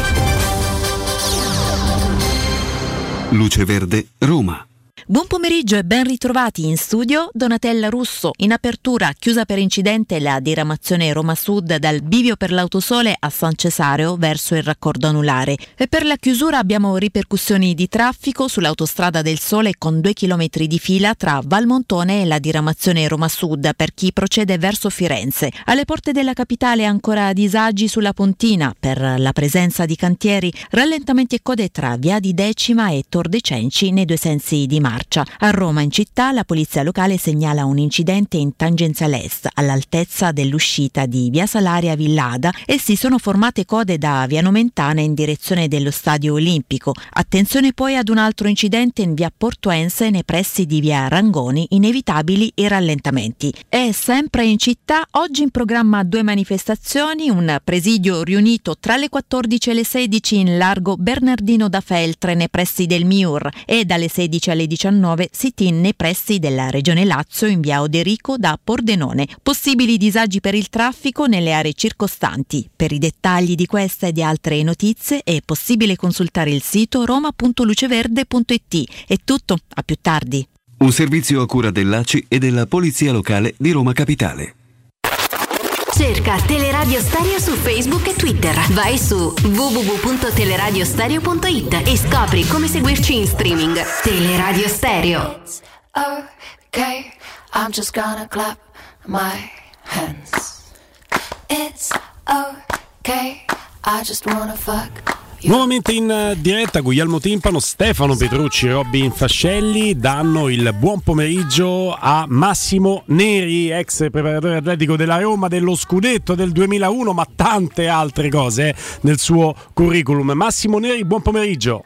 Luce Verde, Roma. Buon pomeriggio e ben ritrovati in studio Donatella Russo. In apertura chiusa per incidente la diramazione Roma Sud dal bivio per l'autosole a San Cesareo verso il raccordo anulare. E per la chiusura abbiamo ripercussioni di traffico sull'autostrada del Sole con due chilometri di fila tra Valmontone e la diramazione Roma Sud per chi procede verso Firenze. Alle porte della capitale ancora disagi sulla Pontina per la presenza di cantieri, rallentamenti e code tra Via di Decima e Tor dei Cenci nei due sensi di mare. Marcia. A Roma in città la polizia locale segnala un incidente in tangenziale est all'altezza dell'uscita di Via Salaria Villada e si sono formate code da Via Nomentana in direzione dello Stadio Olimpico. Attenzione poi ad un altro incidente in Via Portuense nei pressi di Via Rangoni, inevitabili i rallentamenti. E sempre in città oggi in programma due manifestazioni, un presidio riunito tra le 14 e le 16 in largo Bernardino da Feltre nei pressi del Miur e dalle 16 alle 19 sit-in nei pressi della Regione Lazio in via Oderico da Pordenone. Possibili disagi per il traffico nelle aree circostanti. Per i dettagli di questa e di altre notizie è possibile consultare il sito roma.luceverde.it. È tutto, a più tardi. Un servizio a cura dell'ACI e della Polizia Locale di Roma Capitale. Cerca Teleradio Stereo su Facebook e Twitter. Vai su www.teleradiostereo.it e scopri come seguirci in streaming. Teleradio Stereo. Okay, I'm just gonna clap my hands. It's okay, I just wanna fuck. Nuovamente in eh, diretta Guglielmo Timpano, Stefano Petrucci, Robin Fascelli danno il buon pomeriggio a Massimo Neri, ex preparatore atletico della Roma, dello scudetto del 2001, ma tante altre cose eh, nel suo curriculum. Massimo Neri, buon pomeriggio.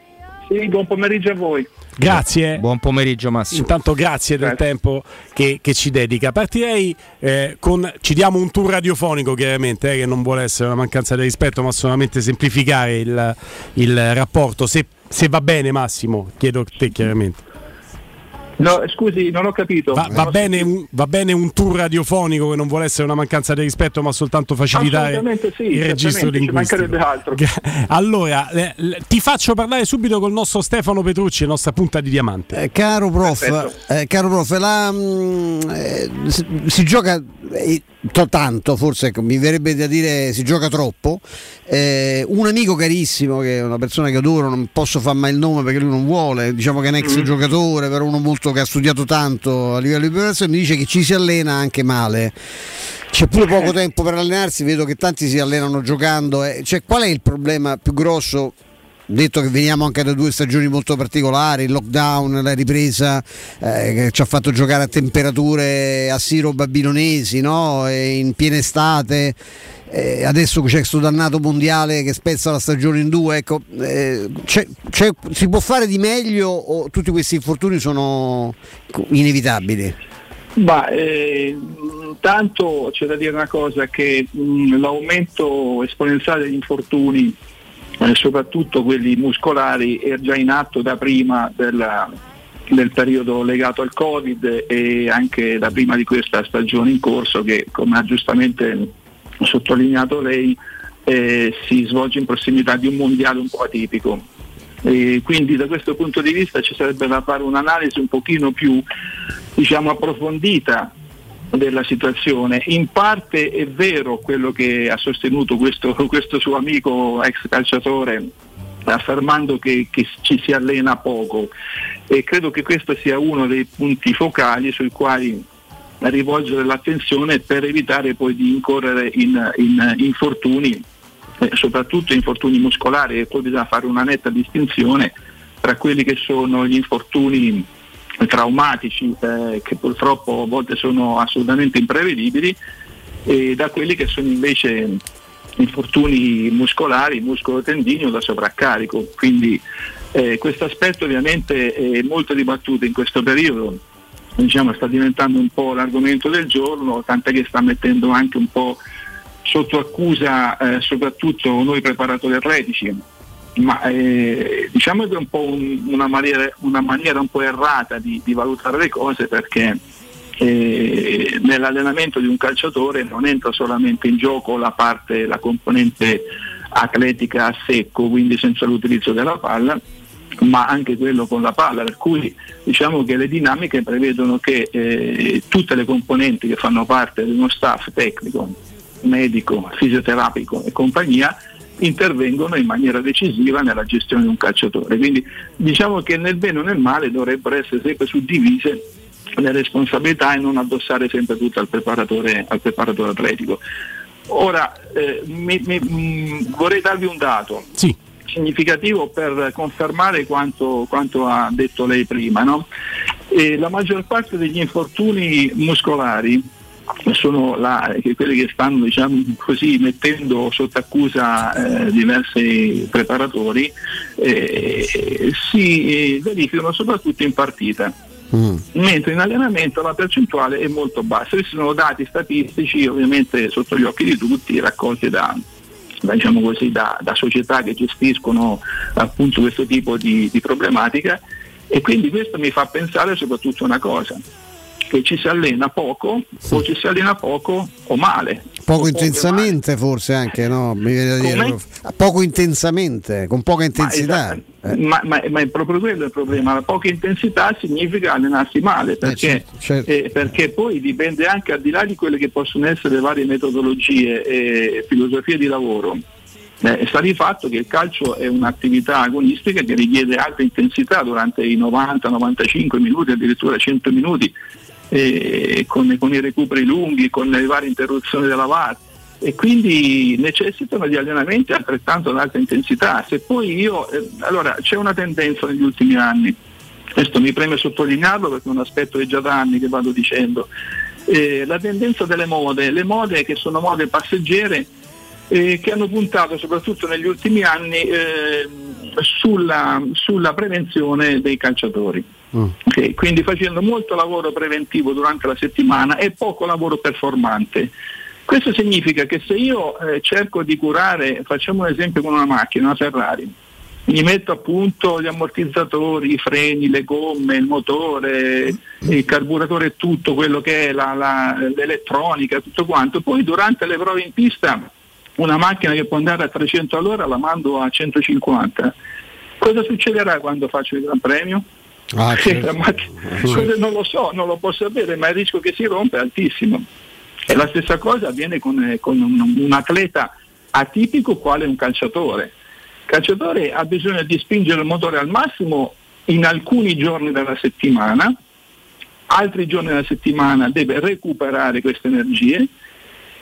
Sì, buon pomeriggio a voi. Grazie. Buon pomeriggio Massimo. Intanto grazie del tempo che, che ci dedica. Partirei eh, con, ci diamo un tour radiofonico chiaramente, eh, che non vuole essere una mancanza di rispetto, ma solamente semplificare il, il rapporto. Se, se va bene Massimo, chiedo a te chiaramente. No, scusi, non ho capito. Va, va, bene un, va, bene un, tour radiofonico che non vuole essere una mancanza di rispetto, ma soltanto facilitare sì, il registro linguistico. Allora, eh, ti faccio parlare subito col nostro Stefano Petrucci, nostra punta di diamante. Eh, caro prof, eh, caro prof la, mh, mm, eh, si, si, gioca eh, tanto, forse ecco, mi verrebbe da dire si gioca troppo. Eh, un amico carissimo, che è una persona che adoro, non posso fare mai il nome perché lui non vuole, diciamo che è un ex mm. giocatore, però uno molto che ha studiato tanto a livello di preparazione, mi dice che ci si allena anche male. C'è pure poco tempo per allenarsi, vedo che tanti si allenano giocando. Eh. Cioè, qual è il problema più grosso? Detto che veniamo anche da due stagioni molto particolari, il lockdown, la ripresa eh, che ci ha fatto giocare a temperature a siro babilonesi, no? in piena estate. Eh, adesso c'è questo dannato mondiale che spezza la stagione in due, ecco, eh, c'è, c'è, si può fare di meglio o tutti questi infortuni sono inevitabili? Ma eh, c'è da dire una cosa che mh, l'aumento esponenziale degli infortuni, eh, soprattutto quelli muscolari, è già in atto da prima della, del periodo legato al Covid e anche da prima di questa stagione in corso che come ha giustamente sottolineato lei, eh, si svolge in prossimità di un mondiale un po' atipico. E quindi da questo punto di vista ci sarebbe da fare un'analisi un pochino più diciamo, approfondita della situazione. In parte è vero quello che ha sostenuto questo, questo suo amico ex calciatore affermando che, che, ci si allena poco e credo che questo sia uno dei punti focali sui quali rivolgere l'attenzione per evitare poi di incorrere in, in infortuni, eh, soprattutto infortuni muscolari e poi bisogna fare una netta distinzione tra quelli che sono gli infortuni traumatici eh, che purtroppo a volte sono assolutamente imprevedibili e da quelli che sono invece infortuni muscolari, muscolo-tendineo da sovraccarico. Quindi eh, questo aspetto ovviamente è molto dibattuto in questo periodo diciamo, sta diventando un po' l'argomento del giorno, tant'è che sta mettendo anche un po' sotto accusa eh, soprattutto noi preparatori atletici, ma eh, diciamo che è un po' un, una, maniera, una, maniera, un po' errata di, di valutare le cose perché eh, nell'allenamento di un calciatore non entra solamente in gioco la parte, la componente atletica a secco, quindi senza l'utilizzo della palla, ma anche quello con la palla, per cui diciamo che le dinamiche prevedono che eh, tutte le componenti che fanno parte di uno staff tecnico, medico, fisioterapico e compagnia intervengono in maniera decisiva nella gestione di un calciatore. Quindi diciamo che nel bene o nel male dovrebbero essere sempre suddivise le responsabilità e non addossare sempre tutto al preparatore, al preparatore atletico. Ora eh, mi, mi, mh, vorrei darvi un dato. Sì significativo per confermare quanto, quanto ha detto lei prima. No? E la maggior parte degli infortuni muscolari sono la, che quelli che stanno diciamo, così, mettendo sotto accusa eh, diversi preparatori eh, si eh, verificano soprattutto in partita. Mm. Mentre in allenamento la percentuale è molto bassa. Questi sono dati statistici ovviamente sotto gli occhi di tutti raccolti da, da, diciamo così, da, da società che gestiscono appunto questo tipo di, di problematica e quindi questo mi fa pensare soprattutto una cosa, che ci si allena poco o ci si allena poco o male. Poco intensamente forse anche, no? Mi viene da dire. Poco intensamente, con poca intensità. esatto. Ma, ma- ma è proprio quello il problema, la poca intensità significa allenarsi male, perché, certo, certo. eh, perché poi dipende anche al di là di quelle che possono essere varie metodologie e filosofie di lavoro. Eh, sta di fatto che il calcio è un'attività agonistica che richiede alta intensità durante i 90-95 minuti, addirittura 100 minuti, eh, con, con i recuperi lunghi, con le varie interruzioni della VAR e quindi necessitano di allenamenti altrettanto ad alta intensità. Se poi io, eh, allora c'è una tendenza negli ultimi anni, questo mi preme sottolinearlo perché è un aspetto che già da anni che vado dicendo, eh, la tendenza delle mode, le mode che sono mode passeggere eh, che hanno puntato soprattutto negli ultimi anni eh, sulla, sulla prevenzione dei calciatori. Ok, Quindi facendo molto lavoro preventivo durante la settimana e poco lavoro performante. Questo significa che se io eh, cerco di curare, facciamo un esempio con una macchina, una Ferrari, gli metto a punto gli ammortizzatori, i freni, le gomme, il motore, il carburatore tutto quello che è la- la- l'elettronica, tutto quanto, poi durante le prove in pista una macchina che può andare a 300 all'ora la mando a 150. Cosa succederà quando faccio il Gran Premio? Ah, certo. macchina- non lo so, non lo posso sapere, ma il rischio che si rompe è altissimo. E la stessa cosa avviene con, eh, con un, un atleta atipico quale un calciatore. Il calciatore ha bisogno di spingere il motore al massimo in alcuni giorni della settimana, altri giorni della settimana deve recuperare queste energie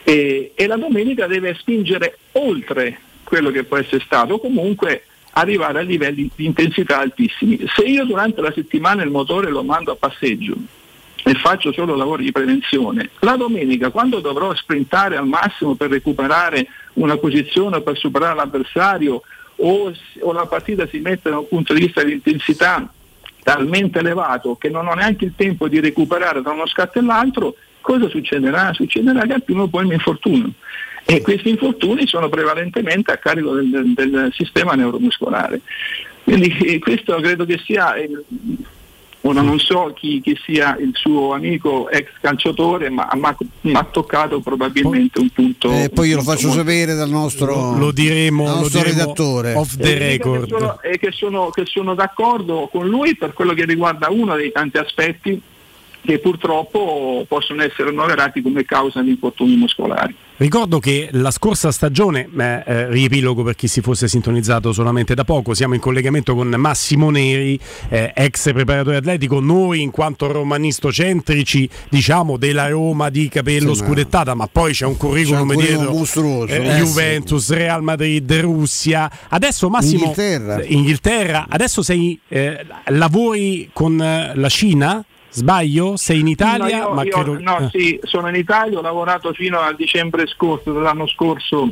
e, e la domenica deve spingere oltre quello che può essere stato comunque arrivare a livelli di intensità altissimi. Se io durante la settimana il motore lo mando a passeggio e faccio solo lavori di prevenzione, la domenica quando dovrò sprintare al massimo per recuperare una posizione o per superare l'avversario o, o la partita si mette da un punto di vista di intensità talmente elevato che non ho neanche il tempo di recuperare da uno scatto e l'altro, cosa succederà? Succederà che al primo poi mi infortuno. E questi infortuni sono prevalentemente a carico del, del- del sistema neuromuscolare. Quindi eh, questo credo che sia, il- ora non so chi, chi sia il suo amico ex calciatore, ma ha toccato probabilmente un punto. E poi glielo faccio molto- sapere dal nostro, Lo diremo, dal lo nostro diremo redattore. off E the record. Che sono, e che sono- che sono d'accordo con lui per quello che riguarda uno dei tanti aspetti che purtroppo possono essere annoverati come causa di infortuni muscolari. Ricordo che la scorsa stagione, eh, riepilogo per chi si fosse sintonizzato solamente da poco, siamo in collegamento con Massimo Neri, eh, ex preparatore atletico, noi in quanto romanisto-centrici diciamo della Roma di capello Sì, scudettata, ma poi c'è un curriculum, C'è un curriculum dietro, mostruoso, eh, eh, Juventus, Real Madrid, Russia. Adesso Massimo... Inghilterra. Inghilterra. Adesso sei, eh, lavori con la Cina? Sbaglio? Sei in Italia? No, io- ma io- credo- no, eh. sì, sono in Italia, ho lavorato fino a dicembre scorso, dell'anno scorso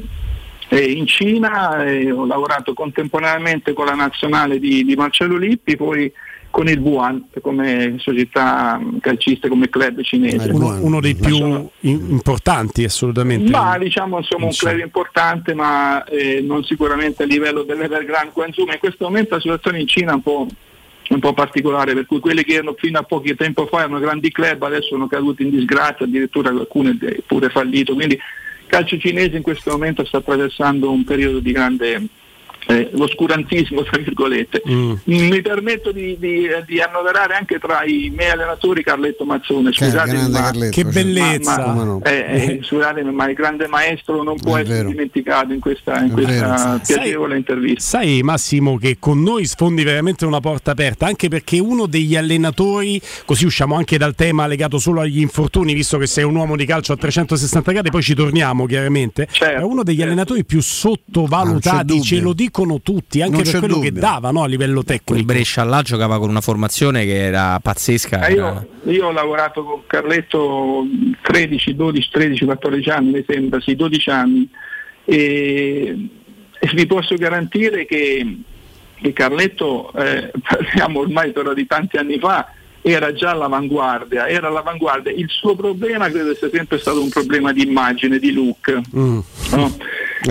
eh, in Cina, e ho lavorato contemporaneamente con la nazionale di, di Marcello Lippi, poi con il Wuhan come società mh, calcista, come club cinese. uno, uno dei più in- importanti assolutamente. Ma diciamo insomma un club importante ma eh, non sicuramente a livello dell'Evergrande. Qua, Insomma in questo momento la situazione in Cina è un po', un po' particolare, per cui quelli che erano fino a poco tempo fa erano grandi club adesso sono caduti in disgrazia, addirittura qualcuno è pure fallito. Quindi il calcio cinese in questo momento sta attraversando un periodo di grande eh, oscurantismo, tra virgolette. Mm. Mi permetto di, di- di annoverare anche tra i miei allenatori Carletto Mazzone. Grande ma- Carletto, Che cioè. bellezza! ma- Come no? eh, eh, scusatemi, ma il grande maestro non può È essere vero. dimenticato in questa, in questa piacevole intervista. Sai Massimo che con noi sfondi veramente una porta aperta, anche perché uno degli allenatori, così usciamo anche dal tema legato solo agli infortuni, visto che sei un uomo di calcio a 360 gradi, poi ci torniamo chiaramente, Certo, è uno degli allenatori più sottovalutati, ce lo dico vincono tutti, anche per quello che dubbio. dava no, a livello tecnico. Il Brescia là giocava con una formazione che era pazzesca. Io, io ho lavorato con Carletto 13, 12, 13, 14 anni, mi sembra, sì, 12 anni e, e vi posso garantire che, che Carletto, eh, parliamo ormai di tanti anni fa, era già all'avanguardia, era all'avanguardia. Il suo problema credo sia sempre stato un problema di immagine, di look. Mm. no?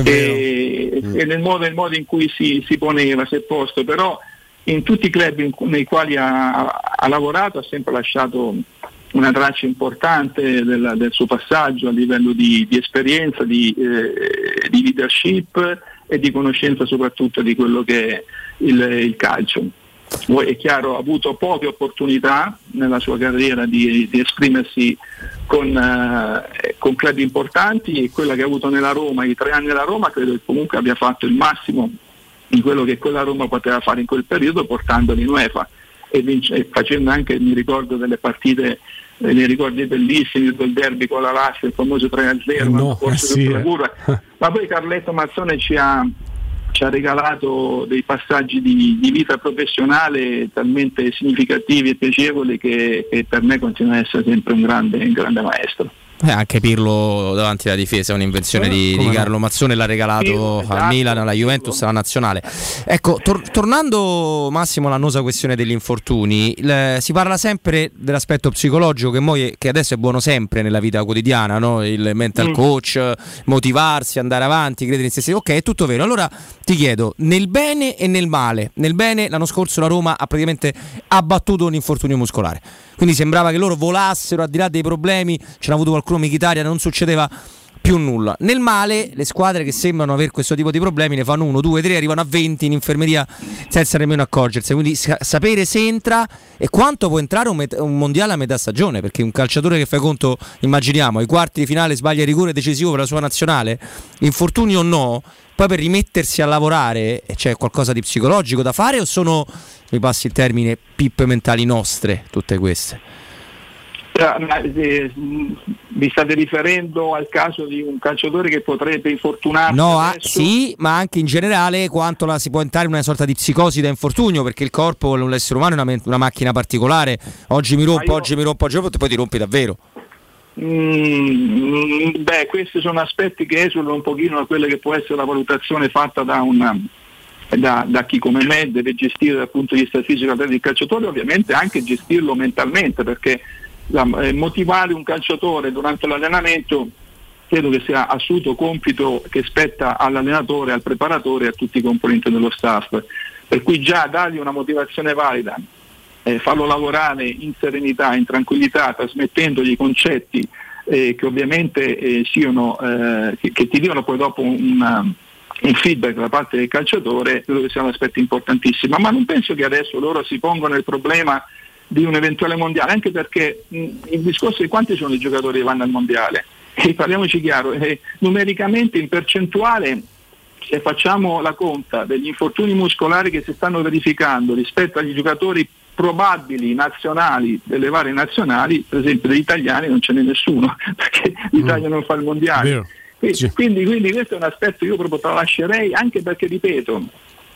E, e nel, modo, nel modo in cui si, si poneva, si è posto, però in tutti i club in nei quali ha, ha lavorato ha sempre lasciato una traccia importante del, del suo passaggio a livello di, di esperienza, di, eh, di leadership e di conoscenza soprattutto di quello che è il, il calcio. È chiaro, ha avuto poche opportunità nella sua carriera di, di esprimersi con, eh, con club importanti e quella che ha avuto nella Roma, i tre anni nella Roma, credo che comunque abbia fatto il massimo di quello che quella Roma poteva fare in quel periodo portandoli in UEFA e, vince- e facendo anche, mi ricordo delle partite, eh, dei ricordi bellissimi del derby con la Lazio, il famoso 3-0, no, eh sì, eh. ma poi Carletto Mazzone ci ha, ci ha regalato dei passaggi di, di vita professionale talmente significativi e piacevoli che, che per me continua ad essere sempre un grande, un grande maestro. Eh, anche Pirlo davanti alla difesa è un'invenzione di, di. Carlo Mazzone, l'ha regalato al esatto, Milan, alla Juventus, alla Nazionale. Ecco, tor- tornando Massimo all'annosa questione degli infortuni, il- si parla sempre dell'aspetto psicologico che, mo- che adesso è buono sempre nella vita quotidiana, no? il mental Mm. coach, motivarsi, andare avanti, credere in se stessi. Ok, è tutto vero. Allora ti chiedo, nel bene e nel male, nel bene l'anno scorso la Roma ha praticamente abbattuto un infortunio muscolare. Quindi sembrava che loro volassero al di là dei problemi, ce n'ha avuto qualcuno Michitaria, non succedeva più nulla. Nel male, le squadre che sembrano avere questo tipo di problemi ne fanno uno, due, tre, arrivano a 20 in infermeria senza nemmeno accorgersi. Quindi sa- sapere se entra e quanto può entrare un, met- un mondiale a metà stagione, perché un calciatore che fai conto, immaginiamo, ai quarti di finale sbaglia il rigore decisivo per la sua nazionale, infortuni o no, poi per rimettersi a lavorare eh, c'è qualcosa di psicologico da fare o sono, mi passi il termine, pippe mentali nostre tutte queste? Eh, mh, vi state riferendo al caso di un calciatore che potrebbe infortunarsi? No, ah, sì, ma anche in generale quanto la si può entrare in una sorta di psicosi da infortunio, perché il corpo, l'essere umano è una, una macchina particolare. Oggi mi rompo, oggi mi rompo, oggi mi rompo, e poi ti rompi davvero. Mm, beh, questi sono aspetti che esulano un pochino da quella che può essere la valutazione fatta da, una, da, da chi come me deve gestire dal punto di vista fisico il calciatore, ovviamente anche gestirlo mentalmente, perché motivare un calciatore durante l'allenamento credo che sia assoluto compito che spetta all'allenatore, al preparatore e a tutti i componenti dello staff. Per cui già dargli una motivazione valida, eh, farlo lavorare in serenità, in tranquillità, trasmettendogli concetti eh, che ovviamente eh, siano, eh, che, che ti diano poi dopo una- un feedback da parte del calciatore, credo che sia un aspetto importantissimo. Ma non penso che adesso loro si pongano il problema di un eventuale mondiale, anche perché mh, il discorso di quanti sono i giocatori che vanno al mondiale. E parliamoci chiaro, eh, numericamente in percentuale se facciamo la conta degli infortuni muscolari che si stanno verificando rispetto agli giocatori probabili nazionali delle varie nazionali, per esempio degli italiani non ce n'è nessuno, perché l'Italia non fa il mondiale. Quindi, quindi- quindi questo è un aspetto che io proprio tralascerei anche perché, ripeto,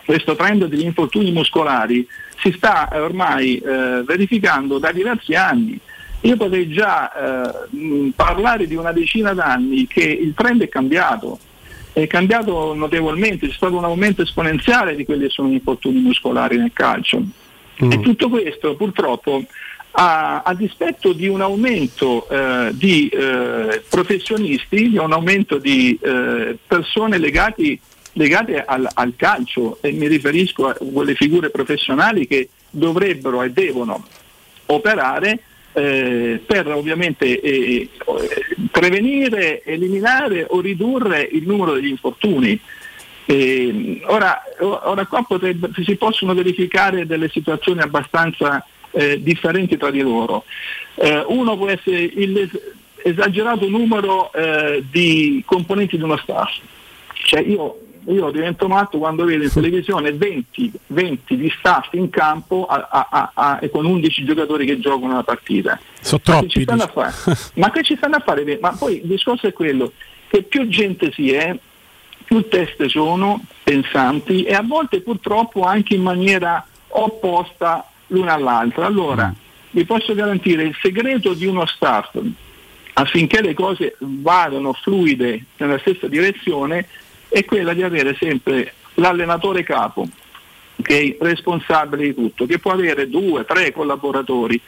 questo trend degli infortuni muscolari si sta eh, ormai eh, verificando da diversi anni. Io potrei già eh, parlare di una decina d'anni che il trend è cambiato, è cambiato notevolmente, c'è stato un aumento esponenziale di quelli che sono gli infortuni muscolari nel calcio. E tutto questo purtroppo a, a dispetto di un aumento eh, di eh, professionisti, di un aumento di eh, persone legati, legate al, al calcio e mi riferisco a quelle figure professionali che dovrebbero e devono operare eh, per ovviamente eh, eh, prevenire, eliminare o ridurre il numero degli infortuni. Eh, ora, ora qua potrebbe- si possono verificare delle situazioni abbastanza eh, differenti tra di loro. Eh, uno può essere il esagerato numero di componenti di uno staff. Cioè io, io divento matto quando vedo in televisione 20, 20 di staff in campo a- a- a- e con 11 giocatori che giocano una partita. Sono Ma che troppi. fare? Ma che ci stanno a fare? Ma poi il discorso è quello che più gente si è, più teste sono pensanti e a volte purtroppo anche in maniera opposta l'una all'altra. Allora, vi posso garantire il segreto di uno staff affinché le cose vadano fluide nella stessa direzione è quella di avere sempre l'allenatore capo, è responsabile di tutto, che può avere due, tre collaboratori,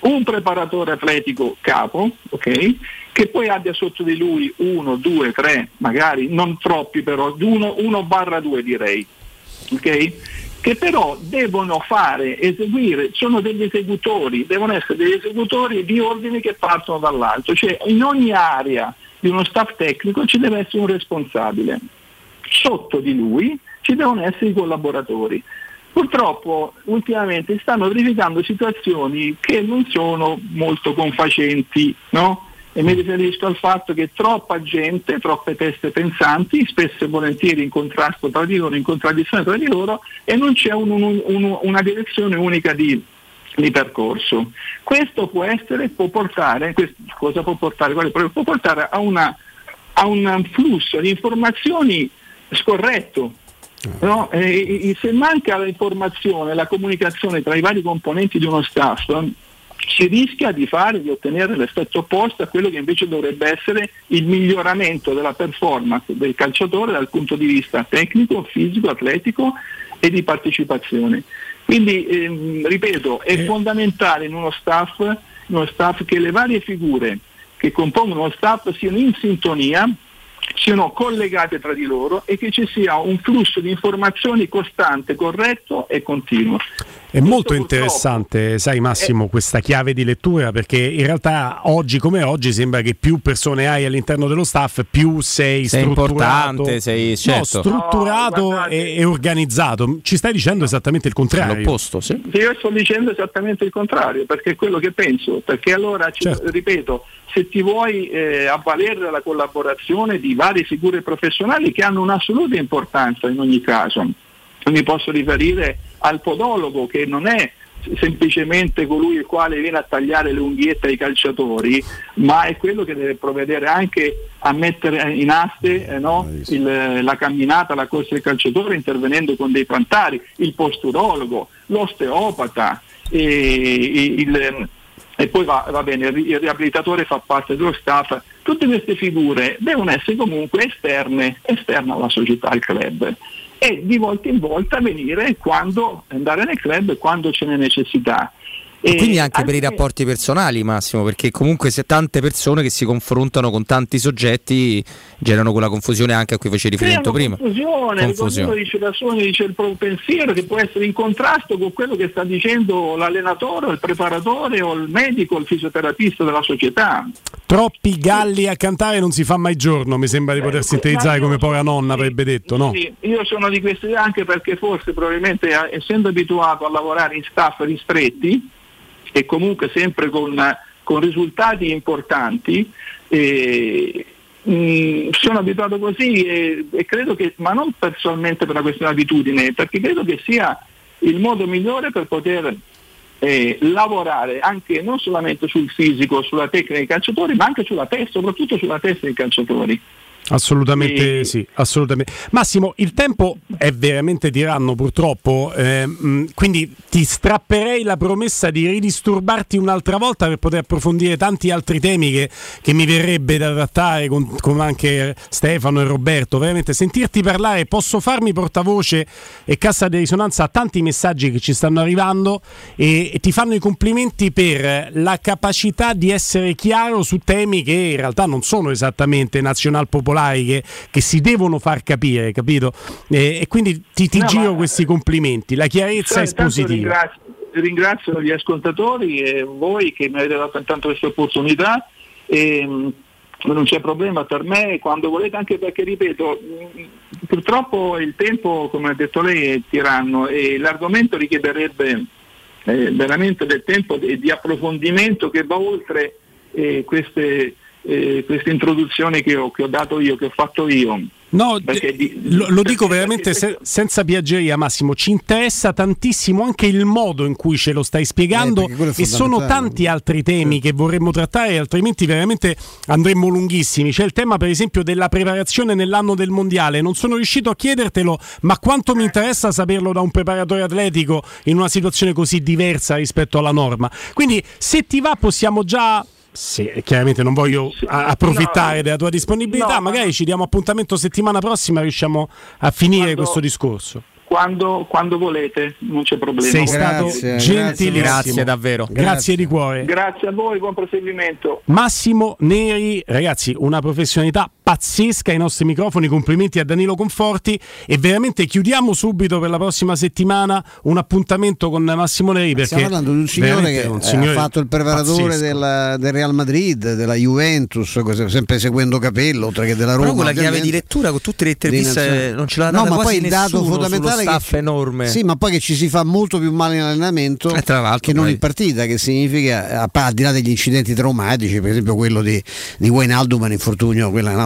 un preparatore atletico capo, ok, che poi abbia sotto di lui uno, due, tre, magari non troppi però, uno, uno barra due direi, ok? che però devono fare, eseguire, sono degli esecutori, devono essere degli esecutori di ordini che partono dall'alto, cioè in ogni area di uno staff tecnico ci deve essere un responsabile, sotto di lui ci devono essere i collaboratori. Purtroppo ultimamente stanno verificando situazioni che non sono molto confacenti, no? e mi riferisco al fatto che troppa gente, troppe teste pensanti, spesso e volentieri in contrasto tra di loro, in contraddizione tra di loro e non c'è un, un, un, una direzione unica di, di, percorso. Questo può essere, può portare, questo, cosa può portare? Può portare a, una, a un flusso di informazioni scorretto, No? E, e, se manca l'informazione, la comunicazione tra i vari componenti di uno staff, si rischia di fare, di ottenere l'effetto opposto a quello che invece dovrebbe essere il miglioramento della performance del calciatore dal punto di vista tecnico, fisico, atletico e di partecipazione. Quindi, ehm, ripeto, è fondamentale in uno staff, uno staff che le varie figure che compongono lo staff siano in sintonia, siano collegate tra di loro e che ci sia un flusso di informazioni costante, corretto e continuo. È molto interessante, sai Massimo, Eh. questa chiave di lettura perché in realtà oggi come oggi sembra che più persone hai all'interno dello staff, più sei, Sei strutturato, importante, sei- No, certo. strutturato e, e organizzato. Ci stai dicendo esattamente il contrario. L'opposto, sì. Sì, Io sto dicendo esattamente il contrario, perché è quello che penso, perché allora, ci- Certo. ripeto, se ti vuoi eh, avvalere della collaborazione di varie figure professionali che hanno un'assoluta importanza in ogni caso, mi posso riferire al podologo che non è semplicemente colui il quale viene a tagliare le unghiette ai calciatori, ma è quello che deve provvedere anche a mettere in aste eh, no, il- la camminata, la corsa del calciatore intervenendo con dei plantari, il posturologo, l'osteopata, e, il- e poi va, va bene, il riabilitatore fa parte dello staff. Tutte queste figure devono essere comunque esterne, esterne alla società, al club e di volta in volta venire quando andare nel club quando ce n'è necessità. E quindi anche per i rapporti personali, Massimo, perché comunque se tante persone che si confrontano con tanti soggetti generano quella confusione anche a cui facevi riferimento prima. Confusione, Confusione. dice la sua, dice il proprio pensiero che può essere in contrasto con quello che sta dicendo l'allenatore, o il preparatore o il medico, o il fisioterapista della società. Troppi galli a cantare non si fa mai giorno, mi sembra di poter sintetizzare come pora nonna avrebbe detto, no? Sì, io sono di questa idea anche perché forse probabilmente eh, essendo abituato a lavorare in staff ristretti e comunque sempre con, con risultati importanti, eh, mh, sono abituato così e, e credo che, ma non personalmente per una questione di abitudine, perché credo che sia il modo migliore per poter eh, lavorare anche non solamente sul fisico, sulla tecnica dei calciatori, ma anche sulla testa, soprattutto sulla testa dei calciatori. Assolutamente sì, assolutamente. Massimo, il tempo è veramente tiranno purtroppo, ehm, quindi ti strapperei la promessa di ridisturbarti un'altra volta per poter approfondire tanti altri temi che, che mi verrebbe da trattare con, con anche Stefano e Roberto. Veramente sentirti parlare, posso farmi portavoce e cassa di risonanza a tanti messaggi che ci stanno arrivando e, e ti fanno i complimenti per la capacità di essere chiaro su temi che in realtà non sono esattamente nazional popolari, che, che si devono far capire, capito? E, e quindi ti, ti No, giro questi complimenti, la chiarezza Sì, è intanto espositiva. Ringrazio, ringrazio gli ascoltatori e voi che mi avete dato intanto questa opportunità. E, mh, non c'è problema per me quando volete, anche perché ripeto, mh, purtroppo il tempo, come ha detto lei, è tiranno e l'argomento richiederebbe eh, veramente del tempo di, di approfondimento che va oltre eh, queste, eh, queste introduzioni che ho, che ho dato io, che ho fatto io. No, Perché di- lo, lo dico veramente se- senza piaggeria, Massimo. Ci interessa tantissimo anche il modo in cui ce lo stai spiegando Eh, e sono tanti altri temi che vorremmo trattare, altrimenti veramente andremmo lunghissimi. C'è il tema, per esempio, della preparazione nell'anno del mondiale. Non sono riuscito a chiedertelo, ma quanto mi interessa saperlo da un preparatore atletico in una situazione così diversa rispetto alla norma. Quindi, se ti va, possiamo già. Sì, chiaramente non voglio a- approfittare No, della tua disponibilità, no, magari ci diamo appuntamento settimana prossima, riusciamo a finire Quando- questo discorso. Quando, quando volete, non c'è problema. Sei stato Grazie, gentilissimo. Grazie davvero. Grazie di cuore. Grazie a voi, buon proseguimento. Massimo Neri, ragazzi, una professionalità pazzesca ai nostri microfoni. Complimenti a Danilo Conforti. E veramente chiudiamo subito per la prossima settimana un appuntamento con Massimo Neri. Perché Stiamo parlando di un signore che è un eh, signore ha fatto il preparatore pazzesco. del, del Real Madrid, della Juventus, sempre seguendo Capello, oltre che della Roma. Però con la chiave di lettura, con tutte le interviste, non ce l'ha No, data ma quasi poi il dato fondamentale è staff che enorme. Sì, ma poi che ci si fa molto più male in allenamento Eh, tra l'altro, che non in partita, che significa, a- al di là degli incidenti traumatici, per esempio quello di, di Wijnaldum, un infortunio, quella è una,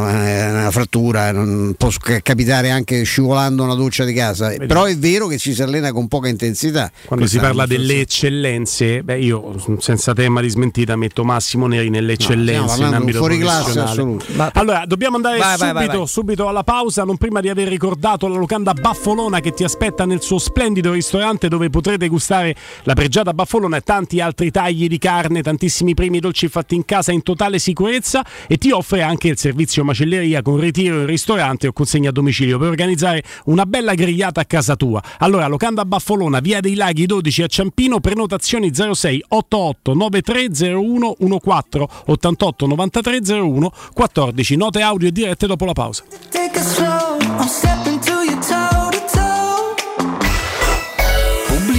una frattura, non può capitare anche scivolando una doccia di casa. Però è vero che ci si allena con poca intensità. Quando si parla delle eccellenze, beh, io senza tema di smentita metto Massimo Neri nelle eccellenze in di un ambito fuoriclasse professionale. assoluto. Ma- Allora, dobbiamo andare Vai, vai, subito, vai, vai. subito alla pausa, non prima di aver ricordato la locanda Baffolona che ti aspetta nel suo splendido ristorante dove potrete gustare la pregiata Baffolona e tanti altri tagli di carne, tantissimi primi dolci fatti in casa in totale sicurezza e ti offre anche il servizio macelleria con ritiro in ristorante o consegna a domicilio per organizzare una bella grigliata a casa tua. Allora, locanda Baffolona, via dei Laghi 12 a Ciampino, prenotazioni 06 88 93 01 14 88 93 01 14. Note audio e dirette dopo la pausa.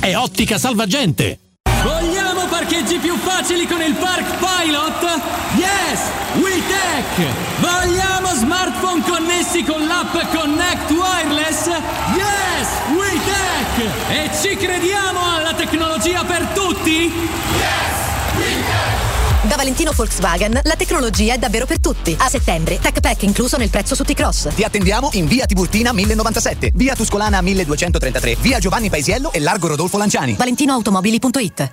è Ottica Salvagente! Vogliamo parcheggi più facili con il Park Pilot? Yes! WeTech! Vogliamo smartphone connessi con l'app Connect Wireless? Yes! WeTech! E ci crediamo alla tecnologia per tutti? Da Valentino Volkswagen la tecnologia è davvero per tutti. A settembre, Tech Pack incluso nel prezzo su T-Cross. Ti attendiamo in via Tiburtina 1097, via Tuscolana 1233, via Giovanni Paisiello e largo Rodolfo Lanciani. ValentinoAutomobili.it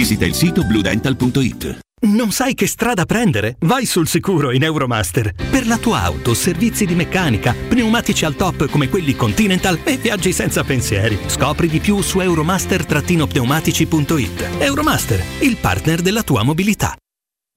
visita il sito bluedental.it. Non sai che strada prendere? Vai sul sicuro in Euromaster. Per la tua auto, servizi di meccanica, pneumatici al top come quelli Continental e viaggi senza pensieri. Scopri di più su euromaster-pneumatici.it. Euromaster, il partner della tua mobilità.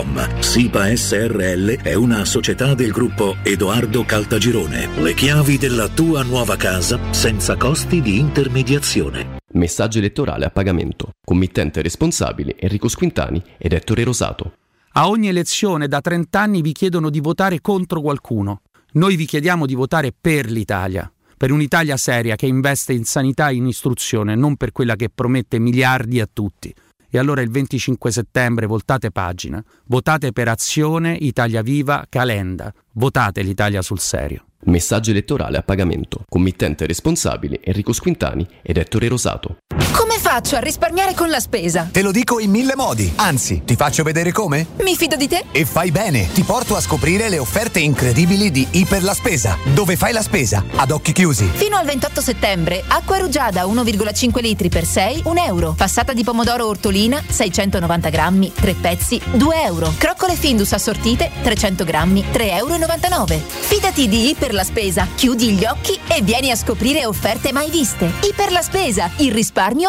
www.keicalt.com. SIPA SRL è una società del gruppo Edoardo Caltagirone. Le chiavi della tua nuova casa senza costi di intermediazione. Messaggio elettorale a pagamento. Committente responsabile Enrico Squintani ed Ettore Rosato. A ogni elezione da 30 anni vi chiedono di votare contro qualcuno. Noi vi chiediamo di votare per l'Italia, per un'Italia seria che investe in sanità e in istruzione, non per quella che promette miliardi a tutti. E allora il 25 settembre voltate pagina, votate per Azione, Italia Viva, Calenda, votate l'Italia sul serio. Messaggio elettorale a pagamento. Committente responsabile Enrico Squintani ed Ettore Rosato. Come faccio a risparmiare con la spesa? Te lo dico in mille modi. Anzi, ti faccio vedere come? Mi fido di te? E fai bene, ti porto a scoprire le offerte incredibili di Iper la Spesa, dove fai la spesa ad occhi chiusi. Fino al 28 settembre, acqua rugiada 1,5 litri per 6, 1 euro. Passata di pomodoro ortolina, 690 grammi, 3 pezzi, 2 euro. Croccole Findus assortite, 300 grammi, 3,99 euro. Fidati di Iper la Spesa, chiudi gli occhi e vieni a scoprire offerte mai viste. Iper la Spesa, il risparmio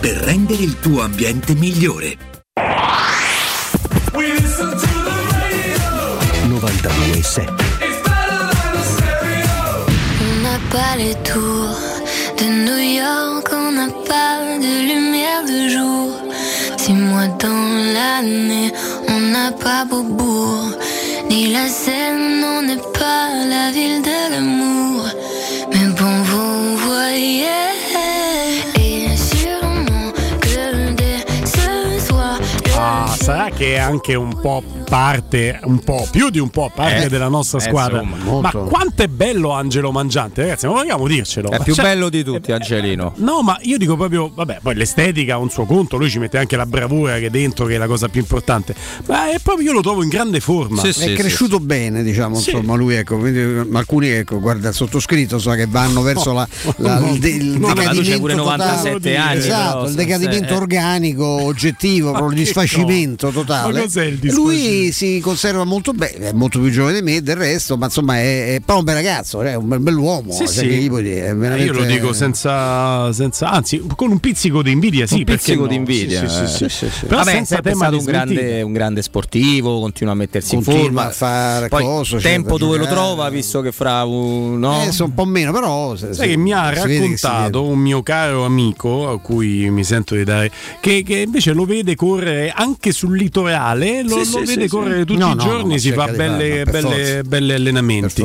per rendere il tuo ambiente migliore. 92.7 On n'a pas les tours de New York, on n'a pas de lumière de jour. Six mois dans l'année, on n'a pas Beaubourg, ni la Seine, on n'est pas la ville de l'amour. Mais bon, vous voyez, sarà che è anche un po' parte, un po' più di un po' parte Eh, della nostra eh, squadra. insomma, ma quanto è bello Angelo Mangiante, ragazzi, ma vogliamo dircelo. È più cioè- bello di tutti, Angelino. No, ma io dico proprio, vabbè, poi l'estetica ha un suo conto, lui ci mette anche la bravura che è dentro, che è la cosa più importante. Ma è proprio, io lo trovo in grande forma. è cresciuto bene, diciamo, Sì. insomma, lui ecco, quindi, ma alcuni ecco, guarda il sottoscritto so che vanno verso la, la- il, de- il No, decadimento pure totale. 97 anni, Esatto, però, il decadimento eh. organico, oggettivo, proprio il che no? totale. Ma cos'è il Lui si conserva molto bene, è molto più giovane di me del resto, ma insomma è, è proprio un bel ragazzo, è un bel, bell'uomo. Sì, cioè, sì. che gli puoi dire, veramente- Io lo dico senza, senza- anzi, con un pizzico di invidia, sì. un pizzico no? di invidia. Sì, sì, eh. sì, sì. Vabbè, Però è senza tema stato di un grande, un grande sportivo, continua a mettersi in Continua forma. a fare Poi, cose, cioè, tempo dove lo giocare. trova, visto che fra un. No? Eh, un po' meno, però. se- Sai se- che mi ha raccontato un mio caro amico a cui mi sento di dare che, che invece lo vede correre anche editoriale lo, Sì, lo sì, vede sì, correre sì. tutti No, i giorni, no, si fa belle, belle, belli allenamenti.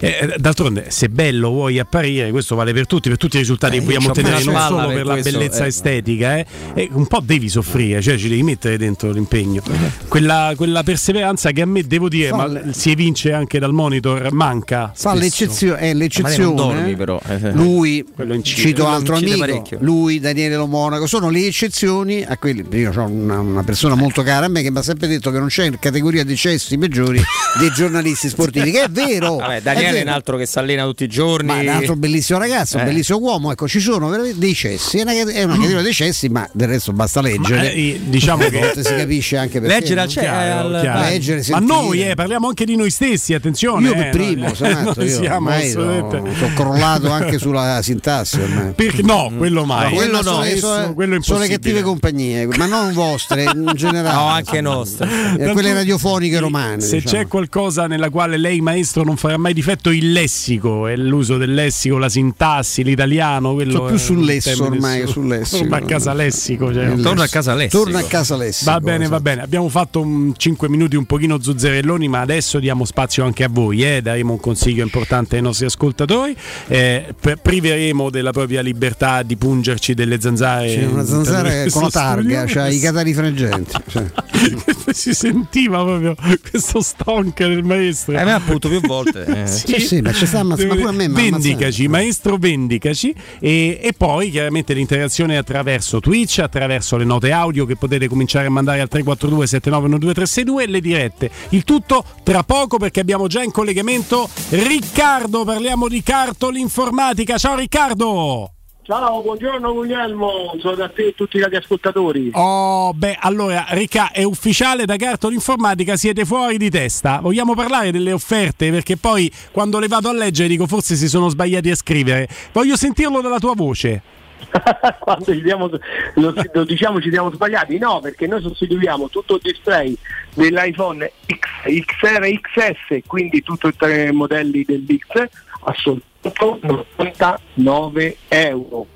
Eh, d'altronde, se bello vuoi apparire, questo vale per tutti, per tutti i risultati Eh, che vogliamo ottenere, non solo per per la questo, bellezza eh. estetica, eh. Un po' devi soffrire, cioè ci devi mettere dentro l'impegno. Quella, quella perseveranza che a me devo dire, ma si evince anche dal monitor, manca. Fa l'eccezione, è Ma lei non dormi, l'eccezione. però. Eh, Lui, cito altro amico, parecchio. lui, Daniele Lo Monaco, sono le eccezioni a quelli. Io ho una, una persona molto cara a me che mi ha sempre detto che non c'è categoria di cessi peggiori dei giornalisti sportivi, che è vero. Vabbè, è Daniele è, vero. un altro che si allena tutti i giorni. Ma è un altro bellissimo ragazzo, un Eh. bellissimo uomo. Ecco, ci sono dei cessi. È una, è una categoria dei cessi, ma del resto basta leggere. Ma, eh, diciamo A che- volte si capisce anche perché. Leggere al- no? Chiaro, al- chiaro. leggere, Ma noi eh, parliamo anche di noi stessi, attenzione. Io eh, per primo, noi- sono noi io siamo sono, sono crollato anche sulla sintassi ormai. Perché no, quello mai. No, quello no, sono, sono, quello è sono le cattive compagnie, ma non vostre, in generale. No, anche nostre. Eh, quelle radiofoniche romane. Se diciamo. c'è qualcosa nella quale lei, maestro, non farà mai difetto, il lessico, è l'uso del lessico, la sintassi, l'italiano. Quello Sono più sul lesso ormai che su- sul lessico. Torna a casa lessico. Cioè. Torna a casa lessico. Torna a casa lessico. Va bene, va bene. Abbiamo fatto un 5 minuti un pochino zuzzerelloni, ma adesso diamo spazio anche a voi. Eh? Daremo un consiglio importante ai nostri ascoltatori. Eh, priveremo della propria libertà di pungerci delle zanzare. C'è una zanzara con la targa, c'ha i catari frangenti. Si sentiva proprio questo stonk del maestro. Eh, a me appunto più volte. eh. Sì, sì, ma ci sta ammazz- ma pure a me Vendicaci, maestro vendicaci e, e poi chiaramente l'interazione attraverso Twitch, attraverso le note audio che potete cominciare a mandare al 342 7912 e le dirette. Il tutto tra poco perché abbiamo già in collegamento Riccardo, parliamo di cartoli informatica. Ciao Riccardo! Ciao, buongiorno Guglielmo, sono da te e tutti gli radioascoltatori. Oh, beh, allora, Ricca, è ufficiale da Cartoli Informatica, siete fuori di testa. Vogliamo parlare delle offerte? Perché poi quando le vado a leggere dico forse si sono sbagliati a scrivere. Voglio sentirlo dalla tua voce. Quando ci diamo, lo, lo diciamo ci siamo sbagliati? No, perché noi sostituiamo tutto il display dell'iPhone X, XR e XS, quindi tutti i tre modelli dell'X a soltanto 99 euro.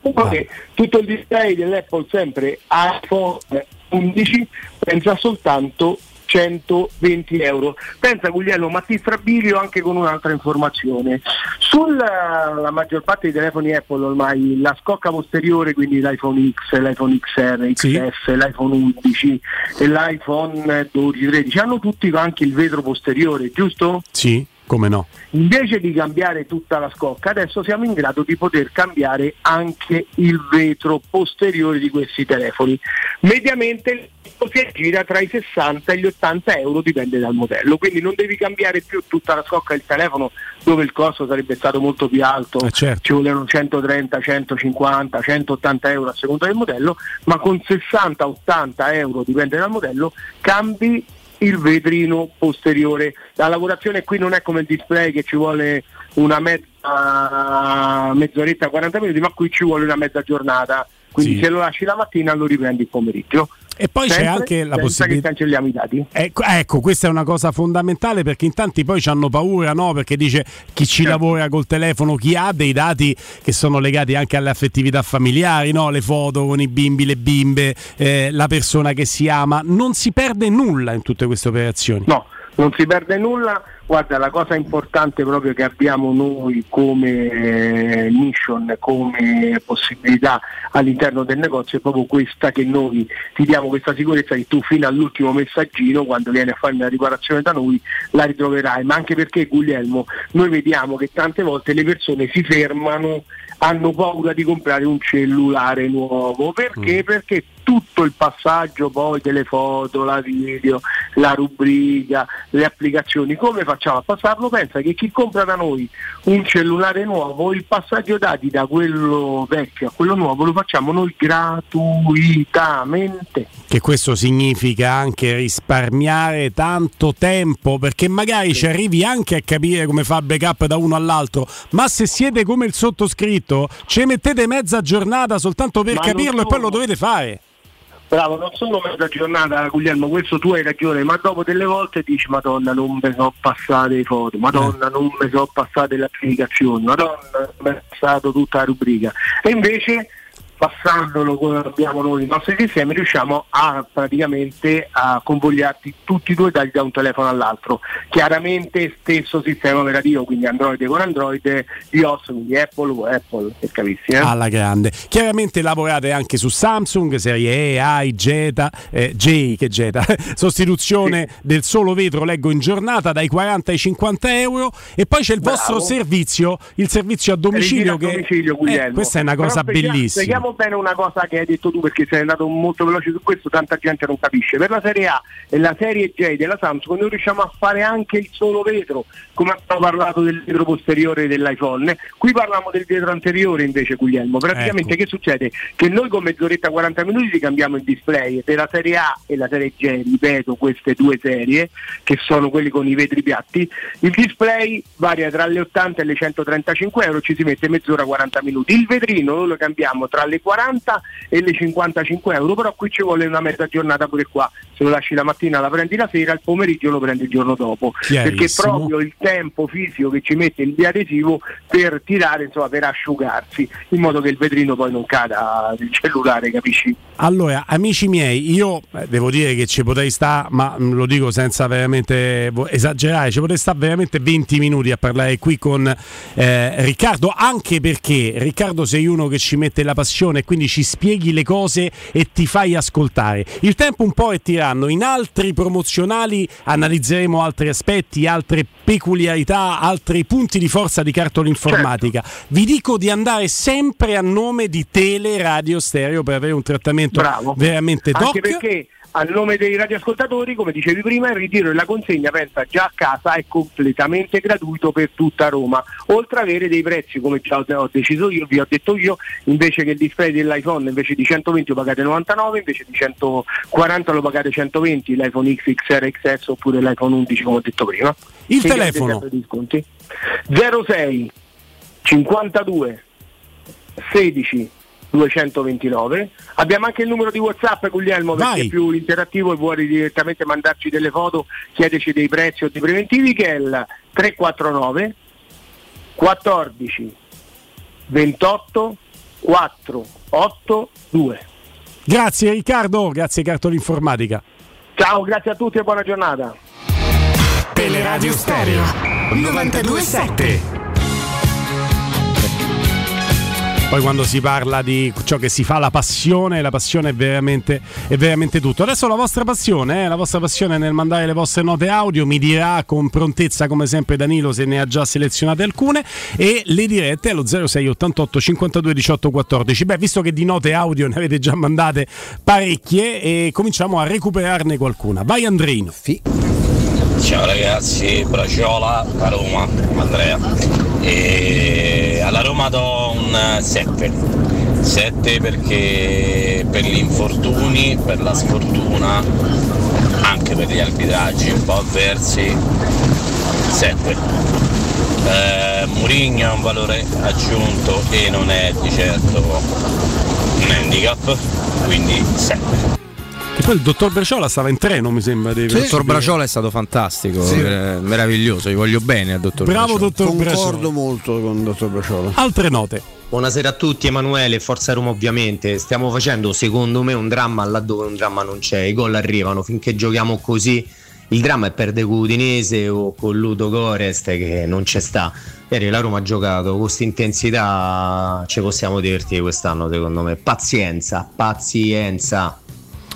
Poi tutto il display dell'Apple sempre iPhone 11 pensa soltanto 120 euro. Pensa Guglielmo, ma ti strabilio anche con un'altra informazione. Sulla la maggior parte dei telefoni Apple ormai la scocca posteriore, quindi l'iPhone X, l'iPhone XR, XS, l'iPhone 11 e l'iPhone 12, 13 hanno tutti anche il vetro posteriore, giusto? Sì, come no? Invece di cambiare tutta la scocca, adesso siamo in grado di poter cambiare anche il vetro posteriore di questi telefoni. Mediamente si aggira tra i 60 e gli 80 euro, dipende dal modello. Quindi non devi cambiare più tutta la scocca del telefono dove il costo sarebbe stato molto più alto, ci volevano 130, 150, 180 euro a seconda del modello, ma con 60-80 euro, dipende dal modello, cambi il vetrino posteriore. La lavorazione qui non è come il display che ci vuole una mezza mezz'oretta, 40 minuti, ma qui ci vuole una mezza giornata. Quindi Sì. se lo lasci la mattina lo riprendi il pomeriggio. E poi c'è Sempre anche la possibilità- che cancelliamo i dati. Ecco, ecco, questa è una cosa fondamentale perché in tanti poi hanno paura, no? Perché dice chi ci Certo. lavora col telefono, chi ha dei dati che sono legati anche alle affettività familiari, no? Le foto con i bimbi, le bimbe, eh, la persona che si ama, non si perde nulla in tutte queste operazioni. No, non si perde nulla. Guarda, la cosa importante proprio che abbiamo noi come eh, mission, come possibilità all'interno del negozio è proprio questa che noi ti diamo questa sicurezza che tu fino all'ultimo messaggino, quando vieni a fare una riparazione da noi, la ritroverai. Ma anche perché Guglielmo, noi vediamo che tante volte le persone si fermano, hanno paura di comprare un cellulare nuovo. Perché? Perché tutto il passaggio poi delle foto, la video, la rubrica, le applicazioni, come facciamo a passarlo? Pensa che chi compra da noi un cellulare nuovo, il passaggio dati da quello vecchio a quello nuovo lo facciamo noi gratuitamente. Che questo significa anche risparmiare tanto tempo perché magari ci arrivi anche a capire come fa il backup da uno all'altro, ma se siete come il sottoscritto ci mettete mezza giornata soltanto per Ma capirlo e poi lo dovete fare. Bravo, non sono mezza giornata Guglielmo, questo tu hai ragione, ma dopo delle volte dici Madonna non mi so passate le foto, Madonna non mi so passate le applicazioni, Madonna non mi è passato tutta la rubrica. E invece passandolo come abbiamo noi i nostri sistemi riusciamo a praticamente a convogliarti tutti e due dai da un telefono all'altro. Chiaramente stesso sistema operativo, quindi Android con Android, iOS, quindi Apple o Apple, per capissi. Eh? Alla grande. Chiaramente lavorate anche su Samsung, serie E, I, Jeta, eh, J, che Jeta, sostituzione del solo vetro, leggo in giornata dai 40 ai 50 euro e poi c'è il Bravo. vostro servizio, il servizio a domicilio Ritiro a che domicilio, eh, questa è una Però cosa spieghiamo- bellissima. Spieghiamo bene una cosa che hai detto tu perché sei andato molto veloce su questo, tanta gente non capisce. Per la serie A e la serie J della Samsung noi riusciamo a fare anche il solo vetro, come abbiamo parlato del vetro posteriore dell'iPhone. Qui parliamo del vetro anteriore invece Guglielmo. Praticamente Ecco. che succede? Che noi con mezz'oretta 40 minuti ti cambiamo il display per la serie A e la serie J, ripeto queste due serie che sono quelli con i vetri piatti, il display varia tra le 80 e le 135 euro, ci si mette mezz'ora 40 minuti. Il vetrino noi lo cambiamo tra le 40 e le 55 euro, però qui ci vuole una mezza giornata pure qua. Se lo lasci la mattina la prendi la sera, il pomeriggio lo prendi il giorno dopo. Perché proprio il tempo fisico che ci mette il biadesivo per tirare, insomma, per asciugarsi, in modo che il vetrino poi non cada del cellulare, capisci? Allora, amici miei, io eh, devo dire che ci potrei stare, ma mm, lo dico senza veramente esagerare, ci potrei stare veramente 20 minuti a parlare qui con eh, Riccardo, anche perché Riccardo sei uno che ci mette la passione e quindi ci spieghi le cose e ti fai ascoltare. Il tempo un po' è tiranno, in altri promozionali analizzeremo altri aspetti, altre peculiarità, altri punti di forza di cartola informatica. Vi dico di andare sempre a nome di Tele Radio Stereo per avere un trattamento Bravo. veramente doc. Anche perché a nome dei radioascoltatori, come dicevi prima, il ritiro e la consegna, pensa già a casa, è completamente gratuito per tutta Roma. Oltre ad avere dei prezzi, come già ho- deciso io, vi ho detto io, invece che il display dell'iPhone invece di 120 lo pagate 99, invece di 140 lo pagate 120, l'iPhone X, XR, XS oppure l'iPhone 11 come ho detto prima. Il avete telefono? sempre dei sconti. 06 52 16 229 abbiamo anche il numero di whatsapp Guglielmo perché Vai. è più interattivo e vuoi direttamente mandarci delle foto chiedeci dei prezzi o dei preventivi che è il 349 14 28 482 Grazie Riccardo, grazie Cartola Informatica. ciao grazie a tutti e buona giornata. Teleradio Stereo 927 Poi quando si parla di ciò che si fa, la passione, la passione è veramente, è veramente tutto. Adesso la vostra passione, eh, la vostra passione nel mandare le vostre note audio, mi dirà con prontezza come sempre Danilo se ne ha già selezionate alcune e le dirette allo 0688 52 18 14. Beh, visto che di note audio ne avete già mandate parecchie e cominciamo a recuperarne qualcuna. Vai Andreino. Ciao ragazzi, Braciola a Roma, Andrea. E alla Roma do un 7. 7 perché per gli infortuni, per la sfortuna, anche per gli arbitraggi un po' avversi, 7. Eh, Murigno ha un valore aggiunto e non è di certo un handicap, quindi 7. E poi il dottor Braciola stava in treno, mi sembra. Il dottor Braciola è stato fantastico, Sì. eh, meraviglioso, gli voglio bene al dottor Bravo, Braciola. dottor Braciola. Concordo molto con il dottor Braciola. Altre note. Buonasera a tutti, Emanuele, Forza Roma ovviamente. Stiamo facendo secondo me un dramma laddove un dramma non c'è, i gol arrivano, finché giochiamo così il dramma è perdere con Udinese o con Ludo Gorest che non c'è sta. Ieri la Roma ha giocato con questa intensità, ci possiamo dirti quest'anno secondo me. Pazienza, pazienza.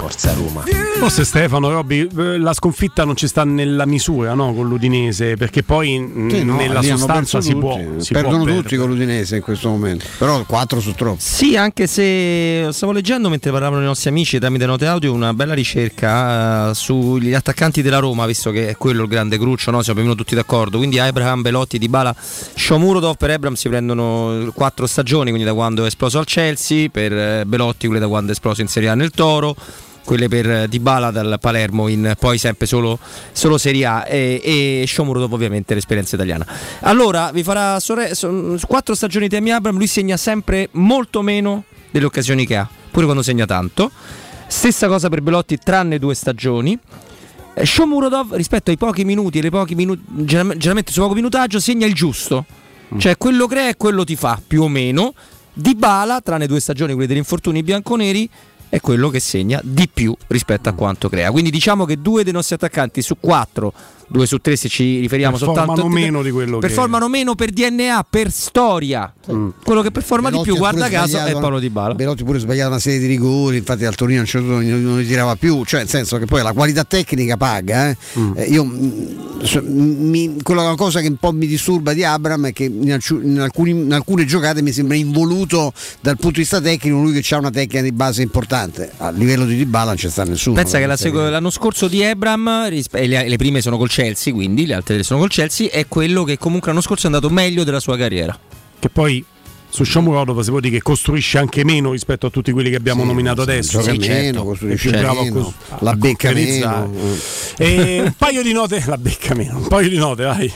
Forza Roma. Forse Stefano, Robby, eh, la sconfitta non ci sta nella misura no, con l'Udinese, perché poi mm, Sì, no, nella sostanza si può, tutti. si perdono può tutti perdere. con l'Udinese in questo momento. Però 4 su troppo. Sì, anche se stavo leggendo mentre parlavano i nostri amici tramite note audio una bella ricerca eh, sugli attaccanti della Roma, visto che è quello il grande cruccio, no? siamo più o meno tutti d'accordo. Quindi Abraham, Belotti, Dybala, Shomurodov per Abraham si prendono quattro stagioni, quindi da quando è esploso al Chelsea, per eh, Belotti quelle da quando è esploso in Serie A nel Toro. Quelle per eh, Dybala dal Palermo in poi sempre solo, solo Serie A e, e Shomurodov ovviamente l'esperienza italiana. Allora vi farà sore- so- quattro stagioni di Temi Abraham, lui segna sempre molto meno delle occasioni che ha, pure quando segna tanto. Stessa cosa per Belotti, tranne due stagioni. Eh, Shomurodov rispetto ai pochi minuti, alle pochi minuti, generalmente su poco minutaggio, segna il giusto. Cioè quello crea e quello ti fa, più o meno. Dybala, tranne due stagioni, quelle degli infortuni bianconeri, è quello che segna di più rispetto a quanto crea. Quindi diciamo che due dei nostri attaccanti su quattro, due su tre se ci riferiamo Performano soltanto meno di quello che- performano meno per DNA, per storia. Quello che performa di Belotti più, ha pure guarda caso, è Paolo Di Bala. Belotti pure sbagliato una serie di rigori, infatti al Torino non, non li tirava più, cioè nel senso che poi la qualità tecnica paga. eh. Mm. Eh, io, mm, so- mi- quella cosa che un po' mi disturba di Abram è che in, alcuni- in alcune giocate mi sembra involuto dal punto di vista tecnico, lui che ha una tecnica di base importante, a livello di Dybala non c'è sta nessuno. Pensa che la l'anno scorso di Ebram, rispe- e le, le prime sono col Chelsea, quindi le altre sono col Chelsea, è quello che comunque l'anno scorso è andato meglio della sua carriera. Che poi su Shomurodov si può dire che costruisce anche meno rispetto a tutti quelli che abbiamo nominato adesso. gioca Sì, meno, certo. costruisce più bravo a meno, cos- la a becca meno. E un paio di note, la becca meno, un paio di note, vai.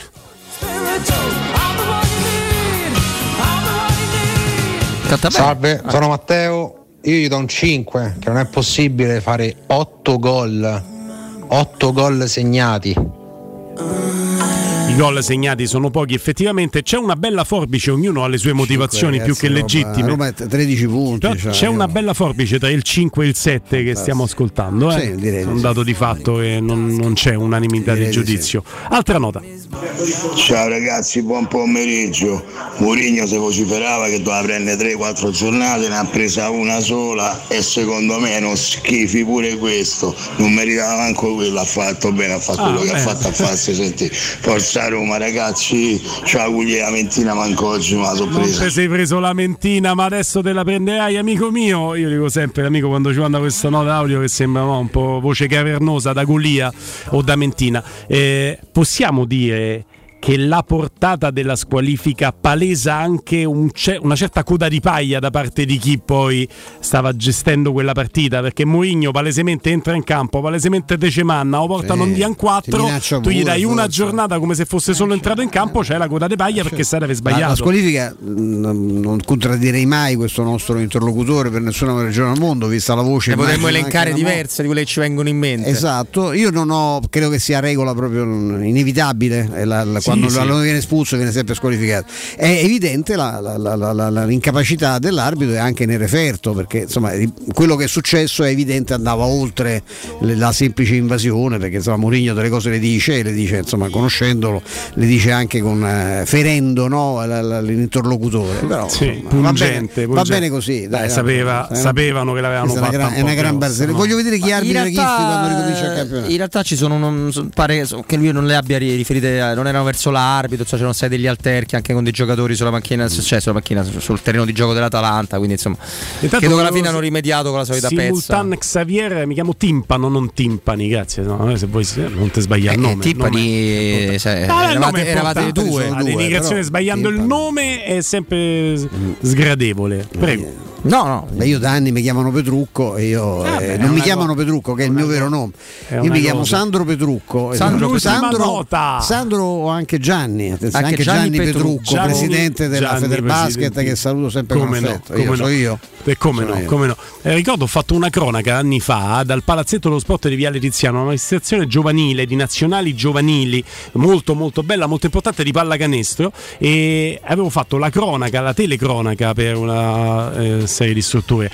Salve, sono Matteo. Io gli do un 5, che non è possibile fare 8 gol. 8 gol segnati. Uh. I gol segnati sono pochi, effettivamente c'è una bella forbice, ognuno ha le sue motivazioni più ragazzi, che Roma- legittime. Roma è 13 punti. Però cioè, c'è io- una bella forbice tra il 5 e il 7 che stiamo ascoltando. Eh? Sì, direi È di un sì. dato di fatto e non, non c'è unanimità di Direi di giudizio. Altra nota. Ciao ragazzi, buon pomeriggio. Mourinho si vociferava che doveva prendere 3-4 giornate, ne ha presa una sola e secondo me non schifi pure questo. Non meritava manco quello, ha fatto bene, ha fatto Ah, quello che eh. ha fatto a farsi sentire. Forza Roma ragazzi, ciao la mentina manco oggi ma la Non sorpresa. te sei preso la mentina, ma adesso te la prenderai, amico mio. Io dico sempre, amico, quando ci manda questa nota audio che sembra no, un po' voce cavernosa da Golia o da mentina. Eh, possiamo dire che la portata della squalifica palesa anche un ce- una certa coda di paglia da parte di chi poi stava gestendo quella partita perché Mourinho palesemente entra in campo, palesemente Decemanna o portano Sì, un Dian ti 4, minaccia tu gli dai una forse. giornata come se fosse solo entrato in campo, c'è la coda di paglia perché sai deve La, sbagliato. la squalifica mh, non contraddirei mai questo nostro interlocutore per nessuna ragione al mondo, vista la voce. Ne potremmo elencare la diverse di quelle che ci vengono in mente. Esatto, io non ho, credo che sia regola proprio mm, inevitabile, è la- la- Sì, quando sì. l'allenatore viene espulso viene sempre squalificato. È evidente la- la- la- la- la- la- l'incapacità dell'arbitro e anche nel referto, perché insomma quello che è successo è evidente andava oltre le- la semplice invasione, perché insomma Mourinho delle cose le dice, le dice insomma conoscendolo, le dice anche con, eh, ferendo no, la- la- l'interlocutore. Però, Sì, insomma, va, bene, pungente, va pungente. bene così. Dai, dai, sapeva- dai, sapevano che l'avevano questa è una gran- un una gran barzelletta. no? Voglio vedere chi arbitra chi quando ricomincia il campionato. In realtà ci sono, non, pare che lui non le abbia ri- riferite, non erano verso l'arbitro, cioè c'erano stati degli alterchi anche con dei giocatori sulla macchina, cioè sulla macchina, su- sul terreno di gioco dell'Atalanta, quindi insomma Intanto credo che alla fine hanno rimediato con la solita pezza. Simultan Xavier, mi chiamo Timpano, non Timpani, grazie. No, se vuoi se- non ti sbaglia il Eh, nome. Timpani, nome- eh, Ah, nome eravate, eravate due. sono L'immigrazione sbagliando il nome è sempre sgradevole. Prego. No, no. Beh, io da anni mi chiamano Petrucco e io Ah, eh, beh, non mi chiamano co- Petrucco, che è il mio vero nome. Io mi chiamo cosa. Sandro Petrucco. Sandro, Sandro, nota. Sandro o anche Gianni, attenzione, Anche anche, Gianni Gianni, Petrucco. Petrucco, Gianni- presidente della Gianni, Federbasket, presidente. che saluto sempre Come no, come io no. io. E come Sono no, io. come no. Eh, ricordo ho fatto una cronaca anni fa dal Palazzetto dello Sport di Viale Tiziano, una manifestazione giovanile di nazionali giovanili molto molto bella, molto importante di pallacanestro e avevo fatto la cronaca, la telecronaca per una eh, serie di strutture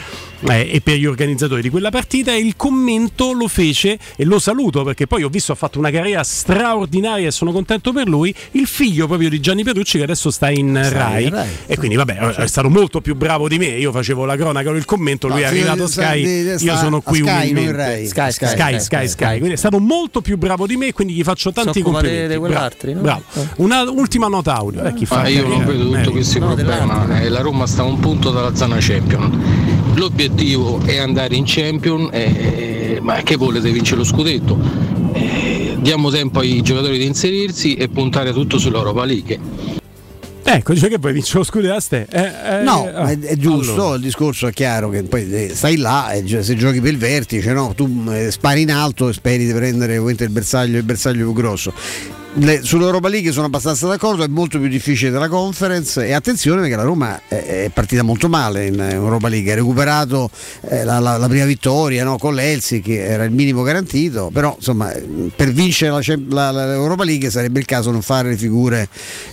eh, e per gli organizzatori di quella partita e il commento lo fece e lo saluto perché poi ho visto ha fatto una carriera straordinaria e sono contento per lui, il figlio proprio di Gianni Petrucci che adesso sta in Sta Rai, Rai, e quindi vabbè è stato molto più bravo di me, io facevo la cronaca il commento, lui No, è arrivato a Sky, io sono qui Sky, umilmente. Sky, Sky, Sky, Sky, Sky, Sky. quindi è stato molto più bravo di me, quindi gli faccio tanti de- complimenti. quell'altri, no? Bravo. Una ultima nota audio, eh, chi fa Ma io non vedo tutti merita. questi problemi. eh, La Roma sta un punto dalla zona champion. L'obiettivo è andare in champion, eh, ma che volete vincere lo scudetto? Eh, diamo tempo ai giocatori di inserirsi e puntare tutto sull'Europa League. Ecco, dice che poi vince lo scudo da ste. Eh, eh, No, ah, è, è giusto, allora. il discorso è chiaro che poi eh, stai là e se giochi per il vertice, no? tu eh, spari in alto e speri di prendere ovviamente il bersaglio, il bersaglio più grosso. Le- sull'Europa League sono abbastanza d'accordo, è molto più difficile della conference e attenzione perché la Roma è, partita molto male in Europa League, ha recuperato eh, la, la- la prima vittoria no, con l'Elsi che era il minimo garantito, però insomma per vincere la, l'Europa League sarebbe il caso non fare le figure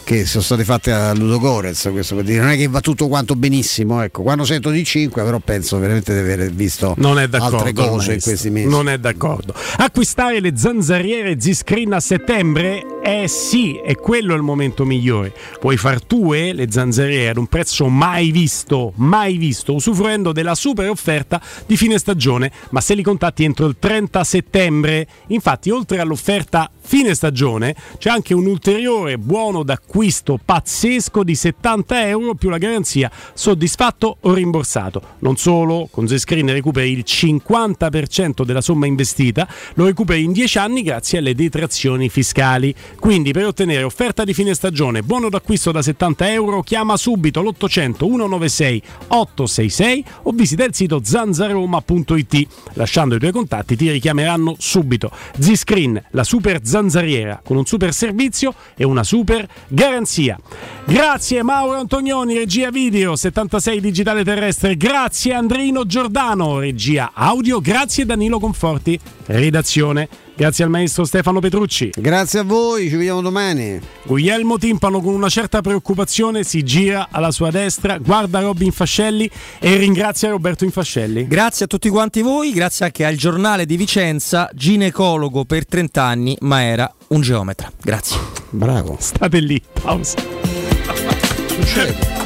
che sono state fatte a Ludo Gorez, questo per dire, non è che va tutto quanto benissimo, ecco, quando sento di 5 però penso veramente di aver visto Non è d'accordo. altre cose in questi mesi. Non è d'accordo. Acquistare le zanzariere Z-Screen a settembre? Eh sì, è quello il momento migliore. Puoi far tue le zanzariere ad un prezzo mai visto, mai visto, usufruendo della super offerta di fine stagione, ma se li contatti entro il 30 settembre. Infatti, oltre all'offerta fine stagione, c'è anche un ulteriore buono d'acquisto pazzesco di 70 euro più la garanzia soddisfatto o rimborsato. Non solo, con Z-Screen recuperi il 50% della somma investita, lo recuperi in 10 anni grazie alle detrazioni fiscali. Quindi per ottenere offerta di fine stagione, buono d'acquisto da 70 euro, chiama subito l'800 196 866 o visita il sito zanzaroma.it. Lasciando i tuoi contatti ti richiameranno subito. Z-Screen, la super zanzariera con un super servizio e una super garanzia. Grazie Mauro Antonioni, regia video 76 digitale terrestre. Grazie Andrino Giordano, regia audio. Grazie Danilo Conforti, redazione. Grazie al maestro Stefano Petrucci. Grazie a voi, ci vediamo domani. Guglielmo Timpano con una certa preoccupazione si gira alla sua destra, guarda Robin Fascelli e ringrazia Roberto Infascelli. Grazie a tutti quanti voi, grazie anche al giornale di Vicenza, ginecologo per 30 anni, ma era un geometra. Grazie. Bravo. State lì, pausa. Succede.